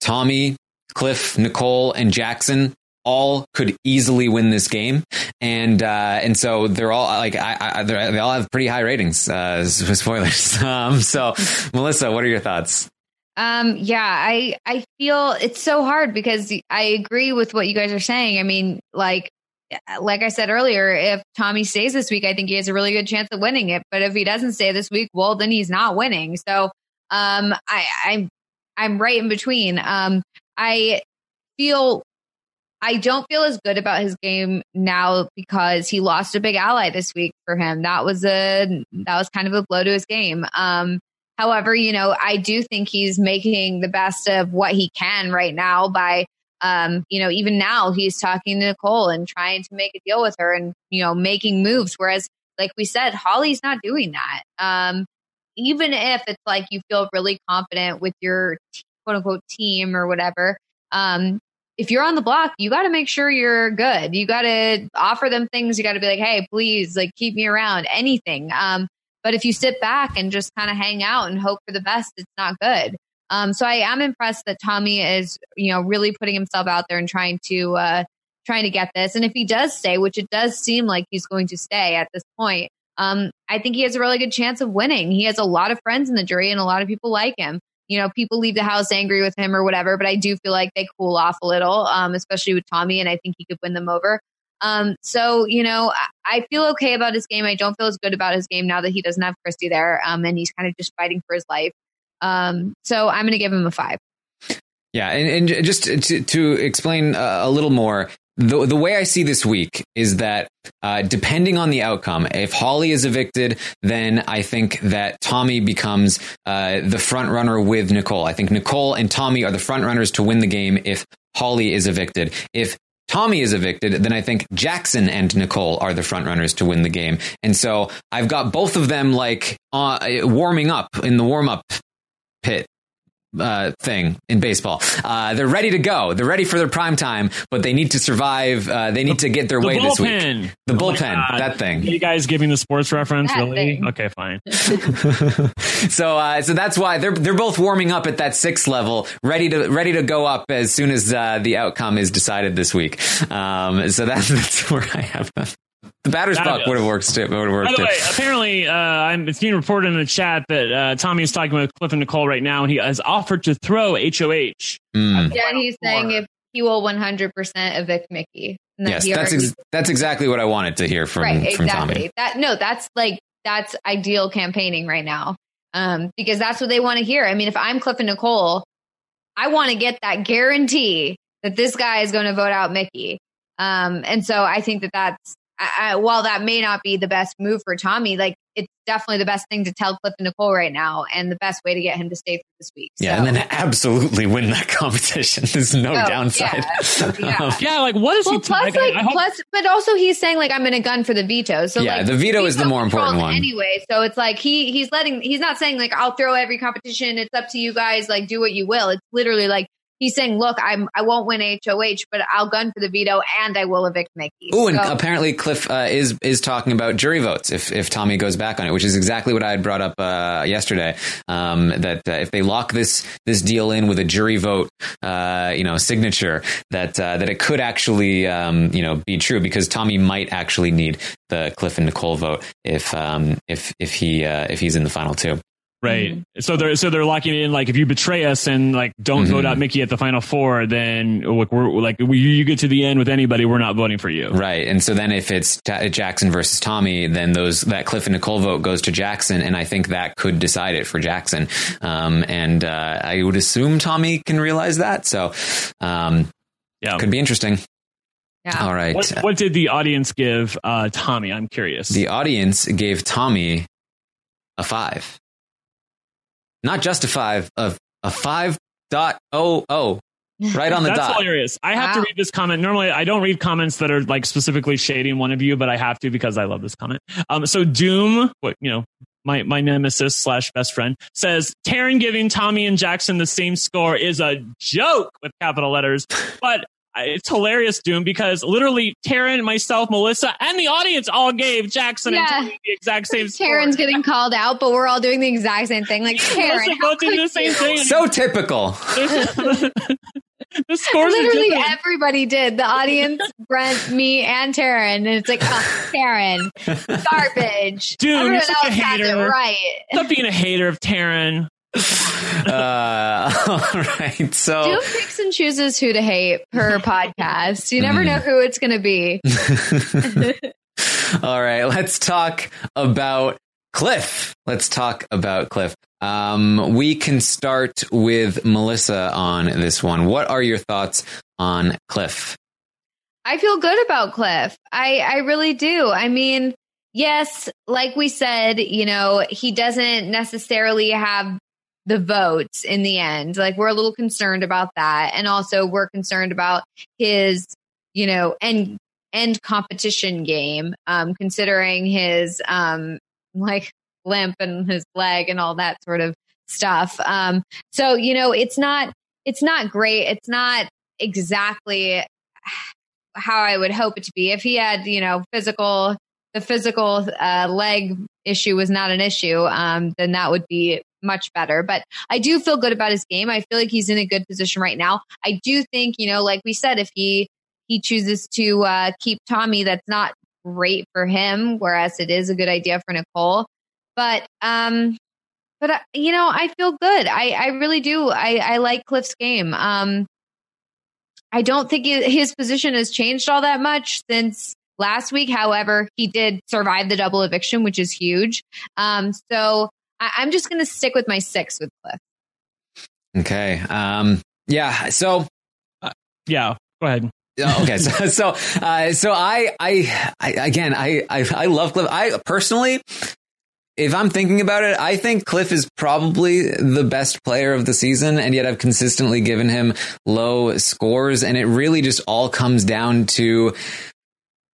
Tommy, Cliff, Nicole, and Jackson all could easily win this game, and uh, and so they're all like I, I they all have pretty high ratings. Uh, spoilers. Um, so Melissa, what are your thoughts? Um, yeah, I I feel it's so hard because I agree with what you guys are saying. I mean, like like I said earlier, if Tommy stays this week, I think he has a really good chance of winning it. But if he doesn't stay this week, well, then he's not winning. So um, I I'm I'm right in between. Um, I feel I don't feel as good about his game now because he lost a big ally this week for him. That was a that was kind of a blow to his game. Um, however, you know, I do think he's making the best of what he can right now by um, you know, even now he's talking to Nicole and trying to make a deal with her and, you know, making moves. Whereas, like we said, Holly's not doing that. Um, even if it's like you feel really confident with your quote unquote team or whatever, um, if you're on the block, you got to make sure you're good. You got to offer them things. You got to be like, hey, please, like keep me around, anything. Um, but if you sit back and just kind of hang out and hope for the best, it's not good. Um, so I am impressed that Tommy is, you know, really putting himself out there and trying to uh, trying to get this. And if he does stay, which it does seem like he's going to stay at this point, um, I think he has a really good chance of winning. He has a lot of friends in the jury, and a lot of people like him you know, people leave the house angry with him or whatever, but I do feel like they cool off a little, um, especially with Tommy, and I think he could win them over. Um, so, you know, I, feel okay about his game. I don't feel as good about his game now that he doesn't have Christie there, um, and he's kind of just fighting for his life. Um, so I'm going to give him a five. Yeah, and, and just to, to explain uh, a little more, the the way I see this week is that uh, depending on the outcome, if Holly is evicted, then I think that Tommy becomes uh, the front runner with Nicole. I think Nicole and Tommy are the front runners to win the game if Holly is evicted. If Tommy is evicted, then I think Jackson and Nicole are the front runners to win the game. And so I've got both of them like uh, warming up in the warm up pit uh, thing in baseball. Uh, they're ready to go. They're ready for their prime time, but they need to survive. Uh, they need to get their The way this week. The Oh bullpen, God. that thing. You guys giving the sports reference, That really? thing. Okay, fine. so, uh, so that's why they're they're both warming up at that sixth level, ready to ready to go up as soon as uh, the outcome is decided this week. Um, so that's that's where I have them. The batter's That- buck would have worked too. Would have By the way, apparently, uh, I'm, it's being reported in the chat that uh, Tommy is talking with Cliff and Nicole right now, and he has offered to throw HOH. Mm. Yeah, and he's saying if he will 100% evict Michie. And that Yes, that's ex- that's exactly what I wanted to hear from right, from exactly. Tommy. That no, that's like that's ideal campaigning right now. Um, because that's what they want to hear. I mean, if I'm Cliff and Nicole, I want to get that guarantee that this guy is going to vote out Michie. Um, and so I think that that's I, I, while that may not be the best move for Tommy, like it's definitely the best thing to tell Cliff and Nicole right now, and the best way to get him to stay through this week. Yeah, So- and then absolutely win that competition. There's no Oh, downside. yeah, yeah. Yeah, like what is well, he? plus, like, like, I hope- plus, but also he's saying like I'm in a gun for the veto. So Yeah, like, the veto is the more important one. anyway. So it's like he he's letting he's not saying like I'll throw every competition. It's up to you guys. Like do what you will. It's literally like he's saying, look, I'm, I won't win HOH, but I'll gun for the veto and I will evict Michie. Oh, and So- apparently Cliff uh, is is talking about jury votes if if Tommy goes back on it, which is exactly what I had brought up uh, yesterday. Um, that uh, if they lock this this deal in with a jury vote, uh, you know, signature, that uh, that it could actually um, you know be true because Tommy might actually need the Cliff and Nicole vote if um, if if he uh, if he's in the final two. Right. So they're so they're locking in like if you betray us and like don't vote Mhm. out Michie at the final four, then look, we're like we, you get to the end with anybody, we're not voting for you. Right, and so then if it's Ta- Jackson versus Tommy, then those that Cliff and Nicole vote goes to Jackson, and I think that could decide it for Jackson. Um, and uh, I would assume Tommy can realize that, so um, yeah, could be interesting. Yeah. All right, What, what did the audience give uh, Tommy? I'm curious. the audience gave Tommy a five, not just a five, a a five dot oh oh, right on the That's dot. hilarious. I have to read this comment. Normally, I don't read comments that are like specifically shading one of you, but I have to because I love this comment. Um, so Doom, what you know, my my nemesis slash best friend says Taran giving Tommy and Jackson the same score is a joke with capital letters, but. I- It's hilarious, Doom, because literally Taran, myself, Melissa, and the audience all gave Jackson and Yeah. Tommy the exact same score. Taran's getting called out, but we're all doing the exact same thing. Like Taran, Melissa how both did the same you? thing. So typical. the scores Literally different. everybody did. The audience, Brent, me, and Taran. And it's like, oh, Taran, garbage. Dude, you're Everyone such a else has it hater. right. Stop being a hater of Taran. Uh, all right, so Doom picks and chooses who to hate per podcast. You never Mm. know who it's going to be. All right, let's talk about Cliff. Let's talk about Cliff. Um, we can start with Melissa on this one. What are your thoughts on Cliff? I feel good about Cliff. I, I really do. I mean, yes, like we said, you know, he doesn't necessarily have the votes in the end. Like we're a little concerned about that. And also we're concerned about his, you know, end end competition game, um, considering his um like limp and his leg and all that sort of stuff. Um, so you know, it's not it's not great. It's not exactly how I would hope it to be. If he had, you know, physical, the physical uh, leg issue was not an issue, um, then that would be much better. But I do feel good about his game. I feel like he's in a good position right now. I do think, you know, like we said, if he he chooses to uh, keep Tommy, that's not great for him. Whereas it is a good idea for Nicole. But um, but uh, you know, I feel good. I I really do. I I like Cliff's game. Um, I don't think his position has changed all that much since last week. However, he did survive the double eviction, which is huge. Um, so I, I'm just going to stick with my six with Cliff. Okay. Um, yeah. So Yeah, go ahead. Okay. So, so, uh, so I, I, I, again, I, I, I love Cliff. I personally, if I'm thinking about it, I think Cliff is probably the best player of the season, and yet I've consistently given him low scores, and it really just all comes down to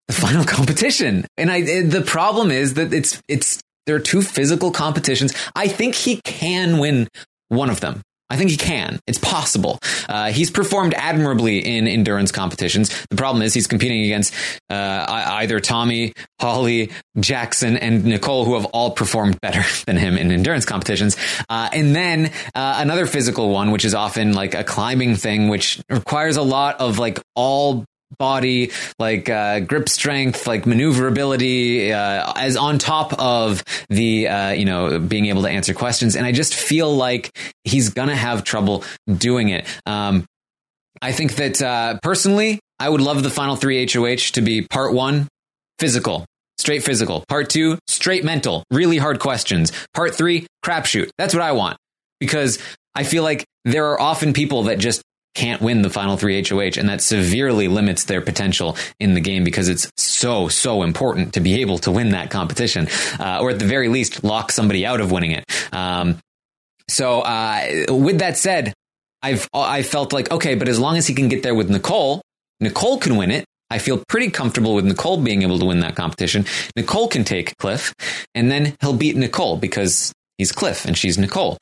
the final competition. And I, the problem is that it's, it's, there are two physical competitions. I think he can win one of them. I think he can. It's possible. Uh, he's performed admirably in endurance competitions. The problem is he's competing against uh, either Tommy, Holly, Jackson, and Nicole, who have all performed better than him in endurance competitions. Uh, and then uh, another physical one, which is often like a climbing thing, which requires a lot of like all body, like uh, grip strength, like maneuverability, uh, as on top of the uh, you know being able to answer questions. And I just feel like he's gonna have trouble doing it. Um, I think that uh, personally, I would love the final three HOH to be part one, physical. Straight physical. Part two, straight mental. Really hard questions. Part three, crapshoot. That's what I want. Because I feel like there are often people that just can't win the final three HOH, and that severely limits their potential in the game because it's so, so important to be able to win that competition, uh, or at the very least, lock somebody out of winning it. Um, so, uh, with that said, I've I felt like okay, but as long as he can get there with Nicole, Nicole can win it. I feel pretty comfortable with Nicole being able to win that competition. Nicole can take Cliff, and then he'll beat Nicole because he's Cliff and she's Nicole.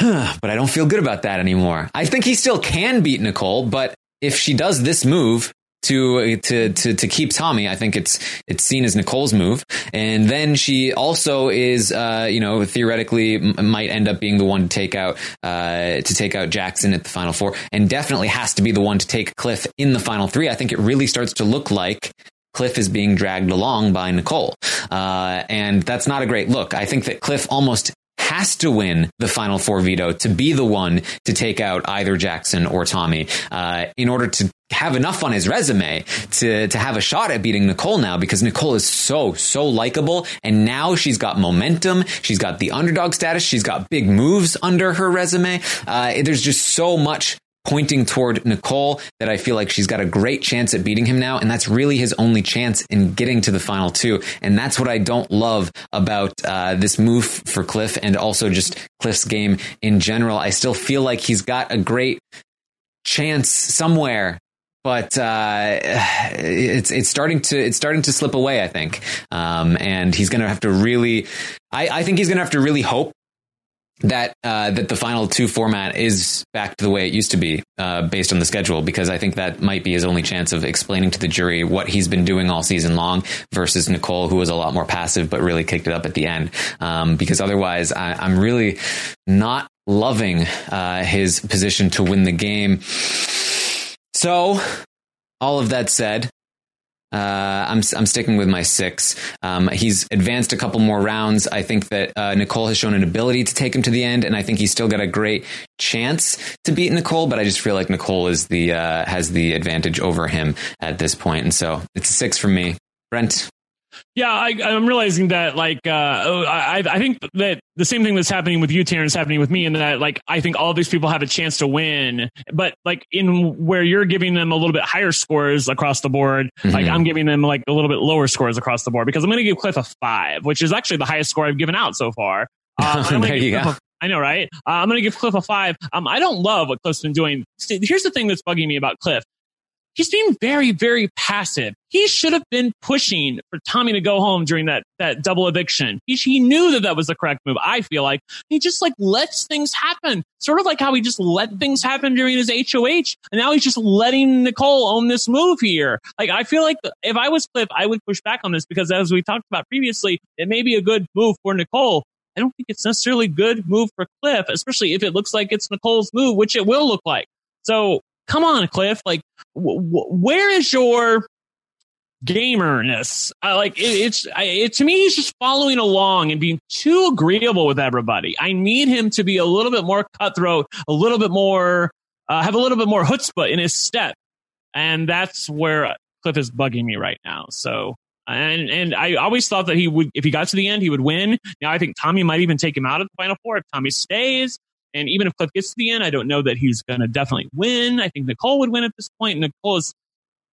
but I don't feel good about that anymore. I think he still can beat Nicole, but if she does this move to to to to keep Tommy, I think it's it's seen as Nicole's move, and then she also is uh, you know theoretically m- might end up being the one to take out uh, to take out Jackson at the final four, and definitely has to be the one to take Cliff in the final three. I think it really starts to look like Cliff is being dragged along by Nicole. Uh, and that's not a great look. I think that Cliff almost has to win the final four veto to be the one to take out either Jackson or Tommy uh, in order to have enough on his resume to to have a shot at beating Nicole now because Nicole is so so likable and now she's got momentum she's got the underdog status she's got big moves under her resume. Uh, there's just so much pointing toward Nicole that I feel like she's got a great chance at beating him now. And that's really his only chance in getting to the final two. And that's what I don't love about uh, this move for Cliff and also just Cliff's game in general. I still feel like he's got a great chance somewhere. But uh, it's it's starting to it's starting to slip away, I think, um, and he's going to have to really. I, I think he's going to have to really hope that uh, that the final two format is back to the way it used to be uh, based on the schedule because I think that might be his only chance of explaining to the jury what he's been doing all season long versus Nicole who was a lot more passive but really kicked it up at the end um, because otherwise I, am really not loving uh, his position to win the game. So all of that said, uh, I'm I'm sticking with my six. Um, he's advanced a couple more rounds. I think that uh, Nicole has shown an ability to take him to the end, and I think he's still got a great chance to beat Nicole. But I just feel like Nicole is the uh, has the advantage over him at this point, and so it's a six for me. Brent. Yeah, I, am realizing that like uh, I, I think that the same thing that's happening with you, Taran, is happening with me, and that like I think all these people have a chance to win, but like in where you're giving them a little bit higher scores across the board, mm-hmm. like I'm giving them like a little bit lower scores across the board because I'm going to give Cliff a five, which is actually the highest score I've given out so far. Um, there you go. A, I know, right? Uh, I'm going to give Cliff a five. Um, I don't love what Cliff's been doing. Here's the thing that's bugging me about Cliff he's being very, very passive. He should have been pushing for Tommy to go home during that, that double eviction. He, he knew that that was the correct move. I feel like he just like lets things happen. Sort of like how he just let things happen during his HOH. And now he's just letting Nicole own this move here. Like, I feel like if I was Cliff, I would push back on this because as we talked about previously, it may be a good move for Nicole. I don't think it's necessarily a good move for Cliff, especially if it looks like it's Nicole's move, which it will look like. So come on, Cliff. Like, where is your gamerness? Uh, like, it, it's I, it, to me, he's just following along and being too agreeable with everybody. I need him to be a little bit more cutthroat, a little bit more, uh, have a little bit more chutzpah in his step, and that's where Cliff is bugging me right now. So. And and I always thought that he would, if he got to the end, he would win. Now I think Tommy might even take him out of the final four if Tommy stays. And even if Cliff gets to the end, I don't know that he's going to definitely win. I think Nicole would win at this point. Nicole is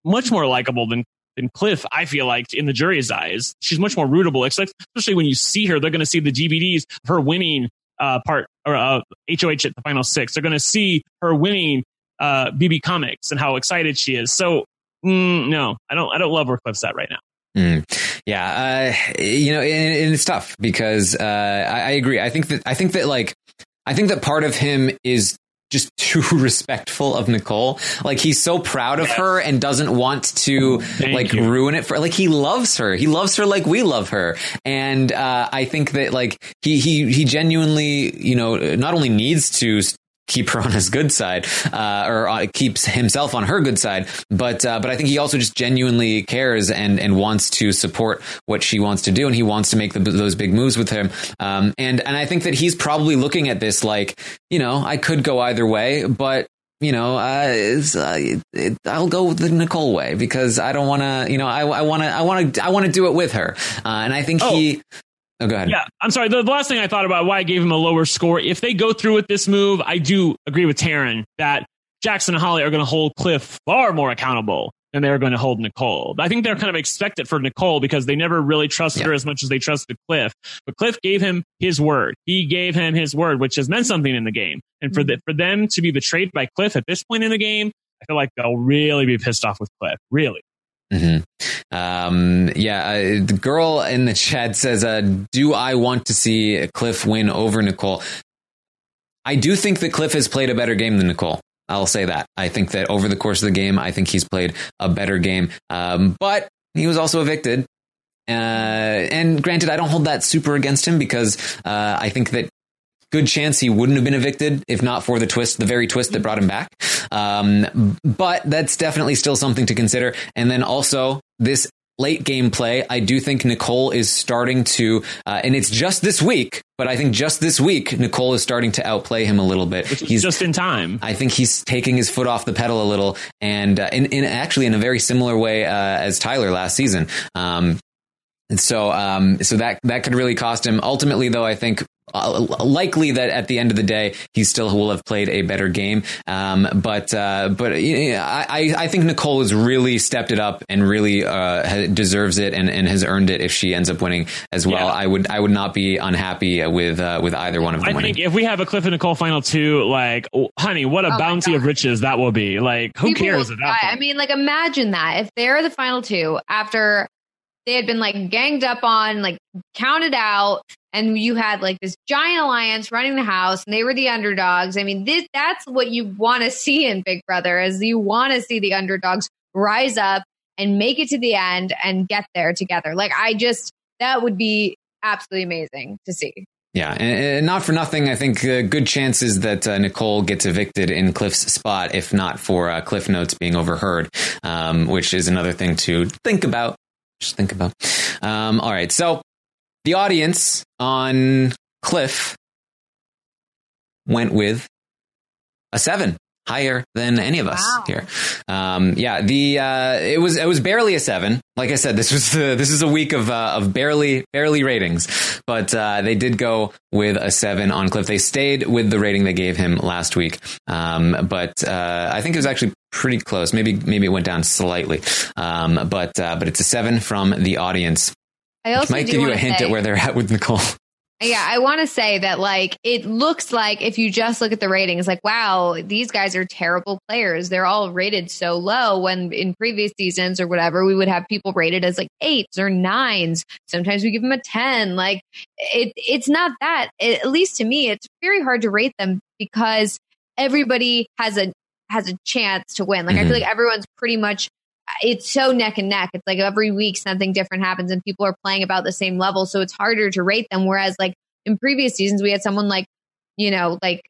much more likable than than Cliff. I feel like in the jury's eyes, she's much more rootable. Especially when you see her, they're going to see the DVDs her winning uh, part or uh, HOH at the final six. They're going to see her winning uh, BB Comics and how excited she is. So mm, no, I don't. I don't love where Cliff's at right now. Mm. Yeah, uh, you know, and, and, it's tough because uh, I, I, agree. I think that I think that like I think that part of him is just too respectful of Nicole. Like he's so proud of her and doesn't want to Thank like you. ruin it for like he loves her. He loves her like we love her. And uh, I think that like he he he genuinely, you know, not only needs to keep her on his good side, uh, or uh, keeps himself on her good side. But uh, but I think he also just genuinely cares and and wants to support what she wants to do, and he wants to make the, those big moves with him. Um, and and I think that he's probably looking at this like, you know, I could go either way, but you know, uh, uh, it, I'll go the Nicole way because I don't want to, you know, I want to, I want to, I want to do it with her. Uh, and I think oh. he, Oh, go ahead. Yeah, I'm sorry. The, the, last thing I thought about why I gave him a lower score. If they go through with this move, I do agree with Taran that Jackson and Holly are going to hold Cliff far more accountable than they're going to hold Nicole. I think they're kind of expected for Nicole because they never really trusted yeah. her as much as they trusted Cliff. But Cliff gave him his word. He gave him his word, which has meant something in the game. And for mm-hmm. the, for them to be betrayed by Cliff at this point in the game, I feel like they'll really be pissed off with Cliff. Really. Mm-hmm. Um, yeah, uh, the girl in the chat says, uh, "Do I want to see Cliff win over Nicole?" I do think that Cliff has played a better game than Nicole. I'll say that. I think that over the course of the game, I think he's played a better game. Um, but he was also evicted. Uh, and granted, I don't hold that super against him because uh, I think that good chance he wouldn't have been evicted if not for the twist, the very twist that brought him back. Um, but that's definitely still something to consider. And then also this late game play, I do think Nicole is starting to, uh, and it's just this week, but I think just this week, Nicole is starting to outplay him a little bit. He's just in time. I think he's taking his foot off the pedal a little, and uh, in, in actually in a very similar way uh, as Tyler last season. Um, and so, um, so that that could really cost him. Ultimately, though, I think uh, likely that at the end of the day, he still will have played a better game. Um, but uh, but you know, I I think Nicole has really stepped it up and really uh, deserves it and, and has earned it if she ends up winning as well. Yeah. I would I would not be unhappy with uh, with either one of them I winning. think if we have a Cliff and Nicole final two, like, oh, honey, what a Oh bounty of riches that will be. Like, who People cares will at that I mean, like, imagine that if they're the final two after they had been like ganged up on, like counted out, and you had like this giant alliance running the house, and they were the underdogs. I mean, this that's what you want to see in Big Brother is you want to see the underdogs rise up and make it to the end and get there together. Like, I just that would be absolutely amazing to see. Yeah, and, not for nothing, I think uh, good chances that uh, Nicole gets evicted in Cliff's spot, if not for uh, Cliff Notes being overheard, um, which is another thing to think about. Just think about. Um, all right, so the audience on Cliff went with a seven, higher than any of us Wow. here. Um, yeah, the uh, it was it was barely a seven. Like I said, this was the, this is a week of uh, of barely barely ratings, but uh, they did go with a seven on Cliff. They stayed with the rating they gave him last week, um, but uh, I think it was actually pretty close. Maybe maybe it went down slightly, um, but uh, but it's a seven from the audience. I also might give you a hint say- at where they're at with Nicole. Yeah, I want to say that like it looks like if you just look at the ratings, like wow, these guys are terrible players. They're all rated so low. When in previous seasons or whatever, we would have people rated as like eights or nines. Sometimes we give them a ten. Like it, it's not that. It, at least to me, it's very hard to rate them because everybody has a has a chance to win. Like I Mhm. feel like everyone's pretty much it's so neck and neck. It's like every week something different happens and people are playing about the same level. So it's harder to rate them. Whereas like in previous seasons, we had someone like, you know, like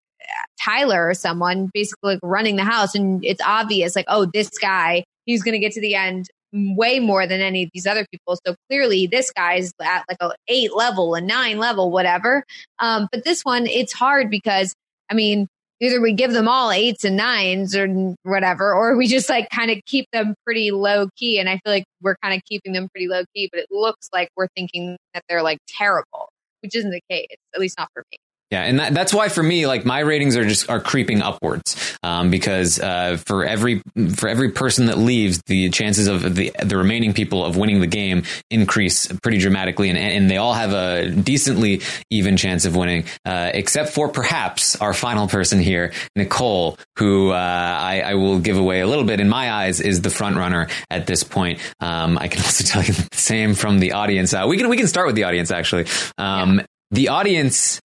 Tyler or someone basically like running the house. And it's obvious like, oh, this guy, he's going to get to the end way more than any of these other people. So clearly this guy's at like a eight level, a nine level, whatever. Um, but this one, it's hard because I mean, either we give them all eights and nines or whatever, or we just like kind of keep them pretty low key. And I feel like we're kind of keeping them pretty low key, but it looks like we're thinking that they're like terrible, which isn't the case, at least not for me. Yeah, and that, that's why for me, like my ratings are just are creeping upwards um, because uh, for every for every person that leaves, the chances of the the remaining people of winning the game increase pretty dramatically, and and they all have a decently even chance of winning, uh, except for perhaps our final person here, Nicole, who uh, I, I will give away a little bit in my eyes is the front runner at this point. Um, I can also tell you the same from the audience. Uh, we can we can start with the audience actually. Um, The audience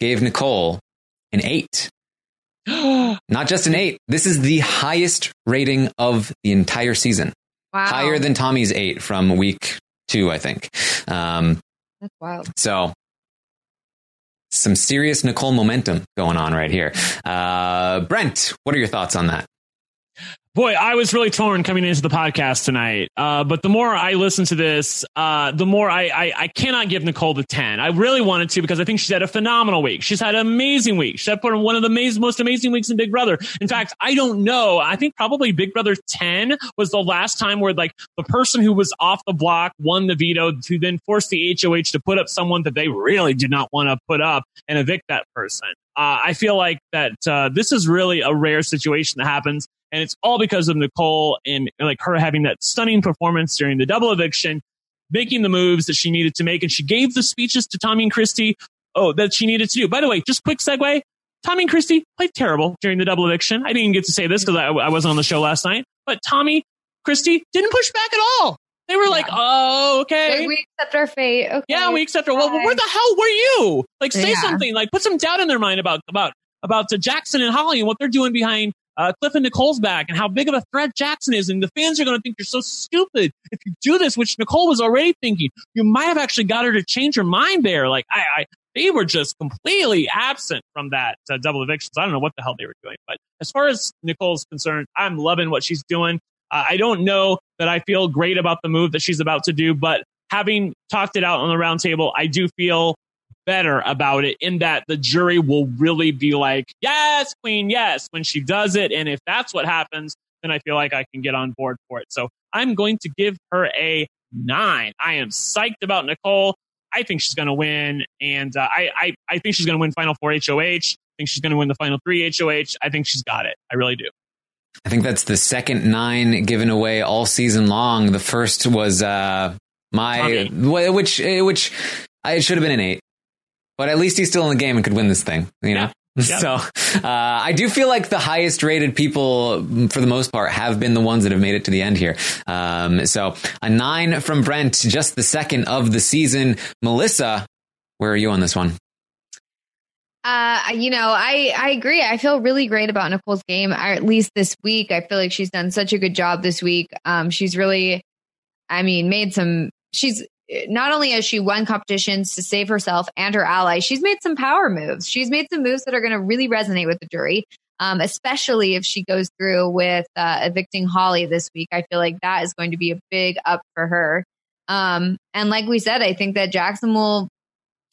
gave Nicole an eight. Not just an eight. This is the highest rating of the entire season. Wow. Higher than Tommy's eight from week two, I think. Um, That's wild. so some serious Nicole momentum going on right here. Uh, Brent, what are your thoughts on that? Boy, I was really torn coming into the podcast tonight. Uh, but the more I listen to this, uh, the more I, I, I cannot give Nicole the 10. I really wanted to because I think she's had a phenomenal week. She's had an amazing week. She's had one of the amazing, most amazing weeks in Big Brother. In fact, I don't know. I think probably Big Brother 10 was the last time where like the person who was off the block won the veto to then force the HOH to put up someone that they really did not want to put up and evict that person. Uh, I feel like that uh, this is really a rare situation that happens, and it's all because of Nicole and like her having that stunning performance during the double eviction, making the moves that she needed to make, and she gave the speeches to Tommy and Christie. Oh, that she needed to do. By the way, just quick segue. Tommy and Christie played terrible during the double eviction. I didn't even get to say this because I, I wasn't on the show last night. But Tommy, Christie didn't push back at all. They were like, "Oh, okay." We accept our fate. Okay. Yeah, we accept our. Well, where the hell were you? Like, say Yeah. something. Like, put some doubt in their mind about about about uh, Jackson and Holly and what they're doing behind uh, Cliff and Nicole's back and how big of a threat Jackson is. And the fans are going to think you're so stupid if you do this, which Nicole was already thinking. You might have actually got her to change her mind there. Like I, I they were just completely absent from that uh, double evictions. I don't know what the hell they were doing. But as far as Nicole's concerned, I'm loving what she's doing. Uh, I don't know that I feel great about the move that she's about to do, but having talked it out on the roundtable, I do feel better about it in that the jury will really be like, yes, queen, yes, when she does it. And if that's what happens, then I feel like I can get on board for it. So I'm going to give her a nine. I am psyched about Nicole. I think she's going to win. And uh, I, I, I think she's going to win final four HOH. I think she's going to win the final three HOH. I think she's got it. I really do. I think that's the second nine given away all season long. The first was uh, my, which which it should have been an eight, but at least he's still in the game and could win this thing. You know. Yeah. So uh, I do feel like the highest rated people, for the most part, have been the ones that have made it to the end here. Um, so a nine from Brent, just the second of the season. Melissa, where are you on this one? Uh, you know, I I agree. I feel really great about Nicole's game. I, at least this week, I feel like she's done such a good job this week. Um, she's really, I mean, made some. She's not only has she won competitions to save herself and her allies, she's made some power moves. She's made some moves that are going to really resonate with the jury. Um, especially if she goes through with uh, evicting Holly this week. I feel like that is going to be a big up for her. Um, and like we said, I think that Jackson will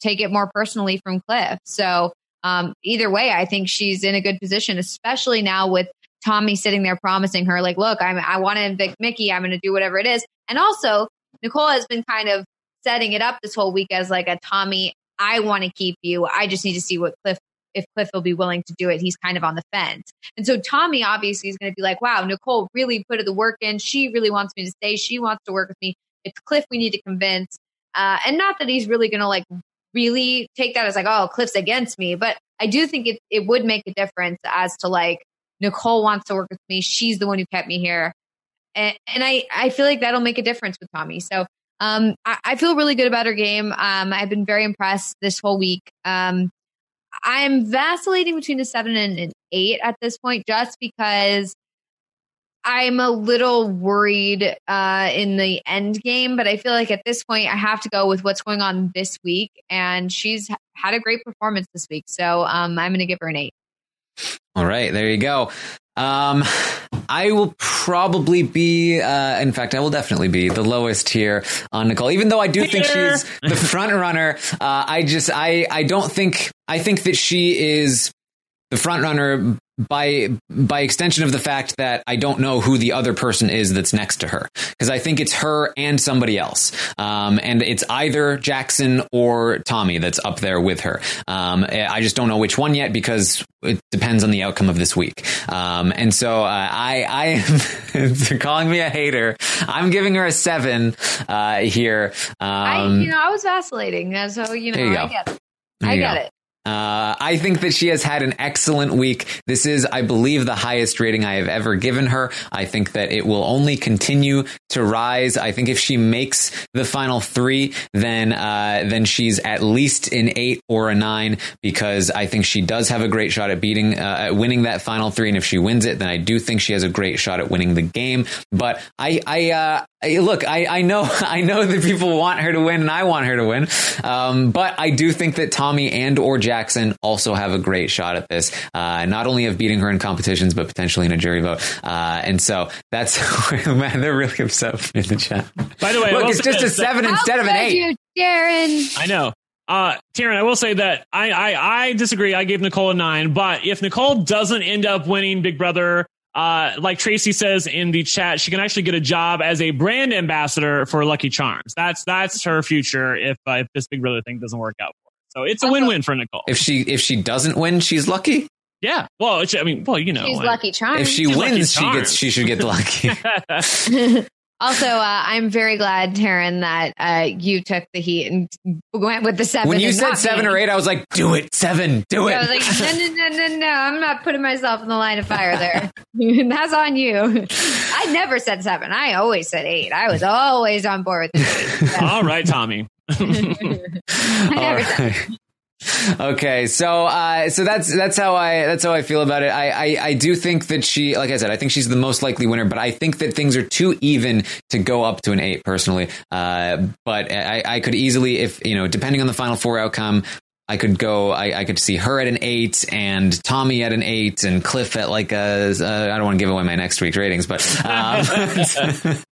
take it more personally from Cliff. So um, either way, I think she's in a good position, especially now with Tommy sitting there promising her, like, look, I'm, I want to evict Michie. I'm going to do whatever it is. And also, Nicole has been kind of setting it up this whole week as like a Tommy, I want to keep you. I just need to see what Cliff, if Cliff will be willing to do it. He's kind of on the fence. And so Tommy obviously is going to be like, wow, Nicole really put the work in. She really wants me to stay. She wants to work with me. It's Cliff we need to convince. Uh, and not that he's really going to like really take that as like, oh, Cliff's against me. But I do think it, it would make a difference as to like, Nicole wants to work with me. She's the one who kept me here. And, and I, I feel like that'll make a difference with Tommy. So um, I, I, feel really good about her game. Um, I've been very impressed this whole week. Um, I'm vacillating between a seven and an eight at this point, just because I'm a little worried uh, in the end game. But I feel like at this point, I have to go with what's going on this week. And she's had a great performance this week. So um, I'm going to give her an eight. All right, there you go. Um, I will probably be, uh, in fact, I will definitely be the lowest here on Nicole, even though I do think she's the front runner. Uh, I just, I, I don't think, I think that she is the front runner by by extension of the fact that I don't know who the other person is that's next to her because I think it's her and somebody else, um, and it's either Jackson or Tommy that's up there with her. Um, I just don't know which one yet because it depends on the outcome of this week. Um, and so uh, I I am calling me a hater. I'm giving her a seven uh, here. I Um, you know I was vacillating, so you know you I get it. I get go. it. Uh, I think that she has had an excellent week. This is, I believe, the highest rating I have ever given her. I think that it will only continue to rise. I think if she makes the final three, then uh, then she's at least an eight or a nine because I think she does have a great shot at beating, uh, at winning that final three. And if she wins it, then I do think she has a great shot at winning the game. But I, I, uh, look, I, I know, I know that people want her to win, and I want her to win. Um, but I do think that Tommy and or Jackson also have a great shot at this, uh, not only of beating her in competitions, but potentially in a jury vote. Uh, and so that's man, they're really upset with me in the chat. By the way, look, it's just a this, that- seven instead of an How could eight. you, Darren? I know. Uh, Taran, I will say that I, I, I disagree. I gave Nicole a nine, but if Nicole doesn't end up winning Big Brother, uh, like Tracy says in the chat, she can actually get a job as a brand ambassador for Lucky Charms. That's, that's her future if, uh, if this Big Brother thing doesn't work out for her. So it's a win-win for Nicole. If she if she doesn't win, she's lucky. yeah. Well, it's, I mean, well, you know, She's I- lucky charms. If she She's wins, she gets she should get lucky. Also, uh, I'm very glad, Taran, that uh, you took the heat and went with the seven. when you said seven me. or eight, I was like, do it, seven, do it. I was like, no, no, no, no, no. I'm not putting myself in the line of fire there. That's on you. I never said seven. I always said eight. I was always on board with the eight. All right, Tommy. I never All said right. Okay, so uh, so that's that's how I that's how I feel about it. I, I I do think that she, like I said, I think she's the most likely winner, but I think that things are too even to go up to an eight personally. Uh, but I, I could easily, if you know, depending on the final four outcome. I could go. I, I could see her at an eight, and Tommy at an eight, and Cliff at like a. Uh, I don't want to give away my next week's ratings, but um,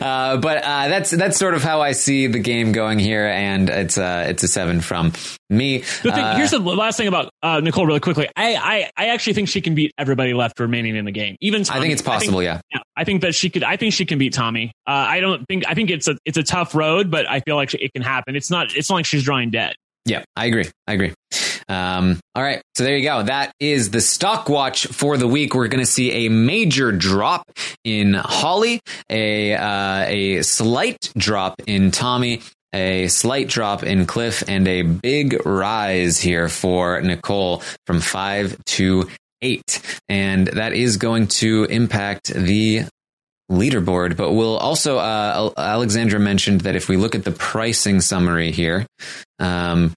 uh, but uh, that's that's sort of how I see the game going here, and it's uh, it's a seven from me. The thing, Uh, here's the last thing about uh, Nicole, really quickly. I, I, I actually think she can beat everybody left remaining in the game. Even I think it's possible. I think, yeah. I think that she could. I think she can beat Tommy. Uh, I don't think. I think it's a it's a tough road, but I feel like it can happen. It's not. It's not like she's drawing dead. Yeah, I agree. I agree. Um, all right, so there you go. That is the stock watch for the week. We're going to see a major drop in Holly, a uh, a slight drop in Tommy, a slight drop in Cliff, and a big rise here for Nicole from five to eight, and that is going to impact the leaderboard. But we'll also, uh, Alexandra mentioned that if we look at the pricing summary here, um,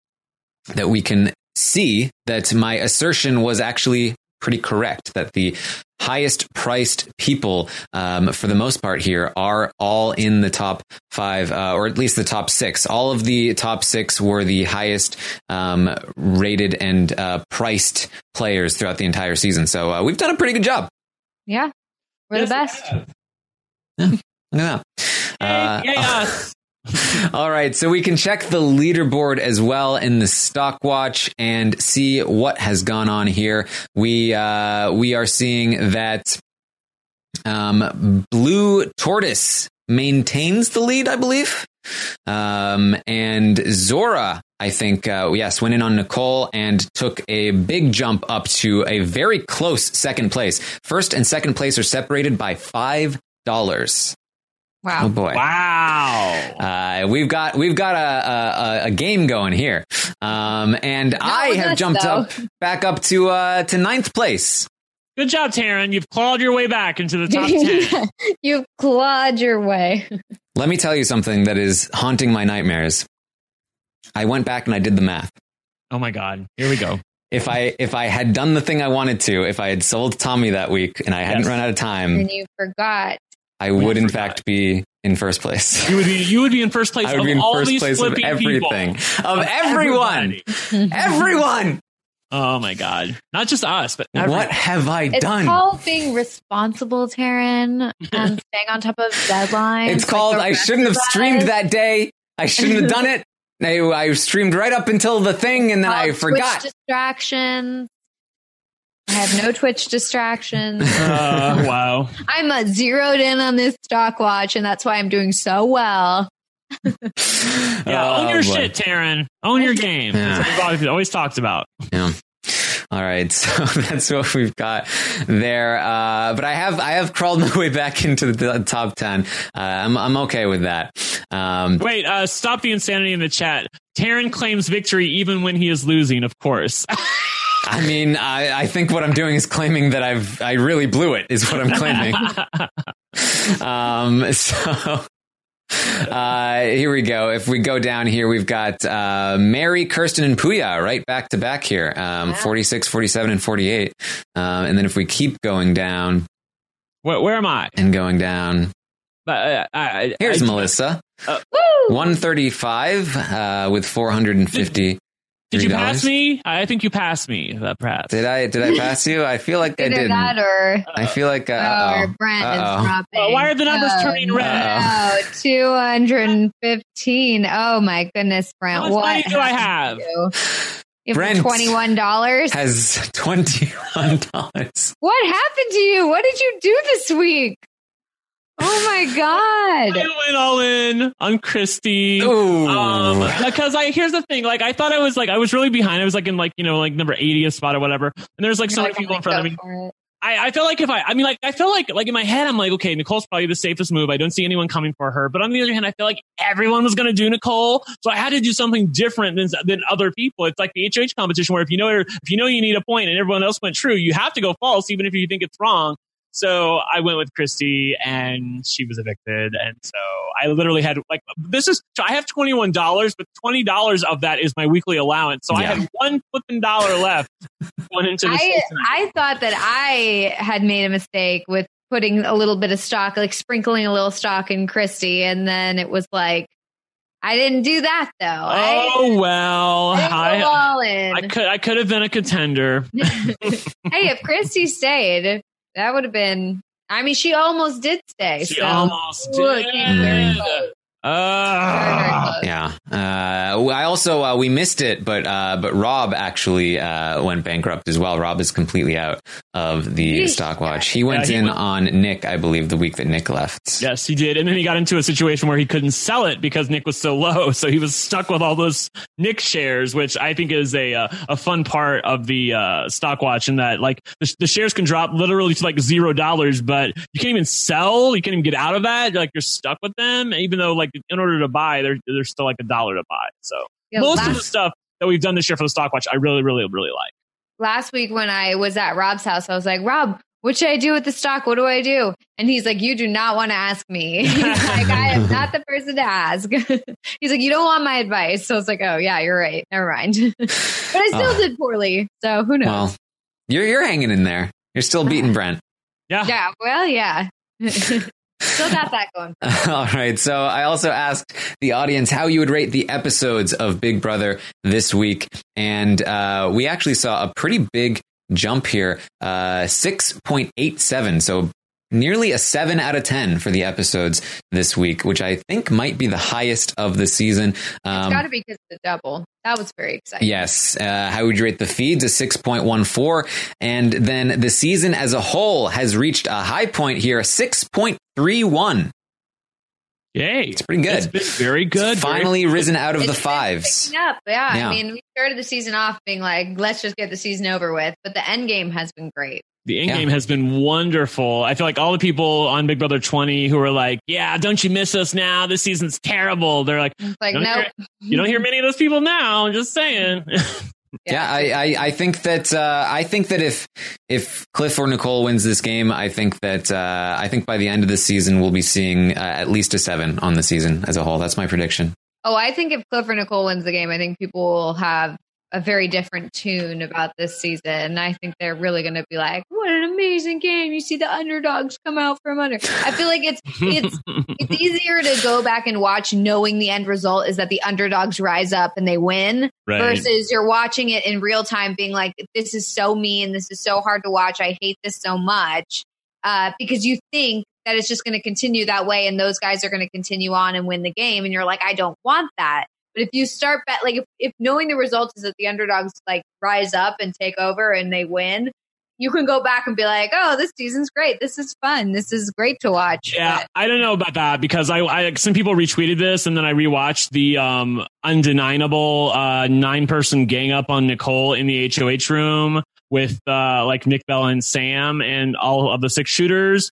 that we can see that my assertion was actually pretty correct. That the highest priced people, um, for the most part here, are all in the top five, uh, or at least the top six. All of the top six were the highest um, rated and uh, priced players throughout the entire season. So uh, we've done a pretty good job. Yeah. We're the best. Look at that. Uh, yes. All right, so we can check the leaderboard as well in the stock watch and see what has gone on here. We uh, we are seeing that um, Blue Tortoise maintains the lead, I believe, um, and Zora. I think, uh, yes, went in on Nicole and took a big jump up to a very close second place. First and second place are separated by five dollars. Wow. Oh boy! Wow! Uh, we've got we've got a, a, a game going here, um, and I have us, jumped though. up back up to uh, to ninth place. Good job, Taran. You've clawed your way back into the top ten. You've clawed your way. Let me tell you something that is haunting my nightmares. I went back and I did the math. Oh my God! Here we go. If I if I had done the thing I wanted to, if I had sold Tommy that week and I hadn't Yes. run out of time, And you forgot. I would in fact be in first place. You would be you would be in first place I would of be in all first place of flipping everything. people. Of everyone. Everyone. Oh my God! Not just us, but What have I It's done? called being responsible, Taran, and staying on top of deadlines. It's called the I shouldn't have streamed us. that day. I shouldn't have done it. I, I streamed right up until the thing and then I Called forgot. Twitch distractions. I have no Twitch distractions. Uh, wow! I'm uh, zeroed in on this stock watch, and that's why I'm doing so well. Yeah, own Oh, your boy. shit, Taran. Own your game. Yeah. That's what we've always- always talked about. Yeah. All right, so that's what we've got there. Uh, but I have I have crawled my way back into the top ten. Uh, I'm I'm okay with that. Um, Wait, uh, stop the insanity in the chat. Taran claims victory even when he is losing. Of course. I mean, I, I think what I'm doing is claiming that I've I really blew it. Is what I'm claiming. um, so uh, here we go. If we go down here, we've got uh, Mary, Kirsten, and Puya right back to back here. Um, 46, 47, and 48. Um, and then if we keep going down where, where am I? and going down, Uh, I, I, here's I- Melissa. Uh, 135 uh, with 450. Did you pass me? I think you passed me. Uh, perhaps. Did I did I pass you? I feel like I didn't. that or, I feel like uh, or uh-oh. Brent Uh-oh. is dropping. Oh, why are the numbers Oh, turning red? No, 215. Oh my goodness, Brent. How much what money do I have? You You have Brent $21. has twenty one dollars. What happened to you? What did you do this week? Oh my god! I god. went all in on Christie. Ooh. Um, because I here's the thing, like I thought I was like I was really behind. I was like in like you know like number 80th spot or whatever, and there's like so many people in front of me. I, I feel like if I, I mean, like, I feel like, like in my head, I'm like, okay, Nicole's probably the safest move. I don't see anyone coming for her. But on the other hand, I feel like everyone was going to do Nicole. So I had to do something different than, than other people. It's like the HH competition where if you know, if you know you need a point and everyone else went true, you have to go false, even if you think it's wrong. So I went with Christie and she was evicted. And so I literally had like, this is, I have $21, but $20 of that is my weekly allowance. So I Yeah. had one flipping dollar left going into the I. I thought that I had made a mistake with putting a little bit of stock, like sprinkling a little stock in Christie, and then it was like I didn't do that though. I, Oh well, I I. I could I could have been a contender. hey, if Christie stayed, that would have been. I mean, she almost did stay. She so- almost Ooh, it came very did. Close. Ah. Yeah. Uh, I also uh, we missed it, but uh, but Rob actually uh, went bankrupt as well. Rob is completely out of the Yeesh. stock watch. He went Yeah, he in went- on Nick, I believe, the week that Nick left. Yes, he did. And then he got into a situation where he couldn't sell it because Nick was so low. So he was stuck with all those Nick shares, which I think is a uh, a fun part of the uh, stock watch. In that, like the, the shares can drop literally to like zero dollars, but you can't even sell. You can't even get out of that. Like you're stuck with them, even though like in order to buy, they're they're still like a dollar to buy. So Yeah, most of the stuff that we've done this year for the stock watch, I really, really, really like. last week when I was at Rob's house, I was like, Rob, what should I do with the stock? What do I do? And he's like, You do not want to ask me. He's like, I am not the person to ask. he's like, You don't want my advice. So I was like, Oh, yeah, you're right. Never mind. but I still Oh. did poorly. So who knows? Well, you're you're hanging in there. You're still beating Brent. Yeah. yeah, well, yeah. Still got that going. All right. So I also asked the audience how you would rate the episodes of Big Brother this week. And uh, we actually saw a pretty big jump here uh, 6.87. So nearly a 7 out of 10 for the episodes this week, which I think might be the highest of the season. It's Um, got to be because of the double. That was very exciting. Yes. Uh, how would you rate the feeds? A 6.14. And then the season as a whole has reached a high point here, 6.31. Yay. It's pretty good. It's been very good. It's very- finally risen out of It's the fives. up. Yeah, Yeah. I mean, we started the season off being like, let's just get the season over with. But the end game has been great. The end game has been wonderful. I feel like all the people on Big Brother 20 who are like, yeah, don't you miss us now? This season's terrible. They're like, It's like, no, nope. you don't hear many of those people now. I'm just saying. Yeah, I, I, I think that uh, I think that if if Cliff or Nicole wins this game, I think that uh, I think by the end of the season we'll be seeing uh, at least a seven on the season as a whole. That's my prediction. Oh, I think if Cliff or Nicole wins the game, I think people will have a very different tune about this season. And I think they're really going to be like, "What an amazing game! You see the underdogs come out from under." I feel like it's it's it's easier to go back and watch knowing the end result is that the underdogs rise up and they win Right. versus you're watching it in real time being like this is so mean this is so hard to watch i hate this so much uh, because you think that it's just going to continue that way and those guys are going to continue on and win the game and you're like i don't want that but if you start bet like if, if knowing the result is that the underdogs like rise up and take over and they win you can go back and be like oh this season's great. This is fun. This is great to watch. Yeah, I don't know about that because I, I some people retweeted this and then I rewatched the um undeniable uh nine person gang up on Nicole in the HOH room with uh like Nick Bell and Sam and all of the six shooters.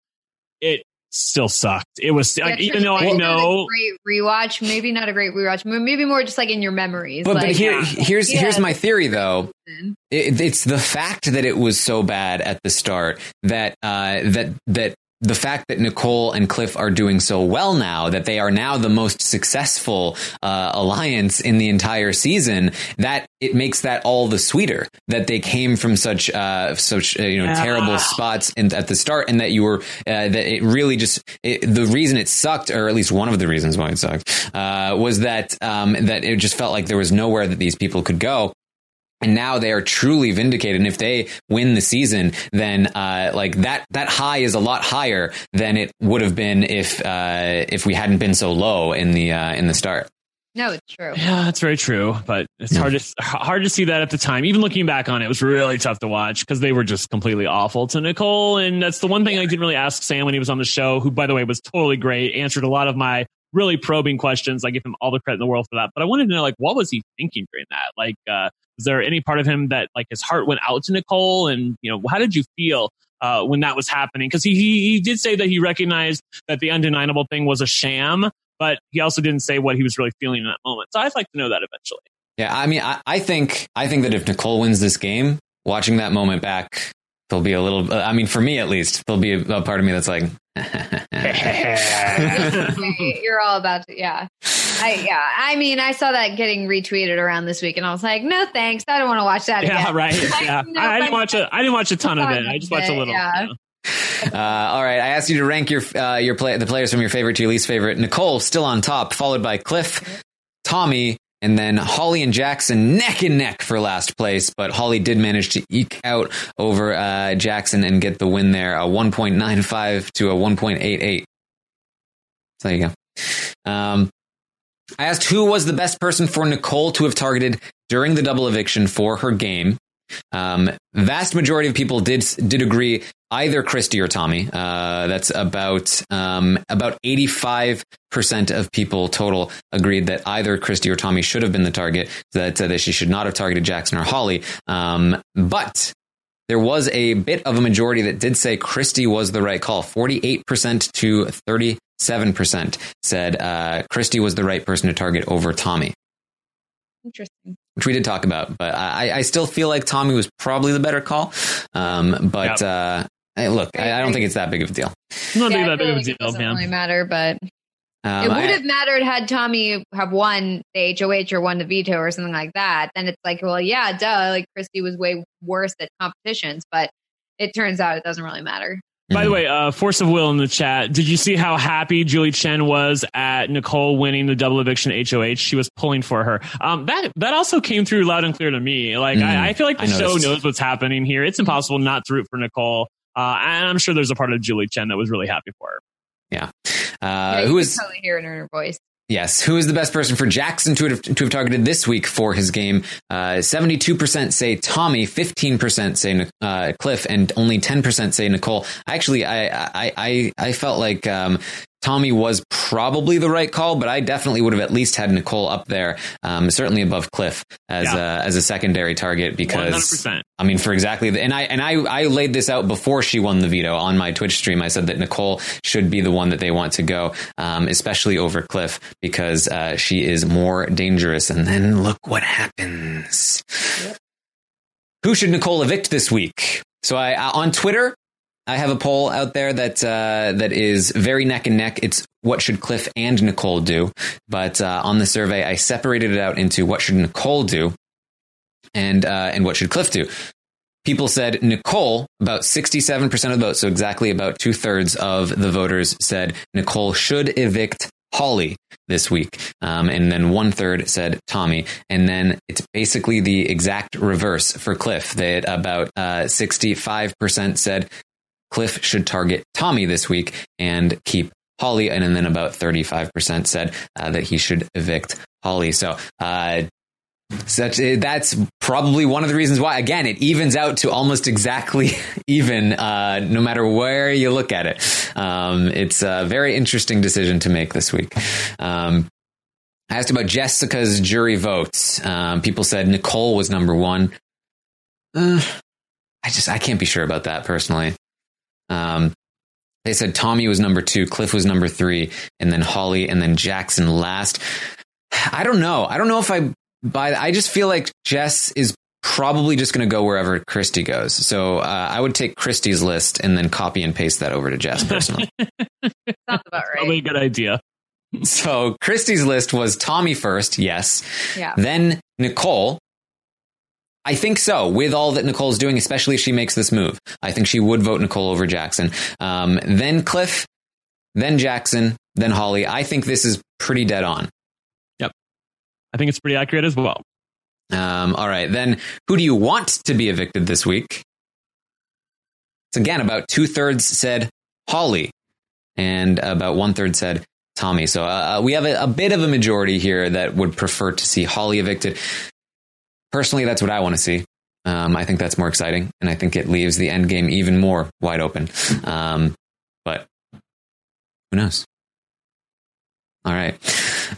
It still sucked. It was like Yeah, even though I Tristan, a know great rewatch, maybe not a great rewatch, maybe more just like in your memories. But, like, but here, yeah. here's Yeah. here's my theory though. It, it's the fact that it was so bad at the start that uh, that that the fact that Nicole and Cliff are doing so well now that they are now the most successful uh, alliance in the entire season that it makes that all the sweeter that they came from such uh, such uh, you know Ah. terrible spots in, at the start and that you were uh, that it really just it, the reason it sucked or at least one of the reasons why it sucked uh, was that um, that it just felt like there was nowhere that these people could go now they are truly vindicated. And if they win the season, then uh, like that that high is a lot higher than it would have been if uh, if we hadn't been so low in the uh, in the start. No, it's true. Yeah, that's very true, but it's hard to hard to see that at the time. Even looking back on it, it was really tough to watch because they were just completely awful to Nicole. And that's the one thing I didn't really ask Sam when he was on the show, who, by the way, was totally great, answered a lot of my really probing questions. I give him all the credit in the world for that. But I wanted to know, like, what was he thinking during that? Like, uh, was there any part of him that, like, his heart went out to Nicole? And you know, how did you feel? Uh, when that was happening, because he, he he did say that he recognized that the undeniable thing was a sham, but he also didn't say what he was really feeling in that moment. So I'd like to know that eventually. Yeah, I mean, I, I think I think that if Nicole wins this game, watching that moment back, there'll be a little. I mean, for me at least, there'll be a, a part of me that's like, You're all about to, yeah. I, yeah. I mean, I saw that getting retweeted around this week, and I was like, no, thanks. I don't want to watch that Yeah, again. right. Like, Yeah, no, I, I didn't but- watch a. I didn't watch a ton of it. I just watched a bit, little. yeah. Uh, all right, I asked you to rank your uh, your play, the players from your favorite to your least favorite. Nicole still on top, followed by Cliff, Tommy, and then Holly and Jackson neck and neck for last place. But Holly did manage to eke out over uh, Jackson and get the win there, a 1.95 to a 1.88. So there you go. Um, I asked who was the best person for Nicole to have targeted during the double eviction for her game. Um, vast majority of people did did agree either Christie or Tommy. Uh, that's about um, about eighty five percent of people total agreed that either Christie or Tommy should have been the target. That uh, that she should not have targeted Jackson or Holly. Um, but there was a bit of a majority that did say Christie was the right call. Forty eight percent to thirty seven percent said uh, Christie was the right person to target over Tommy Interesting. Which we did talk about, but I, I still feel like Tommy was probably the better call. Um, but uh, hey, look, I, I don't think it's that big of a deal. Not Yeah, that big feel of a it deal, doesn't man. really matter, but Um, it would have mattered had Tommy have won the HOH or won the veto or something like that. Then it's like, well, yeah, duh. Like Christie was way worse at competitions, but it turns out it doesn't really matter. By Mm-hmm. the way, uh, Force of Will in the chat. Did you see how happy Julie Chen was at Nicole winning the double eviction HOH? She was pulling for her. Um, that that also came through loud and clear to me. Like Mm, I, I feel like the show knows what's happening here. It's impossible not to root for Nicole. Uh, and I'm sure there's a part of Julie Chen that was really happy for her. yeah. yeah, Uh, you who can is totally hear it in her voice. Yes? Who is the best person for Jackson to have, to have targeted this week for his game? Two percent say Tommy, fifteen percent say uh, Cliff, and only ten percent say Nicole. Actually, I I I, I felt like. Um, Tommy was probably the right call, but I definitely would have at least had Nicole up there, um, certainly above Cliff as Yeah. a, as a secondary target because 100%. I mean, for exactly the, and I and I I laid this out before she won the veto on my Twitch stream. I said that Nicole should be the one that they want to go, um, especially over Cliff because uh, she is more dangerous. And then look what happens. Who should Nicole evict this week? So I uh, on Twitter. I have a poll out there that uh, that is very neck and neck. It's what should Cliff and Nicole do, but uh, on the survey, I separated it out into what should Nicole do and uh, and what should Cliff do. People said Nicole, about 67% of the votes, so exactly about two thirds of the voters said Nicole should evict Holly this week. Um, and then one third said Tommy. And then it's basically the exact reverse for Cliff. That about uh, 65% said Cliff should target Tommy this week and keep Holly. And then about 35% said uh, that he should evict Holly. So, uh, such that's probably one of the reasons why again it evens out to almost exactly even uh, no matter where you look at it um, it's a very interesting decision to make this week um, I asked about Jessica's jury votes. Um, people said Nicole was number one. Uh, I just I can't be sure about that personally. Um, they said Tommy was number two, Cliff was number three, and then Holly, and then Jackson last. I don't know. I don't know if I buy. I just feel like Jess is probably just going to go wherever Christie goes. So uh, I would take Christie's list and then copy and paste that over to Jess personally. Sounds about right. Probably a right. good idea. so Christie's list was Tommy first, yes. Yeah. Then Nicole. I think so. With all that Nicole's doing, especially if she makes this move, I think she would vote Nicole over Jackson. Um, then Cliff, then Jackson, then Holly. I think this is pretty dead on. Yep, I think it's pretty accurate as well. Um, all right. Then who do you want to be evicted this week? It's again about two thirds said Holly, and about one third said Tommy. So uh, we have a, a bit of a majority here that would prefer to see Holly evicted. Personally, that's what I want to see. Um, I think that's more exciting, and I think it leaves the end game even more wide open. Um, but who knows? All right.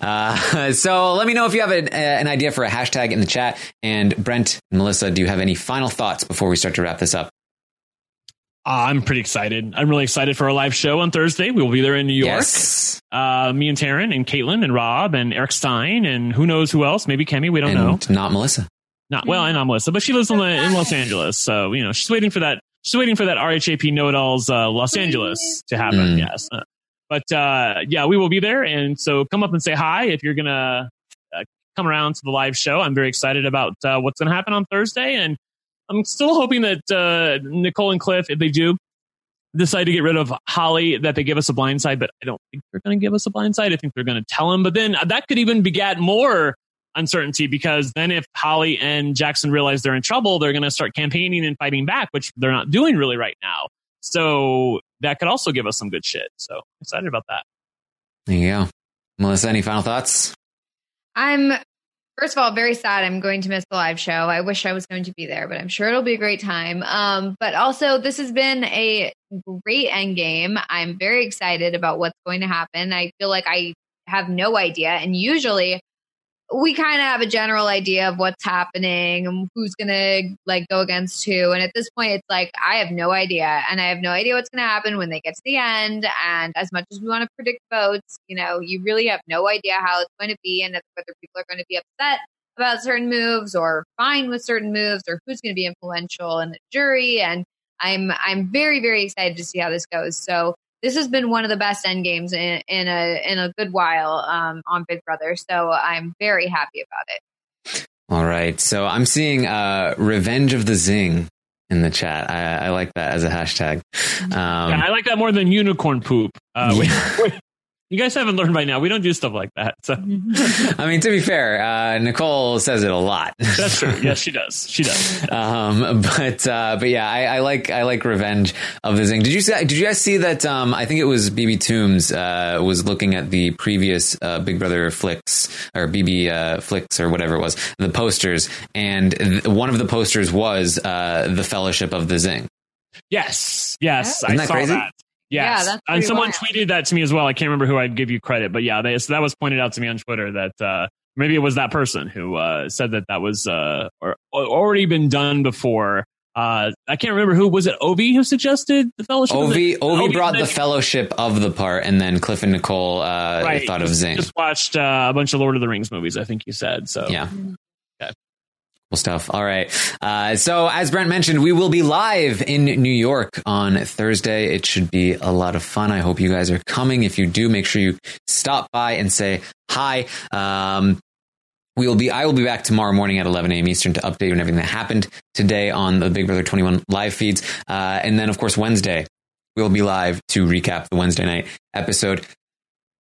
Uh, so let me know if you have an, uh, an idea for a hashtag in the chat. And Brent and Melissa, do you have any final thoughts before we start to wrap this up? Uh, I'm pretty excited. I'm really excited for our live show on Thursday. We will be there in New York. Yes. Uh, me and Taran and Caitlin and Rob and Eric Stein and who knows who else? Maybe Kemi. We don't know. Not Melissa. Not well, and not Melissa, but she lives in, in Los Angeles, so you know she's waiting for that. She's waiting for that RHAP Know It Alls uh, Los Angeles to happen. Mm. Yes, Uh, but uh, yeah, we will be there, and so come up and say hi if you're gonna uh, come around to the live show. I'm very excited about uh, what's gonna happen on Thursday, and I'm still hoping that uh, Nicole and Cliff, if they do decide to get rid of Holly, that they give us a blind side, but I don't think they're going to give us a blind side. I think they're going to tell him, but then that could even begat more uncertainty because then if Holly and Jackson realize they're in trouble, they're going to start campaigning and fighting back, which they're not doing really right now. So that could also give us some good shit. So excited about that. There you go. Melissa, any final thoughts? I'm first of all very sad. I'm going to miss the live show. I wish I was going to be there, but I'm sure it'll be a great time. Um, but also, this has been a great end game. I'm very excited about what's going to happen. I feel like I have no idea, and usually we kind of have a general idea of what's happening and who's gonna like go against who. And at this point, it's like I have no idea, and I have no idea what's gonna happen when they get to the end. And as much as we want to predict votes, you know, you really have no idea how it's going to be, and whether people are going to be upset about certain moves or fine with certain moves, or who's going to be influential in the jury. And I'm I'm very very excited to see how this goes. So this has been one of the best end games in, in a in a good while um, on Big Brother. So I'm very happy about it. All right. So I'm seeing uh, Revenge of the Zing in the chat. I, I like that as a hashtag. Um, yeah, I like that more than unicorn poop. Uh, we- you guys haven't learned by now. We don't do stuff like that. So I mean, to be fair, uh, Nicole says it a lot. that's true. Yes, she does. She does. um, but uh, but yeah, I, I like I like Revenge of the Zing. Did you see? Did you guys see that? Um, I think it was BB Toombs uh, was looking at the previous uh, Big Brother flicks or BB uh, flicks or whatever it was, the posters, and th- one of the posters was uh, the Fellowship of the Zing. Yes. Yes. Isn't I that saw crazy? that. Yeah, Yes. that's and someone wild. tweeted that to me as well. I can't remember who I'd give you credit, but yeah, they, so that was pointed out to me on Twitter that uh, maybe it was that person who uh, said that that was uh, or, or already been done before. Uh, I can't remember who was it. Ovi who suggested the fellowship. of Ovi Ovi brought the Fellowship of the part, and then Cliff and Nicole uh, Right. thought of Zing. Just watched uh, a bunch of Lord of the Rings movies. I think you said so. Yeah. Cool stuff. All right. Uh, so, as Brent mentioned, we will be live in New York on Thursday. It should be a lot of fun. I hope you guys are coming. If you do, make sure you stop by and say hi. Um, we will be. I will be back tomorrow morning at 11 a.m. Eastern to update you on everything that happened today on the Big Brother 21 live feeds, uh, and then of course Wednesday we will be live to recap the Wednesday night episode.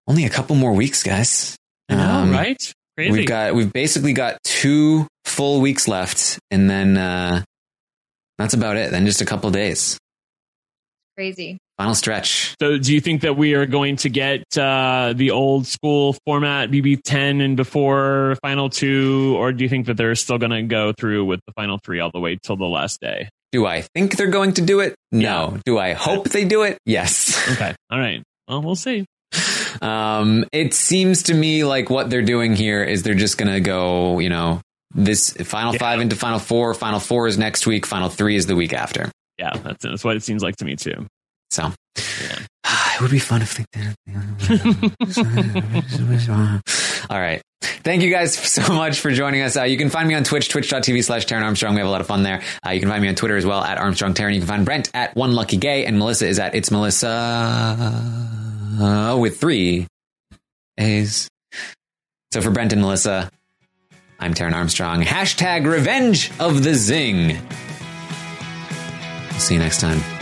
Only a couple more weeks, guys. I know, Um, right? Crazy. We've got we've basically got two full weeks left, and then uh, that's about it. Then just a couple days. Crazy. Final stretch. So, do you think that we are going to get uh, the old school format BB10 and before final two, or do you think that they're still going to go through with the final three all the way till the last day? Do I think they're going to do it? No. Do I hope they do it? Yes. Okay. All right. Well, we'll see. Um, it seems to me like what they're doing here is they're just going to go, you know, this final Yeah. five into final four. Final four is next week. Final three is the week after. Yeah, that's, that's what it seems like to me too. So yeah. it would be fun if they did. All right. Thank you guys so much for joining us. Uh, you can find me on Twitch, twitch.tv slash Taran Armstrong. We have a lot of fun there. Uh, you can find me on Twitter as well at Armstrong Taran. You can find Brent at One Lucky Gay and Melissa is at It's Melissa uh, with three A's. So for Brent and Melissa, I'm Taran Armstrong. Hashtag Revenge of the Zing. See you next time.